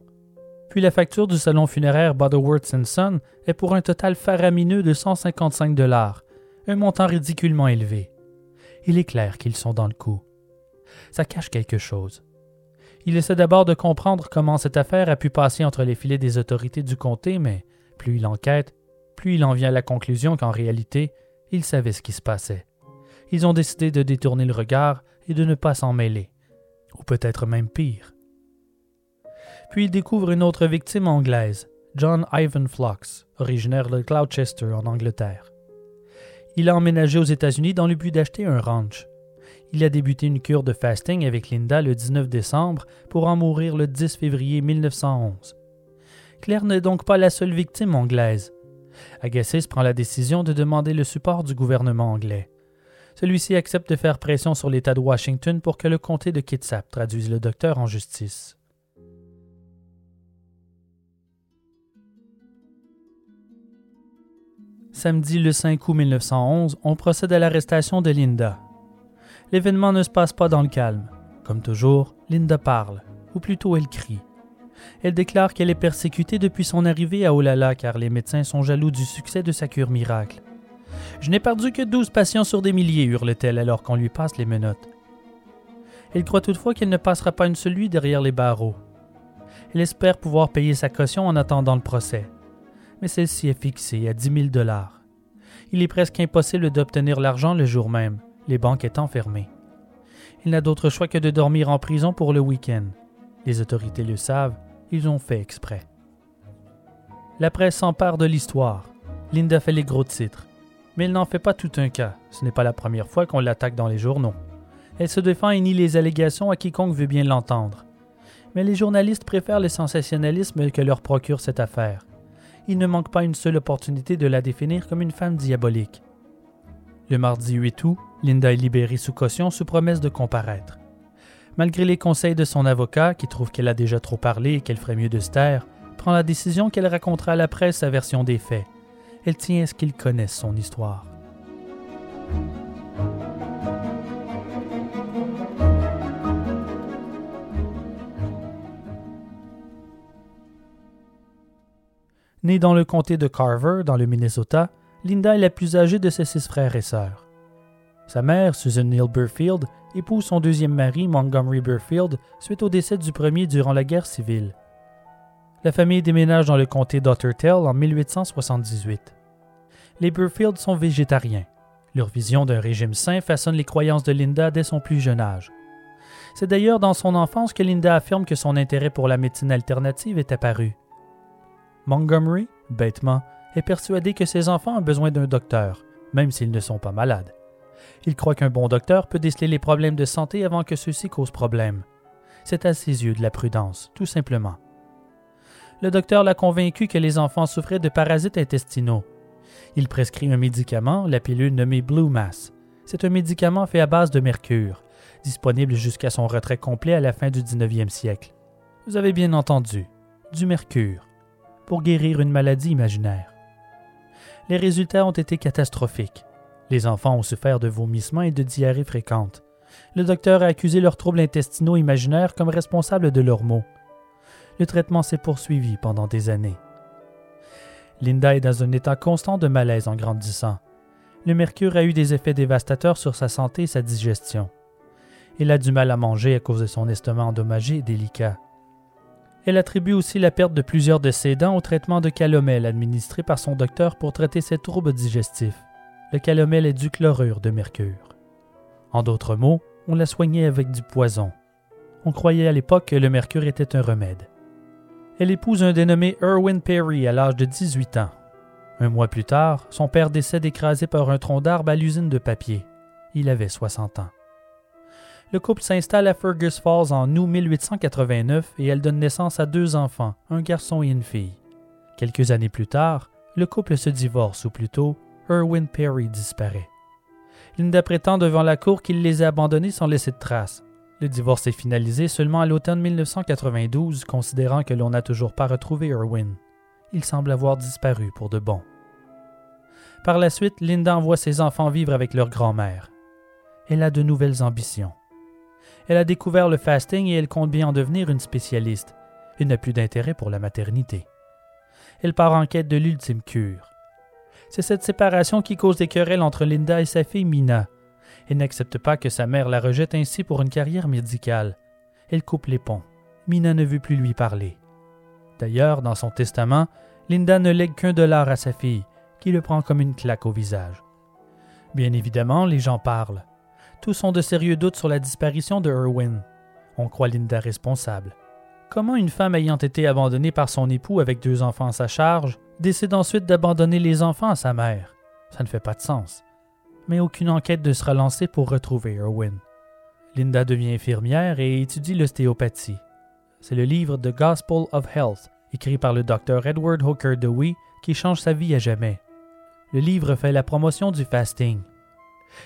Puis la facture du salon funéraire Butterworth Son est pour un total faramineux de 155 dollars, un montant ridiculement élevé. Il est clair qu'ils sont dans le coup. Ça cache quelque chose. Il essaie d'abord de comprendre comment cette affaire a pu passer entre les filets des autorités du comté, mais plus il enquête, plus il en vient à la conclusion qu'en réalité, il savait ce qui se passait. Ils ont décidé de détourner le regard et de ne pas s'en mêler. Ou peut-être même pire. Puis il découvre une autre victime anglaise, John Ivan Flox, originaire de Gloucester en Angleterre. Il a emménagé aux États-Unis dans le but d'acheter un ranch. Il a débuté une cure de fasting avec Linda le 19 décembre pour en mourir le 10 février 1911. Claire n'est donc pas la seule victime anglaise. Agassiz prend la décision de demander le support du gouvernement anglais. Celui-ci accepte de faire pression sur l'État de Washington pour que le comté de Kitsap traduise le docteur en justice. Samedi le 5 août 1911, on procède à l'arrestation de Linda, L'événement ne se passe pas dans le calme. Comme toujours, Linda parle, ou plutôt elle crie. Elle déclare qu'elle est persécutée depuis son arrivée à Olala car les médecins sont jaloux du succès de sa cure miracle. Je n'ai perdu que douze patients sur des milliers, hurle-t-elle alors qu'on lui passe les menottes. Elle croit toutefois qu'elle ne passera pas une seule nuit derrière les barreaux. Elle espère pouvoir payer sa caution en attendant le procès. Mais celle-ci est fixée à dix mille dollars. Il est presque impossible d'obtenir l'argent le jour même les banques étant fermées. Il n'a d'autre choix que de dormir en prison pour le week-end. Les autorités le savent, ils ont fait exprès. La presse s'empare de l'histoire. Linda fait les gros titres. Mais elle n'en fait pas tout un cas. Ce n'est pas la première fois qu'on l'attaque dans les journaux. Elle se défend et nie les allégations à quiconque veut bien l'entendre. Mais les journalistes préfèrent le sensationnalisme que leur procure cette affaire. Il ne manque pas une seule opportunité de la définir comme une femme diabolique. Le mardi 8 août, Linda est libérée sous caution sous promesse de comparaître. Malgré les conseils de son avocat, qui trouve qu'elle a déjà trop parlé et qu'elle ferait mieux de se taire, prend la décision qu'elle racontera à la presse sa version des faits. Elle tient à ce qu'ils connaissent son histoire. Née dans le comté de Carver, dans le Minnesota, Linda est la plus âgée de ses six frères et sœurs. Sa mère, Susan Neal Burfield, épouse son deuxième mari, Montgomery Burfield, suite au décès du premier durant la guerre civile. La famille déménage dans le comté d'Ottertail en 1878. Les Burfield sont végétariens. Leur vision d'un régime sain façonne les croyances de Linda dès son plus jeune âge. C'est d'ailleurs dans son enfance que Linda affirme que son intérêt pour la médecine alternative est apparu. Montgomery, bêtement, est persuadé que ses enfants ont besoin d'un docteur, même s'ils ne sont pas malades. Il croit qu'un bon docteur peut déceler les problèmes de santé avant que ceux-ci causent problème. C'est à ses yeux de la prudence, tout simplement. Le docteur l'a convaincu que les enfants souffraient de parasites intestinaux. Il prescrit un médicament, la pilule nommée Blue Mass. C'est un médicament fait à base de mercure, disponible jusqu'à son retrait complet à la fin du 19e siècle. Vous avez bien entendu, du mercure, pour guérir une maladie imaginaire. Les résultats ont été catastrophiques. Les enfants ont souffert de vomissements et de diarrhées fréquentes. Le docteur a accusé leurs troubles intestinaux imaginaires comme responsables de leurs maux. Le traitement s'est poursuivi pendant des années. Linda est dans un état constant de malaise en grandissant. Le mercure a eu des effets dévastateurs sur sa santé et sa digestion. Elle a du mal à manger à cause de son estomac endommagé et délicat. Elle attribue aussi la perte de plusieurs de ses dents au traitement de calomel administré par son docteur pour traiter ses troubles digestifs le calomel est du chlorure de mercure. En d'autres mots, on la soignait avec du poison. On croyait à l'époque que le mercure était un remède. Elle épouse un dénommé Erwin Perry à l'âge de 18 ans. Un mois plus tard, son père décède écrasé par un tronc d'arbre à l'usine de papier. Il avait 60 ans. Le couple s'installe à Fergus Falls en août 1889 et elle donne naissance à deux enfants, un garçon et une fille. Quelques années plus tard, le couple se divorce, ou plutôt, Erwin Perry disparaît. Linda prétend devant la cour qu'il les a abandonnés sans laisser de traces. Le divorce est finalisé seulement à l'automne 1992, considérant que l'on n'a toujours pas retrouvé Erwin. Il semble avoir disparu pour de bon. Par la suite, Linda envoie ses enfants vivre avec leur grand-mère. elle a de nouvelles ambitions. Elle a découvert le fasting et elle compte bien en devenir une spécialiste. Elle n'a plus d'intérêt pour la maternité. Elle part en quête de l'ultime cure. C'est cette séparation qui cause des querelles entre Linda et sa fille Mina. Elle n'accepte pas que sa mère la rejette ainsi pour une carrière médicale. Elle coupe les ponts. Mina ne veut plus lui parler. D'ailleurs, dans son testament, Linda ne lègue qu'un dollar à sa fille, qui le prend comme une claque au visage. Bien évidemment, les gens parlent. Tous ont de sérieux doutes sur la disparition de Erwin. On croit Linda responsable. Comment une femme ayant été abandonnée par son époux avec deux enfants à sa charge décide ensuite d'abandonner les enfants à sa mère? Ça ne fait pas de sens. Mais aucune enquête ne sera lancée pour retrouver Erwin. Linda devient infirmière et étudie l'ostéopathie. C'est le livre The Gospel of Health, écrit par le docteur Edward Hooker Dewey, qui change sa vie à jamais. Le livre fait la promotion du fasting.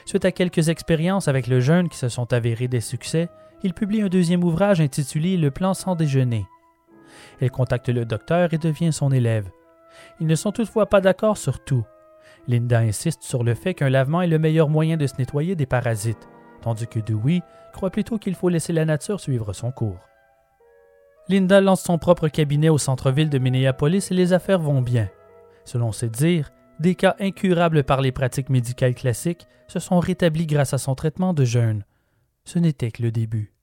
Suite à quelques expériences avec le jeûne qui se sont avérées des succès, il publie un deuxième ouvrage intitulé Le plan sans déjeuner. Elle contacte le docteur et devient son élève. Ils ne sont toutefois pas d'accord sur tout. Linda insiste sur le fait qu'un lavement est le meilleur moyen de se nettoyer des parasites, tandis que Dewey croit plutôt qu'il faut laisser la nature suivre son cours. Linda lance son propre cabinet au centre-ville de Minneapolis et les affaires vont bien. Selon ses dires, des cas incurables par les pratiques médicales classiques se sont rétablis grâce à son traitement de jeûne. Ce n'était que le début.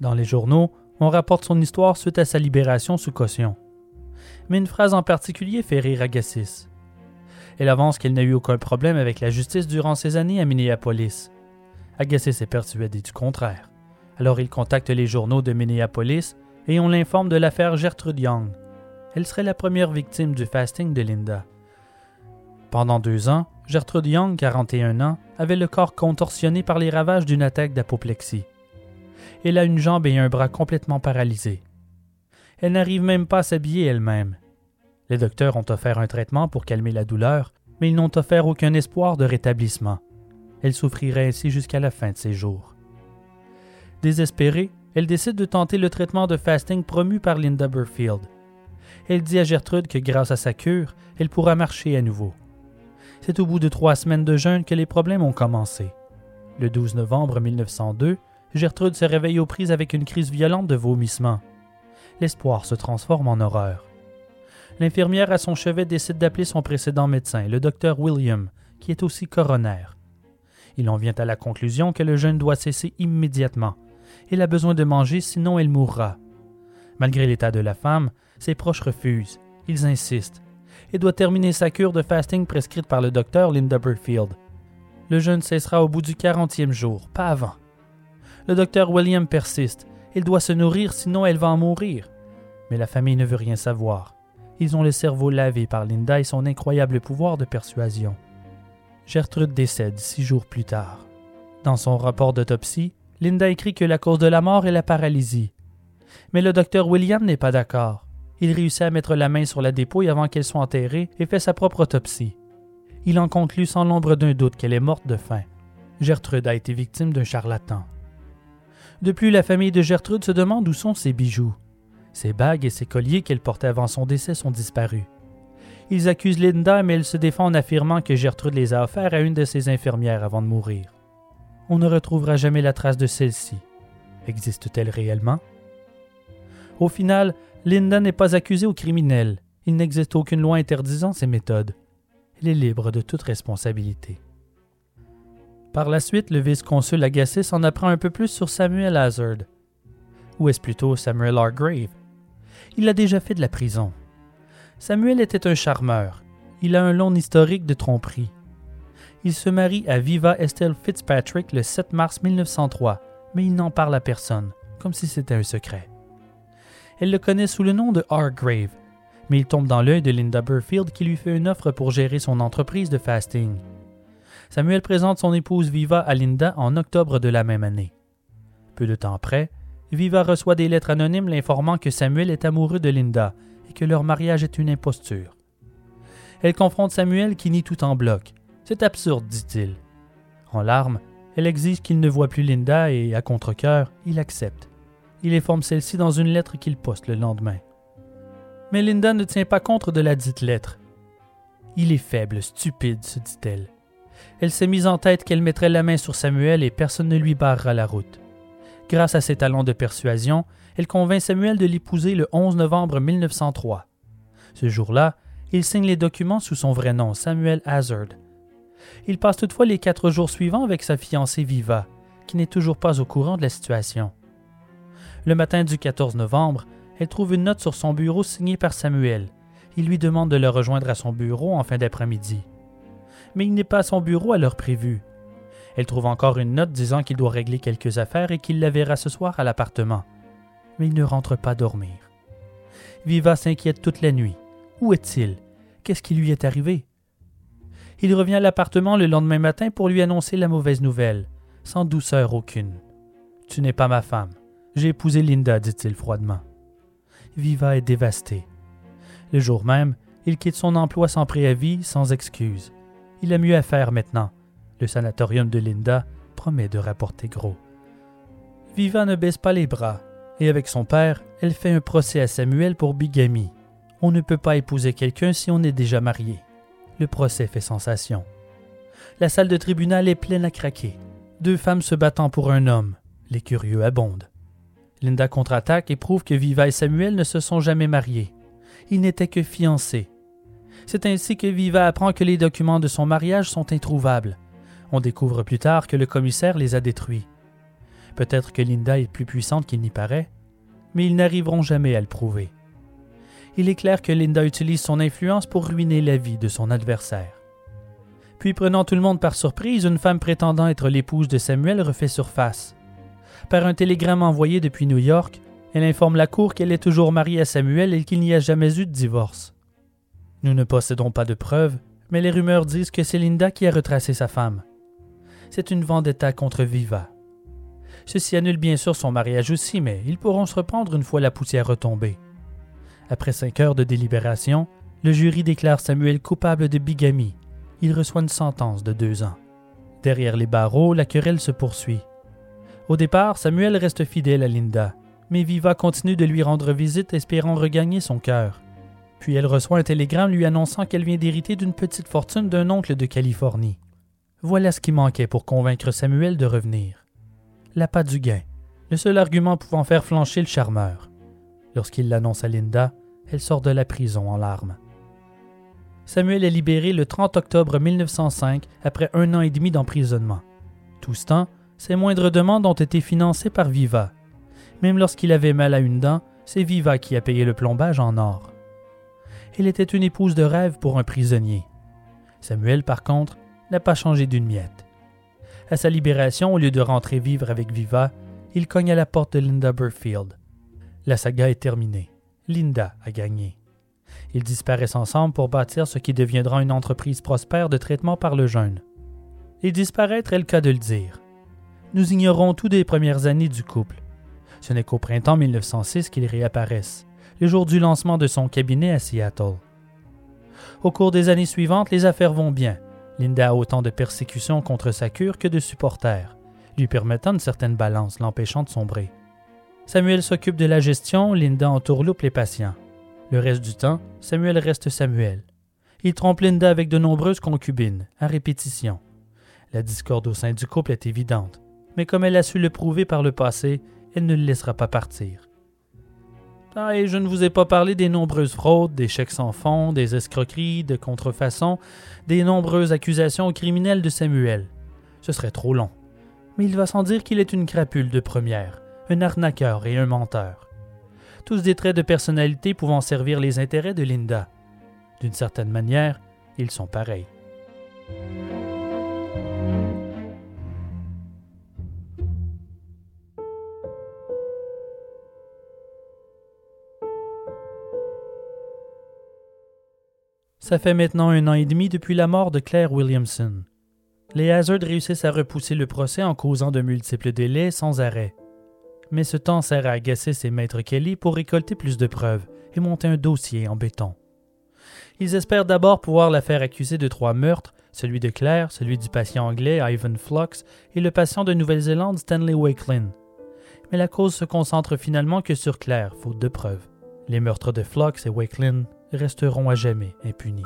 Dans les journaux, on rapporte son histoire suite à sa libération sous caution. Mais une phrase en particulier fait rire Agassiz. Elle avance qu'elle n'a eu aucun problème avec la justice durant ses années à Minneapolis. Agassiz est persuadé du contraire. Alors il contacte les journaux de Minneapolis et on l'informe de l'affaire Gertrude Young. Elle serait la première victime du fasting de Linda. Pendant deux ans, Gertrude Young, 41 ans, avait le corps contorsionné par les ravages d'une attaque d'apoplexie. Elle a une jambe et un bras complètement paralysés. Elle n'arrive même pas à s'habiller elle-même. Les docteurs ont offert un traitement pour calmer la douleur, mais ils n'ont offert aucun espoir de rétablissement. Elle souffrirait ainsi jusqu'à la fin de ses jours. Désespérée, elle décide de tenter le traitement de fasting promu par Linda Burfield. Elle dit à Gertrude que grâce à sa cure, elle pourra marcher à nouveau. C'est au bout de trois semaines de jeûne que les problèmes ont commencé. Le 12 novembre 1902, Gertrude se réveille aux prises avec une crise violente de vomissement. L'espoir se transforme en horreur. L'infirmière à son chevet décide d'appeler son précédent médecin, le docteur William, qui est aussi coroner. Il en vient à la conclusion que le jeûne doit cesser immédiatement elle a besoin de manger, sinon elle mourra. Malgré l'état de la femme, ses proches refusent. Ils insistent. Elle doit terminer sa cure de fasting prescrite par le docteur Linda Burfield. Le jeûne cessera au bout du quarantième jour, pas avant. Le docteur William persiste. Il doit se nourrir, sinon elle va en mourir. Mais la famille ne veut rien savoir. Ils ont le cerveau lavé par Linda et son incroyable pouvoir de persuasion. Gertrude décède six jours plus tard. Dans son rapport d'autopsie, Linda écrit que la cause de la mort est la paralysie. Mais le docteur William n'est pas d'accord. Il réussit à mettre la main sur la dépouille avant qu'elle soit enterrée et fait sa propre autopsie. Il en conclut sans l'ombre d'un doute qu'elle est morte de faim. Gertrude a été victime d'un charlatan. Depuis, la famille de Gertrude se demande où sont ses bijoux. Ses bagues et ses colliers qu'elle portait avant son décès sont disparus. Ils accusent Linda, mais elle se défend en affirmant que Gertrude les a offerts à une de ses infirmières avant de mourir on ne retrouvera jamais la trace de celle-ci. Existe-t-elle réellement? Au final, Linda n'est pas accusée au criminel. Il n'existe aucune loi interdisant ces méthodes. Elle est libre de toute responsabilité. Par la suite, le vice-consul Agassiz en apprend un peu plus sur Samuel Hazard. Ou est-ce plutôt Samuel Hargrave? Il a déjà fait de la prison. Samuel était un charmeur. Il a un long historique de tromperie. Il se marie à Viva Estelle Fitzpatrick le 7 mars 1903, mais il n'en parle à personne, comme si c'était un secret. Elle le connaît sous le nom de Hargrave, mais il tombe dans l'œil de Linda Burfield qui lui fait une offre pour gérer son entreprise de fasting. Samuel présente son épouse Viva à Linda en octobre de la même année. Peu de temps après, Viva reçoit des lettres anonymes l'informant que Samuel est amoureux de Linda et que leur mariage est une imposture. Elle confronte Samuel qui nie tout en bloc, c'est absurde, dit-il. En larmes, elle exige qu'il ne voie plus Linda et, à contre-coeur, il accepte. Il informe celle-ci dans une lettre qu'il poste le lendemain. Mais Linda ne tient pas compte de la dite lettre. Il est faible, stupide, se dit-elle. Elle s'est mise en tête qu'elle mettrait la main sur Samuel et personne ne lui barrera la route. Grâce à ses talents de persuasion, elle convainc Samuel de l'épouser le 11 novembre 1903. Ce jour-là, il signe les documents sous son vrai nom, Samuel Hazard. Il passe toutefois les quatre jours suivants avec sa fiancée Viva, qui n'est toujours pas au courant de la situation. Le matin du 14 novembre, elle trouve une note sur son bureau signée par Samuel. Il lui demande de le rejoindre à son bureau en fin d'après-midi. Mais il n'est pas à son bureau à l'heure prévue. Elle trouve encore une note disant qu'il doit régler quelques affaires et qu'il la verra ce soir à l'appartement. Mais il ne rentre pas dormir. Viva s'inquiète toute la nuit. Où est-il? Qu'est-ce qui lui est arrivé? Il revient à l'appartement le lendemain matin pour lui annoncer la mauvaise nouvelle, sans douceur aucune. Tu n'es pas ma femme. J'ai épousé Linda, dit-il froidement. Viva est dévasté. Le jour même, il quitte son emploi sans préavis, sans excuse. Il a mieux à faire maintenant. Le sanatorium de Linda promet de rapporter gros. Viva ne baisse pas les bras, et avec son père, elle fait un procès à Samuel pour bigamie. On ne peut pas épouser quelqu'un si on est déjà marié. Le procès fait sensation. La salle de tribunal est pleine à craquer. Deux femmes se battant pour un homme. Les curieux abondent. Linda contre-attaque et prouve que Viva et Samuel ne se sont jamais mariés. Ils n'étaient que fiancés. C'est ainsi que Viva apprend que les documents de son mariage sont introuvables. On découvre plus tard que le commissaire les a détruits. Peut-être que Linda est plus puissante qu'il n'y paraît, mais ils n'arriveront jamais à le prouver. Il est clair que Linda utilise son influence pour ruiner la vie de son adversaire. Puis, prenant tout le monde par surprise, une femme prétendant être l'épouse de Samuel refait surface. Par un télégramme envoyé depuis New York, elle informe la Cour qu'elle est toujours mariée à Samuel et qu'il n'y a jamais eu de divorce. Nous ne possédons pas de preuves, mais les rumeurs disent que c'est Linda qui a retracé sa femme. C'est une vendetta contre Viva. Ceci annule bien sûr son mariage aussi, mais ils pourront se reprendre une fois la poussière retombée. Après cinq heures de délibération, le jury déclare Samuel coupable de bigamie. Il reçoit une sentence de deux ans. Derrière les barreaux, la querelle se poursuit. Au départ, Samuel reste fidèle à Linda, mais Viva continue de lui rendre visite espérant regagner son cœur. Puis elle reçoit un télégramme lui annonçant qu'elle vient d'hériter d'une petite fortune d'un oncle de Californie. Voilà ce qui manquait pour convaincre Samuel de revenir. L'appât du gain, le seul argument pouvant faire flancher le charmeur. Lorsqu'il l'annonce à Linda, elle sort de la prison en larmes. Samuel est libéré le 30 octobre 1905 après un an et demi d'emprisonnement. Tout ce temps, ses moindres demandes ont été financées par Viva. Même lorsqu'il avait mal à une dent, c'est Viva qui a payé le plombage en or. Elle était une épouse de rêve pour un prisonnier. Samuel, par contre, n'a pas changé d'une miette. À sa libération, au lieu de rentrer vivre avec Viva, il cogne à la porte de Linda Burfield. La saga est terminée. Linda a gagné. Ils disparaissent ensemble pour bâtir ce qui deviendra une entreprise prospère de traitement par le jeûne. Et disparaître est le cas de le dire. Nous ignorons tout des premières années du couple. Ce n'est qu'au printemps 1906 qu'ils réapparaissent, le jour du lancement de son cabinet à Seattle. Au cours des années suivantes, les affaires vont bien. Linda a autant de persécutions contre sa cure que de supporters, lui permettant une certaine balance, l'empêchant de sombrer. Samuel s'occupe de la gestion, Linda entourloupe les patients. Le reste du temps, Samuel reste Samuel. Il trompe Linda avec de nombreuses concubines, à répétition. La discorde au sein du couple est évidente mais comme elle a su le prouver par le passé, elle ne le laissera pas partir. Ah, et je ne vous ai pas parlé des nombreuses fraudes, des chèques sans fonds, des escroqueries, de contrefaçons, des nombreuses accusations criminelles de Samuel. Ce serait trop long. Mais il va sans dire qu'il est une crapule de première, un arnaqueur et un menteur. Tous des traits de personnalité pouvant servir les intérêts de Linda. D'une certaine manière, ils sont pareils. Ça fait maintenant un an et demi depuis la mort de Claire Williamson. Les Hazard réussissent à repousser le procès en causant de multiples délais sans arrêt. Mais ce temps sert à agacer ses maîtres Kelly pour récolter plus de preuves et monter un dossier en béton. Ils espèrent d'abord pouvoir la faire accuser de trois meurtres, celui de Claire, celui du patient anglais Ivan Flux et le patient de Nouvelle-Zélande Stanley Wakelin. Mais la cause se concentre finalement que sur Claire, faute de preuves. Les meurtres de Flux et Wakelin resteront à jamais impunis.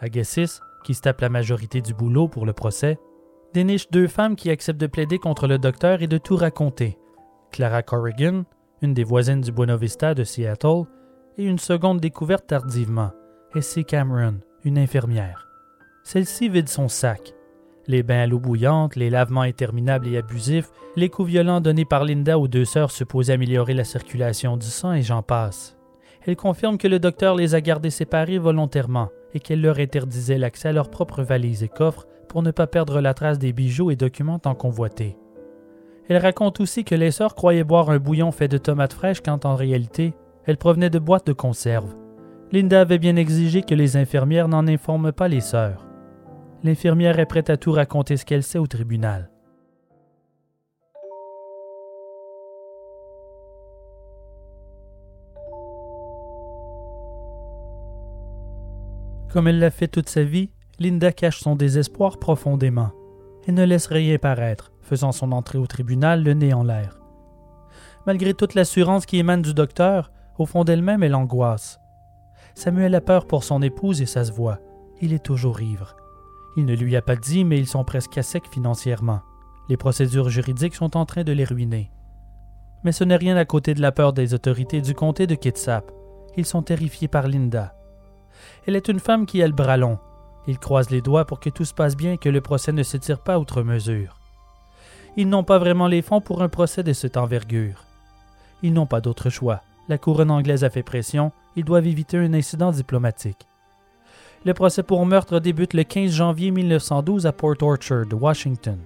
Agassiz, qui se tape la majorité du boulot pour le procès, déniche deux femmes qui acceptent de plaider contre le docteur et de tout raconter. Clara Corrigan, une des voisines du Buena Vista de Seattle, et une seconde découverte tardivement, Essie Cameron, une infirmière. Celle-ci vide son sac. Les bains à l'eau bouillante, les lavements interminables et abusifs, les coups violents donnés par Linda aux deux sœurs supposés améliorer la circulation du sang et j'en passe. Elle confirme que le docteur les a gardées séparées volontairement et qu'elle leur interdisait l'accès à leurs propres valises et coffres pour ne pas perdre la trace des bijoux et documents tant convoités. Elle raconte aussi que les sœurs croyaient boire un bouillon fait de tomates fraîches quand en réalité, elle provenait de boîtes de conserve. Linda avait bien exigé que les infirmières n'en informent pas les sœurs. L'infirmière est prête à tout raconter ce qu'elle sait au tribunal. Comme elle l'a fait toute sa vie, Linda cache son désespoir profondément et ne laisse rien paraître, faisant son entrée au tribunal le nez en l'air. Malgré toute l'assurance qui émane du docteur, au fond d'elle-même, elle angoisse. Samuel a peur pour son épouse et ça se voit. Il est toujours ivre. Il ne lui a pas dit, mais ils sont presque à sec financièrement. Les procédures juridiques sont en train de les ruiner. Mais ce n'est rien à côté de la peur des autorités du comté de Kitsap. Ils sont terrifiés par Linda. Elle est une femme qui a le bras long. Ils croisent les doigts pour que tout se passe bien et que le procès ne s'étire pas outre mesure. Ils n'ont pas vraiment les fonds pour un procès de cette envergure. Ils n'ont pas d'autre choix. La couronne anglaise a fait pression, ils doivent éviter un incident diplomatique. Le procès pour meurtre débute le 15 janvier 1912 à Port Orchard, Washington.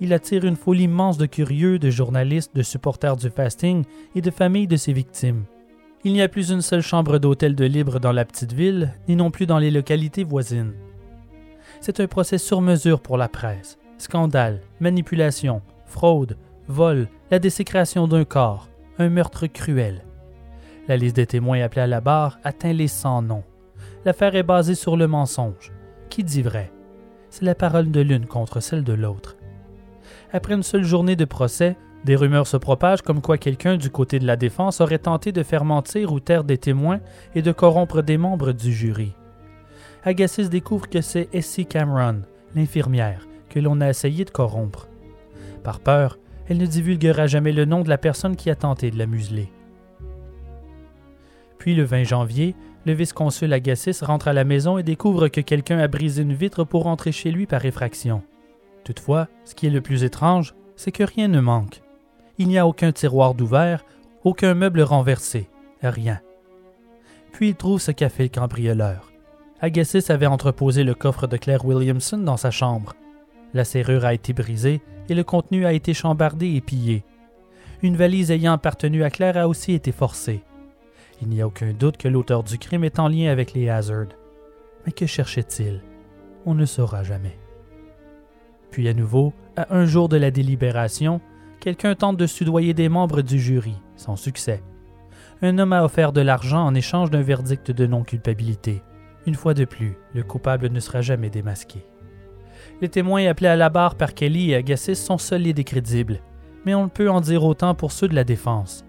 Il attire une foule immense de curieux, de journalistes, de supporters du fasting et de familles de ses victimes. Il n'y a plus une seule chambre d'hôtel de libre dans la petite ville, ni non plus dans les localités voisines. C'est un procès sur mesure pour la presse. Scandale, manipulation, fraude, vol, la désécration d'un corps, un meurtre cruel. La liste des témoins appelés à la barre atteint les 100 noms. L'affaire est basée sur le mensonge. Qui dit vrai? C'est la parole de l'une contre celle de l'autre. Après une seule journée de procès, des rumeurs se propagent comme quoi quelqu'un du côté de la défense aurait tenté de faire mentir ou taire des témoins et de corrompre des membres du jury. Agassiz découvre que c'est Essie Cameron, l'infirmière, que l'on a essayé de corrompre. Par peur, elle ne divulguera jamais le nom de la personne qui a tenté de la museler. Puis le 20 janvier, le vice-consul Agassiz rentre à la maison et découvre que quelqu'un a brisé une vitre pour rentrer chez lui par effraction. Toutefois, ce qui est le plus étrange, c'est que rien ne manque. Il n'y a aucun tiroir d'ouvert, aucun meuble renversé, rien. Puis il trouve ce qu'a fait le cambrioleur. Agassiz avait entreposé le coffre de Claire Williamson dans sa chambre. La serrure a été brisée et le contenu a été chambardé et pillé. Une valise ayant appartenu à Claire a aussi été forcée. Il n'y a aucun doute que l'auteur du crime est en lien avec les Hazard. Mais que cherchait-il? On ne saura jamais. Puis à nouveau, à un jour de la délibération, quelqu'un tente de soudoyer des membres du jury, sans succès. Un homme a offert de l'argent en échange d'un verdict de non-culpabilité. Une fois de plus, le coupable ne sera jamais démasqué. Les témoins appelés à la barre par Kelly et Agassiz sont solides et crédibles, mais on ne peut en dire autant pour ceux de la défense.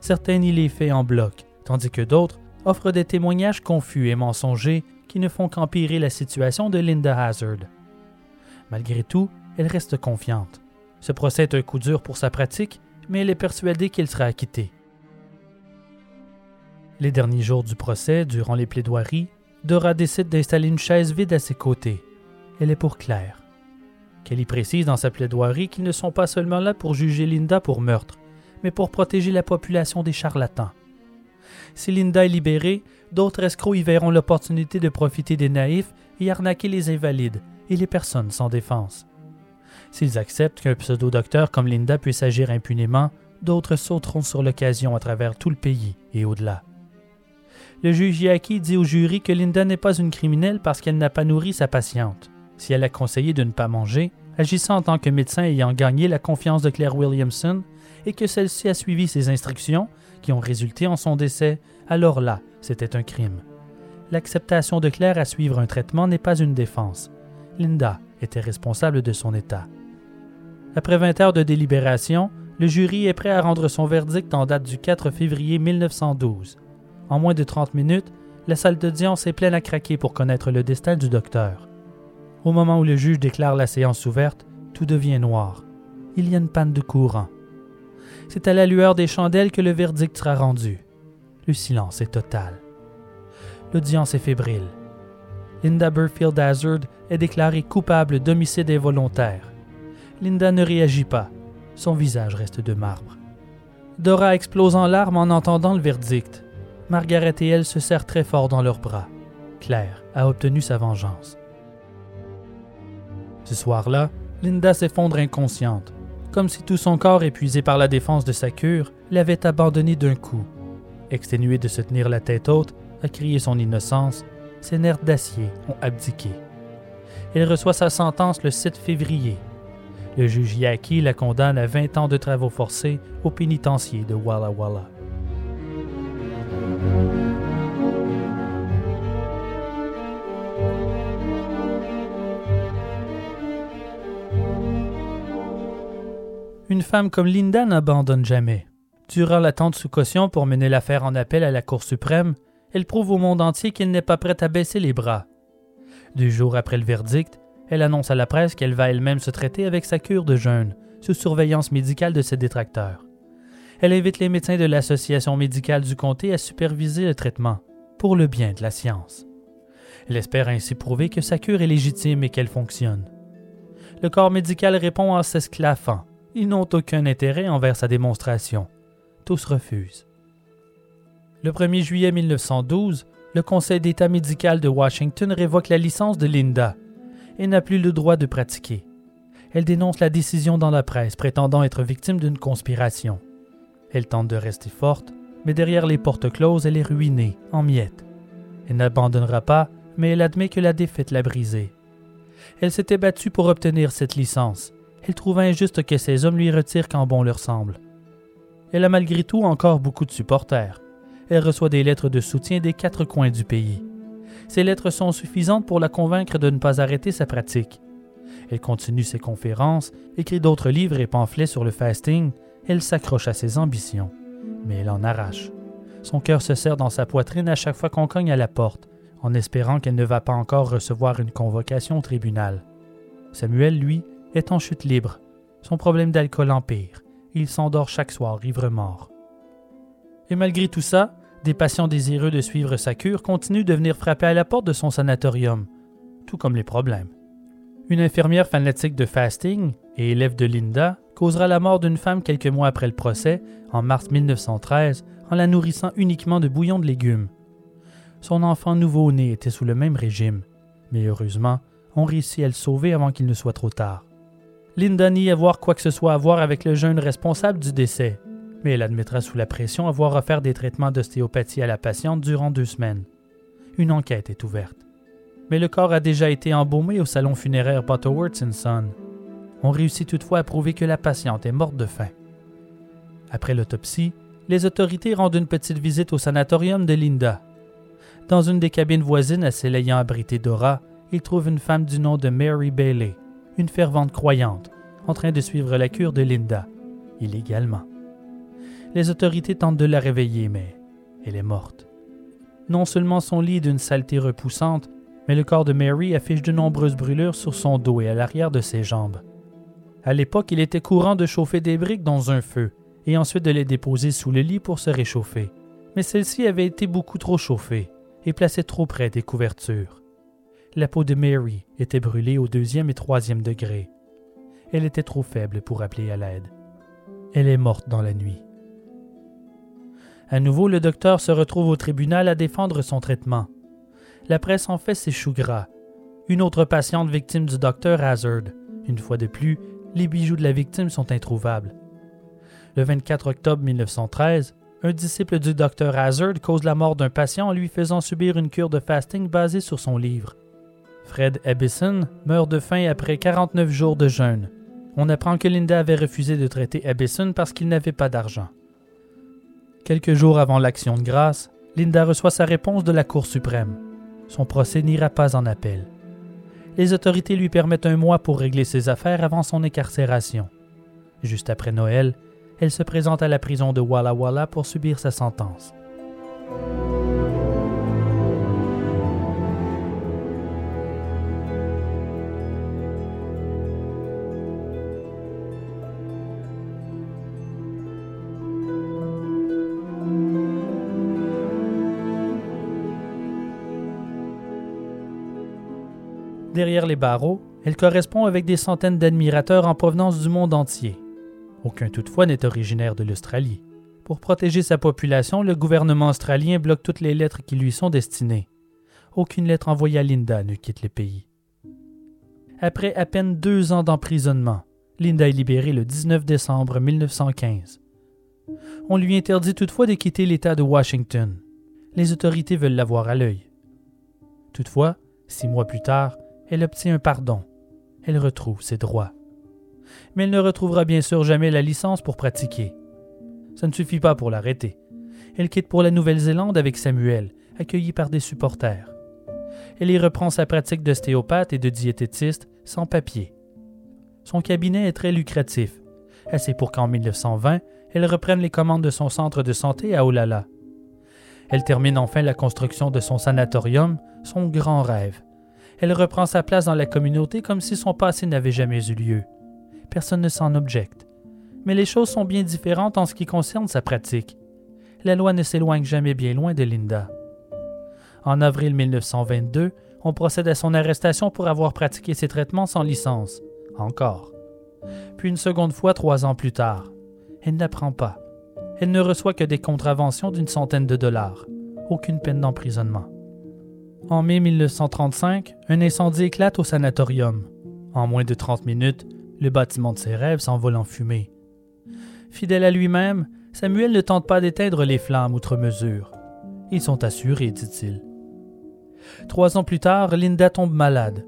Certains y les fait en bloc, tandis que d'autres offrent des témoignages confus et mensongers qui ne font qu'empirer la situation de Linda Hazard. Malgré tout, elle reste confiante. Ce procès est un coup dur pour sa pratique, mais elle est persuadée qu'il sera acquitté. Les derniers jours du procès, durant les plaidoiries, Dora décide d'installer une chaise vide à ses côtés. Elle est pour Claire. Kelly précise dans sa plaidoirie qu'ils ne sont pas seulement là pour juger Linda pour meurtre, mais pour protéger la population des charlatans. Si Linda est libérée, d'autres escrocs y verront l'opportunité de profiter des naïfs et arnaquer les invalides et les personnes sans défense. S'ils acceptent qu'un pseudo-docteur comme Linda puisse agir impunément, d'autres sauteront sur l'occasion à travers tout le pays et au-delà. Le juge Yaki dit au jury que Linda n'est pas une criminelle parce qu'elle n'a pas nourri sa patiente. Si elle a conseillé de ne pas manger, agissant en tant que médecin ayant gagné la confiance de Claire Williamson, et que celle-ci a suivi ses instructions, qui ont résulté en son décès, alors là, c'était un crime. L'acceptation de Claire à suivre un traitement n'est pas une défense. Linda était responsable de son état. Après 20 heures de délibération, le jury est prêt à rendre son verdict en date du 4 février 1912. En moins de 30 minutes, la salle d'audience est pleine à craquer pour connaître le destin du docteur. Au moment où le juge déclare la séance ouverte, tout devient noir. Il y a une panne de courant. C'est à la lueur des chandelles que le verdict sera rendu. Le silence est total. L'audience est fébrile. Linda Burfield Hazard est déclarée coupable d'homicide involontaire. Linda ne réagit pas. Son visage reste de marbre. Dora explose en larmes en entendant le verdict. Margaret et elle se serrent très fort dans leurs bras. Claire a obtenu sa vengeance. Ce soir-là, Linda s'effondre inconsciente, comme si tout son corps épuisé par la défense de sa cure l'avait abandonnée d'un coup. Exténuée de se tenir la tête haute, à crier son innocence, ses nerfs d'acier ont abdiqué. Elle reçoit sa sentence le 7 février. Le juge Yaki la condamne à 20 ans de travaux forcés au pénitencier de Walla Walla. Une femme comme Linda n'abandonne jamais. Durant l'attente sous caution pour mener l'affaire en appel à la Cour suprême, elle prouve au monde entier qu'elle n'est pas prête à baisser les bras. Deux jours après le verdict, elle annonce à la presse qu'elle va elle-même se traiter avec sa cure de jeûne, sous surveillance médicale de ses détracteurs. Elle invite les médecins de l'Association médicale du comté à superviser le traitement, pour le bien de la science. Elle espère ainsi prouver que sa cure est légitime et qu'elle fonctionne. Le corps médical répond en s'esclaffant. Ils n'ont aucun intérêt envers sa démonstration. Tous refusent. Le 1er juillet 1912, le Conseil d'État médical de Washington révoque la licence de Linda et n'a plus le droit de pratiquer. Elle dénonce la décision dans la presse, prétendant être victime d'une conspiration. Elle tente de rester forte, mais derrière les portes closes, elle est ruinée, en miettes. Elle n'abandonnera pas, mais elle admet que la défaite l'a brisée. Elle s'était battue pour obtenir cette licence. Elle trouve injuste que ces hommes lui retirent quand bon leur semble. Elle a malgré tout encore beaucoup de supporters elle reçoit des lettres de soutien des quatre coins du pays. Ces lettres sont suffisantes pour la convaincre de ne pas arrêter sa pratique. Elle continue ses conférences, écrit d'autres livres et pamphlets sur le fasting, elle s'accroche à ses ambitions, mais elle en arrache. Son cœur se serre dans sa poitrine à chaque fois qu'on cogne à la porte, en espérant qu'elle ne va pas encore recevoir une convocation au tribunal. Samuel, lui, est en chute libre. Son problème d'alcool empire. Il s'endort chaque soir ivre mort. Et malgré tout ça, des patients désireux de suivre sa cure continuent de venir frapper à la porte de son sanatorium, tout comme les problèmes. Une infirmière fanatique de fasting et élève de Linda causera la mort d'une femme quelques mois après le procès, en mars 1913, en la nourrissant uniquement de bouillon de légumes. Son enfant nouveau-né était sous le même régime, mais heureusement, on réussit à le sauver avant qu'il ne soit trop tard. Linda nie avoir quoi que ce soit à voir avec le jeune responsable du décès, mais elle admettra sous la pression avoir offert des traitements d'ostéopathie à la patiente durant deux semaines. Une enquête est ouverte. Mais le corps a déjà été embaumé au salon funéraire Butterworth Son. On réussit toutefois à prouver que la patiente est morte de faim. Après l'autopsie, les autorités rendent une petite visite au sanatorium de Linda. Dans une des cabines voisines à celle ayant abrité Dora, ils trouvent une femme du nom de Mary Bailey, une fervente croyante, en train de suivre la cure de Linda, illégalement. Les autorités tentent de la réveiller, mais elle est morte. Non seulement son lit est d'une saleté repoussante, mais le corps de Mary affiche de nombreuses brûlures sur son dos et à l'arrière de ses jambes. À l'époque, il était courant de chauffer des briques dans un feu et ensuite de les déposer sous le lit pour se réchauffer. Mais celle-ci avait été beaucoup trop chauffée et placée trop près des couvertures. La peau de Mary était brûlée au deuxième et troisième degré. Elle était trop faible pour appeler à l'aide. Elle est morte dans la nuit. À nouveau, le docteur se retrouve au tribunal à défendre son traitement. La presse en fait ses choux gras. Une autre patiente victime du docteur Hazard. Une fois de plus, les bijoux de la victime sont introuvables. Le 24 octobre 1913, un disciple du docteur Hazard cause la mort d'un patient en lui faisant subir une cure de fasting basée sur son livre. Fred Ebbison meurt de faim après 49 jours de jeûne. On apprend que Linda avait refusé de traiter Ebbison parce qu'il n'avait pas d'argent. Quelques jours avant l'action de grâce, Linda reçoit sa réponse de la Cour suprême. Son procès n'ira pas en appel. Les autorités lui permettent un mois pour régler ses affaires avant son incarcération. Juste après Noël, elle se présente à la prison de Walla Walla pour subir sa sentence. Derrière les barreaux, elle correspond avec des centaines d'admirateurs en provenance du monde entier. Aucun toutefois n'est originaire de l'Australie. Pour protéger sa population, le gouvernement australien bloque toutes les lettres qui lui sont destinées. Aucune lettre envoyée à Linda ne quitte le pays. Après à peine deux ans d'emprisonnement, Linda est libérée le 19 décembre 1915. On lui interdit toutefois de quitter l'État de Washington. Les autorités veulent l'avoir à l'œil. Toutefois, six mois plus tard, elle obtient un pardon. Elle retrouve ses droits. Mais elle ne retrouvera bien sûr jamais la licence pour pratiquer. Ça ne suffit pas pour l'arrêter. Elle quitte pour la Nouvelle-Zélande avec Samuel, accueilli par des supporters. Elle y reprend sa pratique d'ostéopathe et de diététiste sans papier. Son cabinet est très lucratif, assez pour qu'en 1920, elle reprenne les commandes de son centre de santé à Olala. Elle termine enfin la construction de son sanatorium, son grand rêve. Elle reprend sa place dans la communauté comme si son passé n'avait jamais eu lieu. Personne ne s'en objecte mais les choses sont bien différentes en ce qui concerne sa pratique. La loi ne s'éloigne jamais bien loin de Linda. En avril 1922, on procède à son arrestation pour avoir pratiqué ses traitements sans licence. Encore. Puis une seconde fois trois ans plus tard. Elle n'apprend pas. Elle ne reçoit que des contraventions d'une centaine de dollars. Aucune peine d'emprisonnement. En mai 1935, un incendie éclate au sanatorium. En moins de 30 minutes, le bâtiment de ses rêves s'envole en fumée. Fidèle à lui-même, Samuel ne tente pas d'éteindre les flammes outre mesure. Ils sont assurés, dit-il. Trois ans plus tard, Linda tombe malade.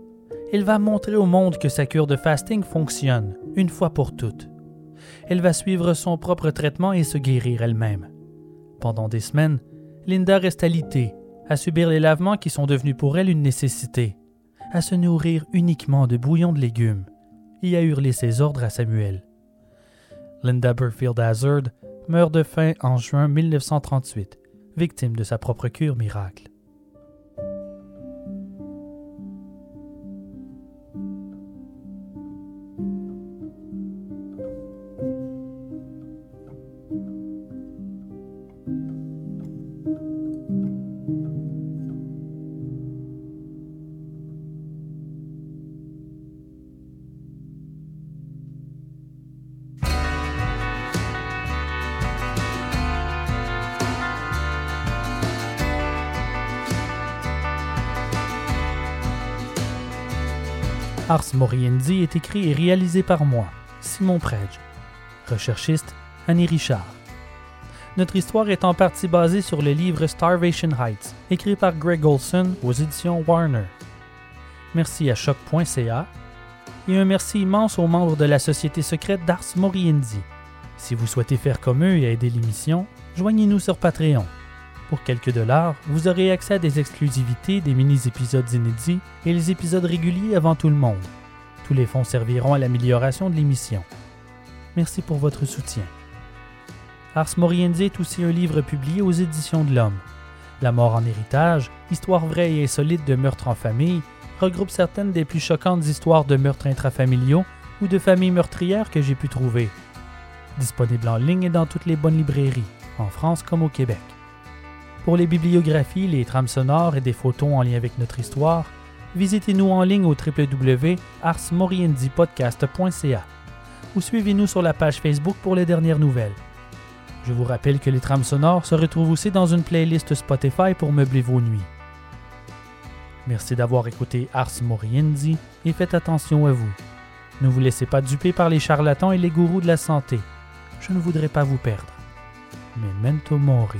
Elle va montrer au monde que sa cure de fasting fonctionne, une fois pour toutes. Elle va suivre son propre traitement et se guérir elle-même. Pendant des semaines, Linda reste alitée, à subir les lavements qui sont devenus pour elle une nécessité, à se nourrir uniquement de bouillon de légumes et à hurler ses ordres à Samuel. Linda Burfield Hazard meurt de faim en juin 1938, victime de sa propre cure miracle. Ars Moriendi est écrit et réalisé par moi, Simon Predge. Recherchiste, Annie Richard. Notre histoire est en partie basée sur le livre Starvation Heights, écrit par Greg Olson aux éditions Warner. Merci à choc.ca et un merci immense aux membres de la société secrète d'Ars Moriendi. Si vous souhaitez faire comme eux et aider l'émission, joignez-nous sur Patreon. Pour quelques dollars, vous aurez accès à des exclusivités, des mini-épisodes inédits et les épisodes réguliers avant tout le monde. Tous les fonds serviront à l'amélioration de l'émission. Merci pour votre soutien. Ars Moriendi est aussi un livre publié aux éditions de l'Homme. La mort en héritage, histoire vraie et insolite de meurtres en famille, regroupe certaines des plus choquantes histoires de meurtres intrafamiliaux ou de familles meurtrières que j'ai pu trouver. Disponible en ligne et dans toutes les bonnes librairies, en France comme au Québec. Pour les bibliographies, les trames sonores et des photos en lien avec notre histoire, visitez-nous en ligne au www.arsmoriendipodcast.ca ou suivez-nous sur la page Facebook pour les dernières nouvelles. Je vous rappelle que les trames sonores se retrouvent aussi dans une playlist Spotify pour meubler vos nuits. Merci d'avoir écouté Ars Moriendi et faites attention à vous. Ne vous laissez pas duper par les charlatans et les gourous de la santé. Je ne voudrais pas vous perdre. Memento mori.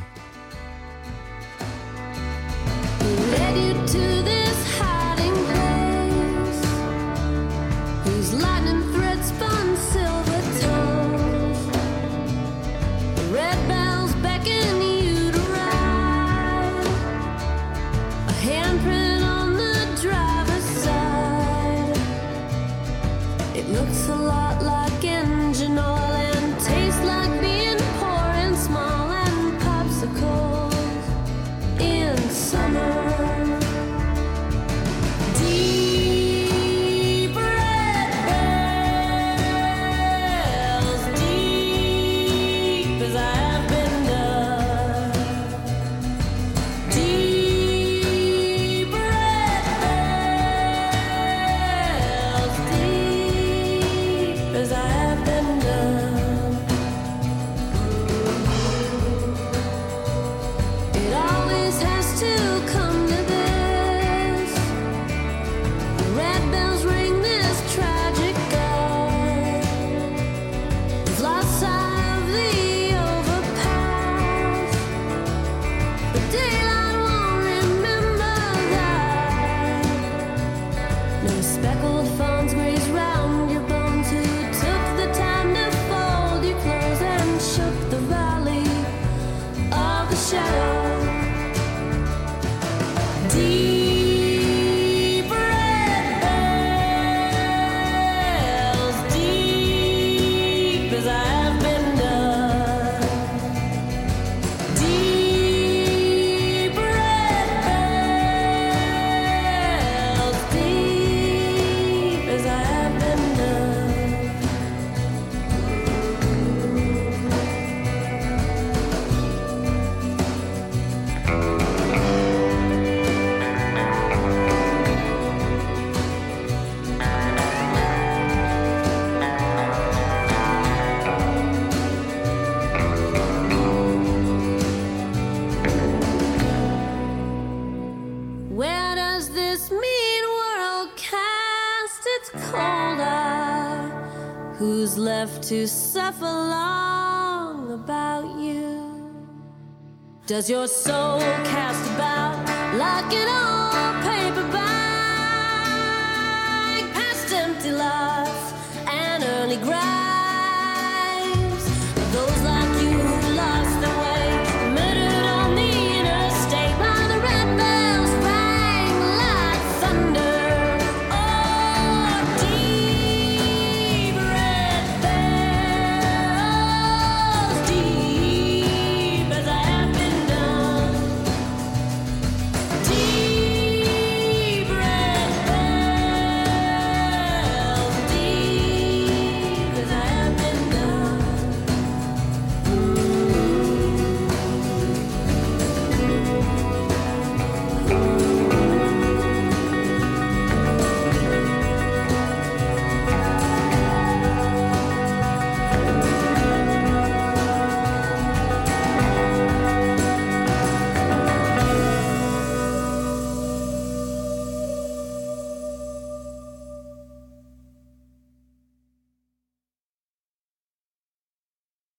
Does your soul